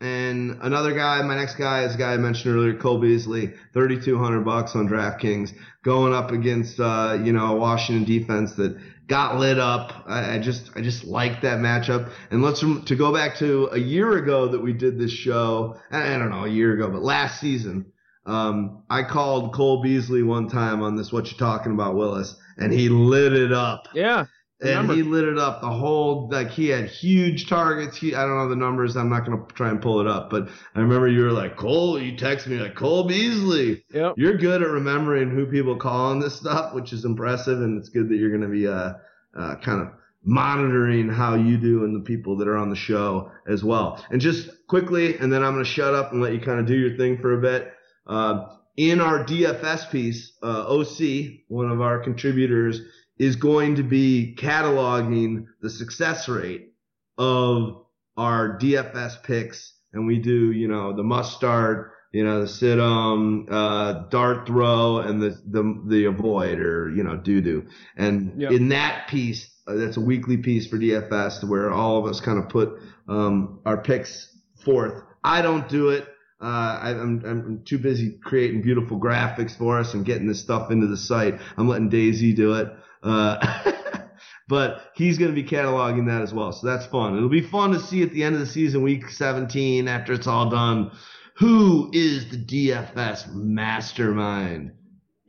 And another guy, my next guy is a guy I mentioned earlier, Cole Beasley, 3,200 bucks on DraftKings, going up against, uh, you know, a Washington defense that got lit up. I, I, just, I just like that matchup. And let's, to go back to a year ago that we did this show, I don't know, a year ago, but last season, um, I called Cole Beasley one time on this "What You Talking About, Willis," and he lit it up. Yeah, and he lit it up the whole like he had huge targets. He I don't know the numbers. I'm not gonna try and pull it up, but I remember you were like Cole. You texted me like Cole Beasley. Yep. You're good at remembering who people call on this stuff, which is impressive, and it's good that you're gonna be uh, uh kind of monitoring how you do and the people that are on the show as well. And just quickly, and then I'm gonna shut up and let you kind of do your thing for a bit. Uh, in our DFS piece, uh, OC, one of our contributors, is going to be cataloging the success rate of our DFS picks. And we do, you know, the must start, you know, the sit um, uh, dart throw and the, the, the avoid or, you know, doo doo. And yep. in that piece, uh, that's a weekly piece for DFS where all of us kind of put um, our picks forth. I don't do it. Uh, I, am I'm, I'm too busy creating beautiful graphics for us and getting this stuff into the site. I'm letting Daisy do it. Uh, but he's going to be cataloging that as well. So that's fun. It'll be fun to see at the end of the season, week 17, after it's all done, who is the DFS mastermind?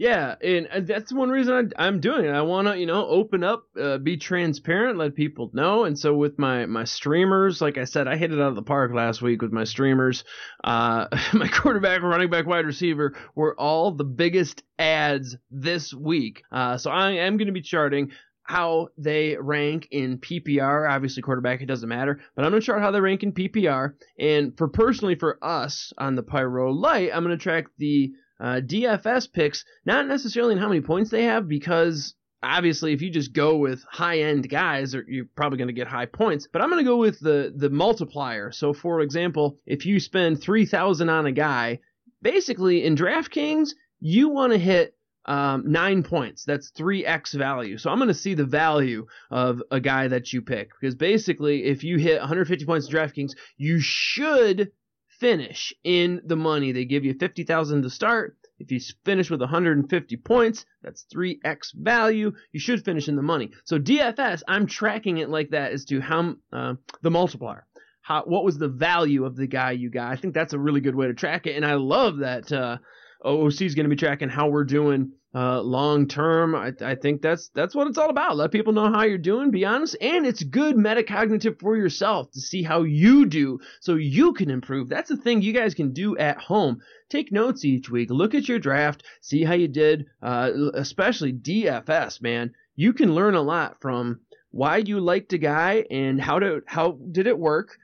Yeah, and that's one reason I, am doing it. I want to, you know, open up, uh, be transparent, let people know. And so with my my streamers, like I said, I hit it out of the park last week with my streamers. Uh, my quarterback, running back, wide receiver were all the biggest ads this week. Uh, so I am going to be charting how they rank in PPR. Obviously, quarterback, it doesn't matter, but I'm going to chart how they rank in PPR. And for personally, for us on the Pyro Light, I'm going to track the uh, DFS picks, not necessarily in how many points they have, because obviously if you just go with high end guys you're probably going to get high points. But i'm going to go with the the multiplier. So for example if you spend 3000 on a guy basically in draftkings you want to hit um, nine points. That's 3x value. So i'm going to see the value of a guy that you pick. Because basically if you hit 150 points in draftkings you should finish in the money. They give you 50,000 to start. If you finish with 150 points, that's 3x value. You should finish in the money. So DFS, I'm tracking it like that as to how uh, the multiplier. How, what was the value of the guy you got? I think that's a really good way to track it, and I love that uh, OOC is going to be tracking how we're doing uh, long term. I, I think that's that's what it's all about. Let people know how you're doing. Be honest, and it's good metacognitive for yourself to see how you do, so you can improve. That's the thing you guys can do at home. Take notes each week. Look at your draft. See how you did. Uh, especially DFS, man. You can learn a lot from why you liked a guy and how to how did it work.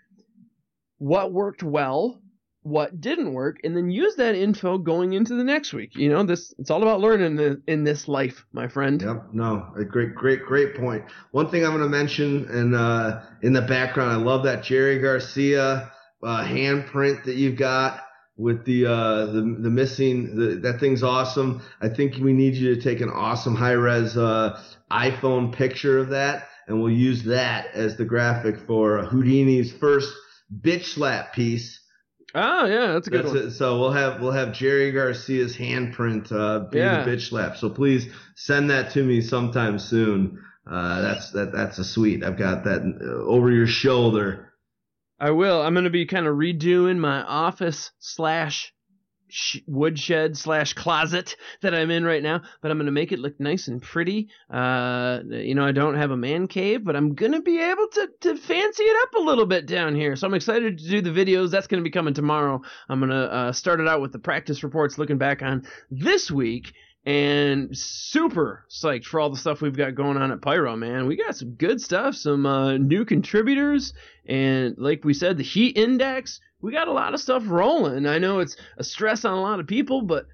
What worked well, what didn't work and then use that info going into the next week. You know, this it's all about learning the, in this life, my friend. Yep. No, a great, great, great point. One thing I'm going to mention in uh, in the background, I love that Jerry Garcia uh, handprint that you've got with the uh, the the missing. The, that thing's awesome. I think we need you to take an awesome high res uh, iPhone picture of that, and we'll use that as the graphic for Houdini's first bitch slap piece Oh yeah, that's a good that's one. It. So we'll have we'll have Jerry Garcia's handprint uh, be yeah. the bitch slap. So please send that to me sometime soon. Uh, that's that that's a sweet. I've got that uh, over your shoulder. I will. I'm gonna be kind of redoing my office slash woodshed slash closet that I'm in right now, but I'm gonna make it look nice and pretty. Uh, you know, I don't have a man cave, but I'm gonna be able to to fancy it up a little bit down here. So I'm excited to do the videos. That's gonna be coming tomorrow. I'm gonna uh, start it out with the practice reports, looking back on this week, and super psyched for all the stuff we've got going on at Pyro, man. We got some good stuff, some uh, new contributors, and like we said, the heat index. We got a lot of stuff rolling. I know it's a stress on a lot of people, but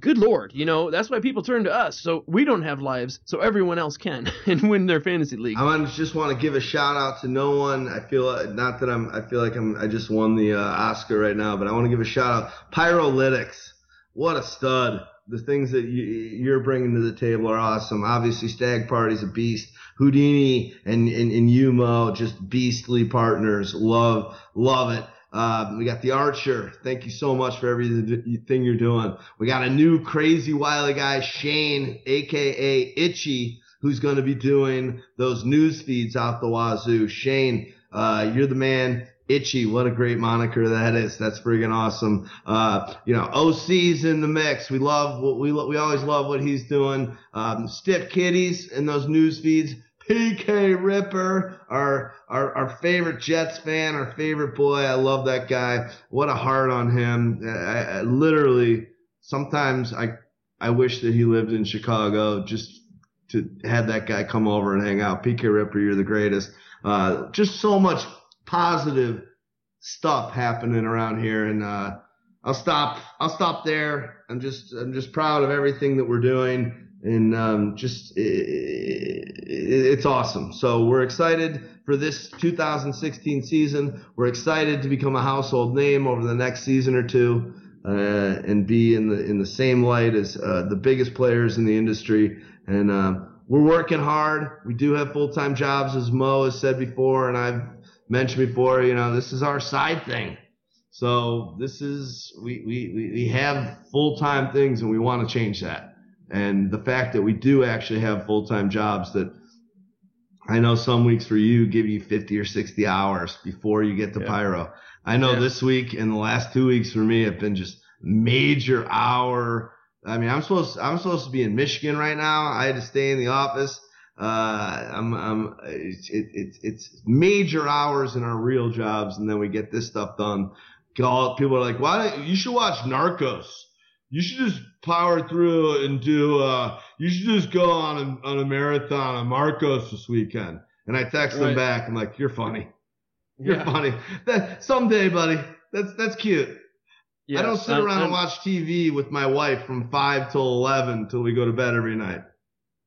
good lord, you know that's why people turn to us. So we don't have lives, so everyone else can and win their fantasy league. I just want to give a shout out to no one. I feel not that I'm. I feel like I'm. I just won the uh, Oscar right now, but I want to give a shout out. Pyrolytics, what a stud the things that you, are bringing to the table are awesome. Obviously, Stag Party's a beast. Houdini and, and, and Yumo, just beastly partners. Love, love it. Uh, we got the Archer. Thank you so much for everything you're doing. We got a new crazy wily guy, Shane, aka Itchy, who's going to be doing those news feeds out the wazoo. Shane, uh, you're the man. Itchy, what a great moniker that is. That's friggin' awesome. Uh, you know, OC's in the mix. We love what we we always love what he's doing. Um, Stiff Kitties in those news feeds. PK Ripper, our, our our favorite Jets fan, our favorite boy. I love that guy. What a heart on him. I, I, literally, sometimes I I wish that he lived in Chicago just to have that guy come over and hang out. PK Ripper, you're the greatest. Uh, just so much positive stuff happening around here and uh, I'll stop I'll stop there. I'm just I'm just proud of everything that we're doing and um, just it, it, it's awesome. So we're excited for this 2016 season. We're excited to become a household name over the next season or two. Uh, and be in the in the same light as uh, the biggest players in the industry. And uh, we're working hard. We do have full time jobs, as Mo has said before, and I've mentioned before, you know, this is our side thing. So this is we we we have full time things, and we want to change that. And the fact that we do actually have full time jobs that I know some weeks for you give you 50 or 60 hours before you get to yeah. pyro. I know yeah. this week and the last two weeks for me have been just major hour. I mean, I'm supposed I'm supposed to be in Michigan right now. I had to stay in the office uh, I'm, I'm, it's, it, it's, it's major hours in our real jobs, and then we get this stuff done. People are like, "Why? You should watch Narcos. You should just power through and do. Uh, you should just go on a, on a marathon on Narcos this weekend." And I text right. them back. I'm like, "You're funny. You're yeah. funny. That someday, buddy. That's that's cute." I don't sit around and watch TV with my wife from five till eleven till we go to bed every night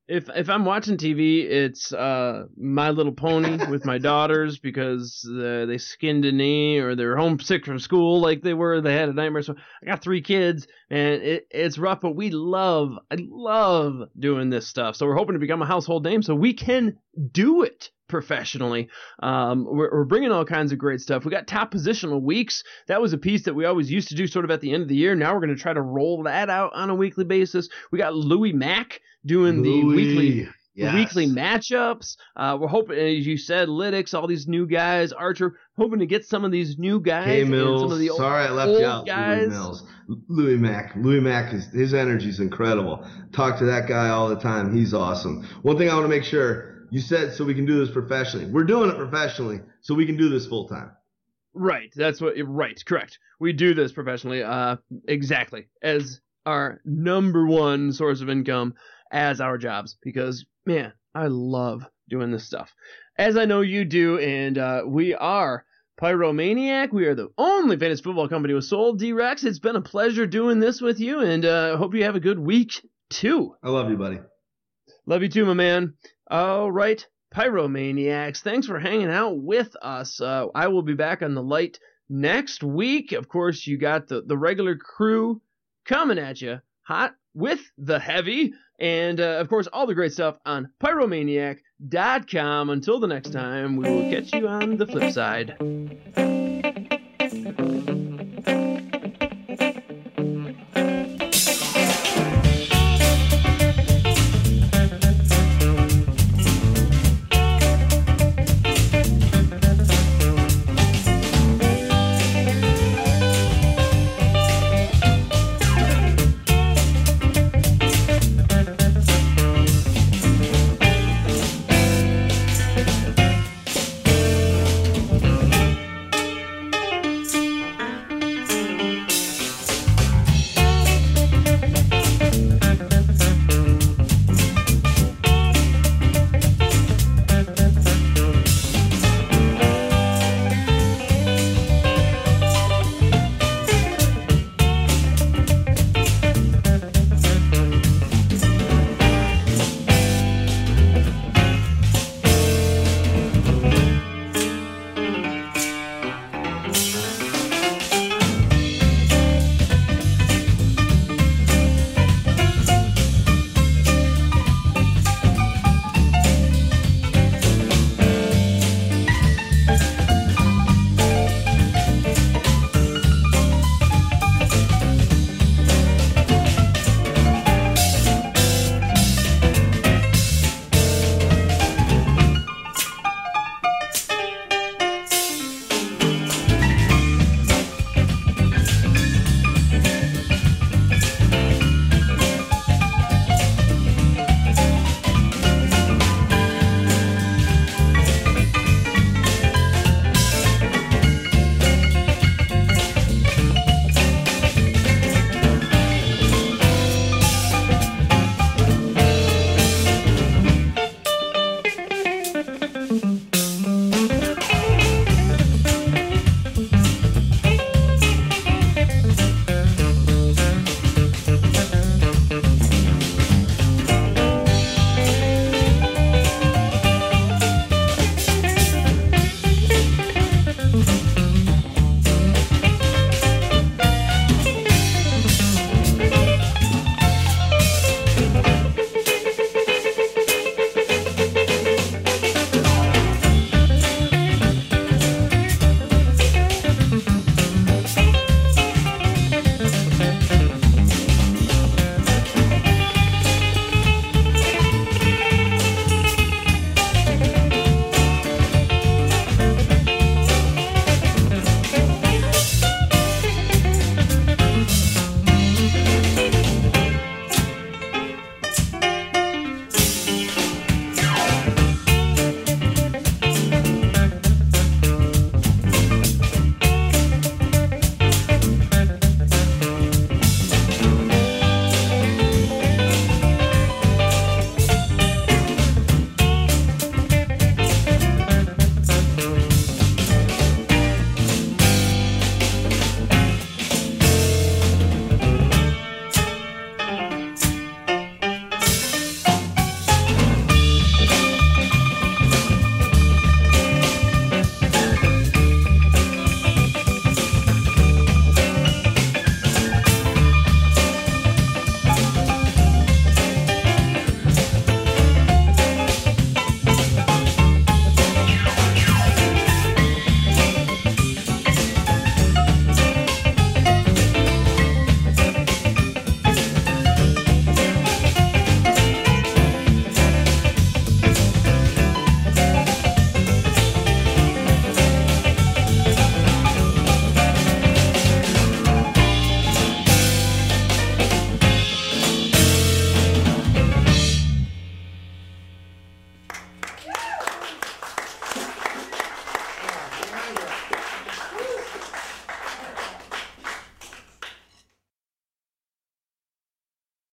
if if I'm watching TV, it's uh, My Little Pony with my daughters because uh, they skinned a knee or they're homesick from school like they were. They had a nightmare. So I got three kids and it, it's rough, but we love, I love doing this stuff. So we're hoping to become a household name so we can do it professionally. Um, we're, we're, bringing all kinds of great stuff. We got top positional weeks. That was a piece that we always used to do sort of at the end of the year. Now we're going to try to roll that out on a weekly basis. We got Louis Mack doing Louis. the weekly yes. weekly matchups. Uh, we're hoping, as you said, Lytics, all these new guys, Archer, hoping to get some of these new guys. Hey Mills, some of the old, sorry I left you out. Guys. Louis Mills, Louis Mack, Louis Mack is his energy is incredible. Talk to that guy all the time. He's awesome. One thing I want to make sure you said so we can do this professionally. We're doing it professionally, so we can do this full time. Right. That's what. Right. Correct. We do this professionally. Uh, exactly as our number one source of income as our jobs because man, I love doing this stuff. As I know you do, and uh, we are Pyromaniac. We are the only fantasy football company with sold D-Rex. It's been a pleasure doing this with you, and uh, hope you have a good week too. I love you, buddy. Love you too, my man. All right, Pyromaniacs. Thanks for hanging out with us. Uh, I will be back on the light next week. Of course, you got the, the regular crew coming at you hot with the heavy. And uh, of course, all the great stuff on pyromaniac.com. Until the next time, we will catch you on the flip side.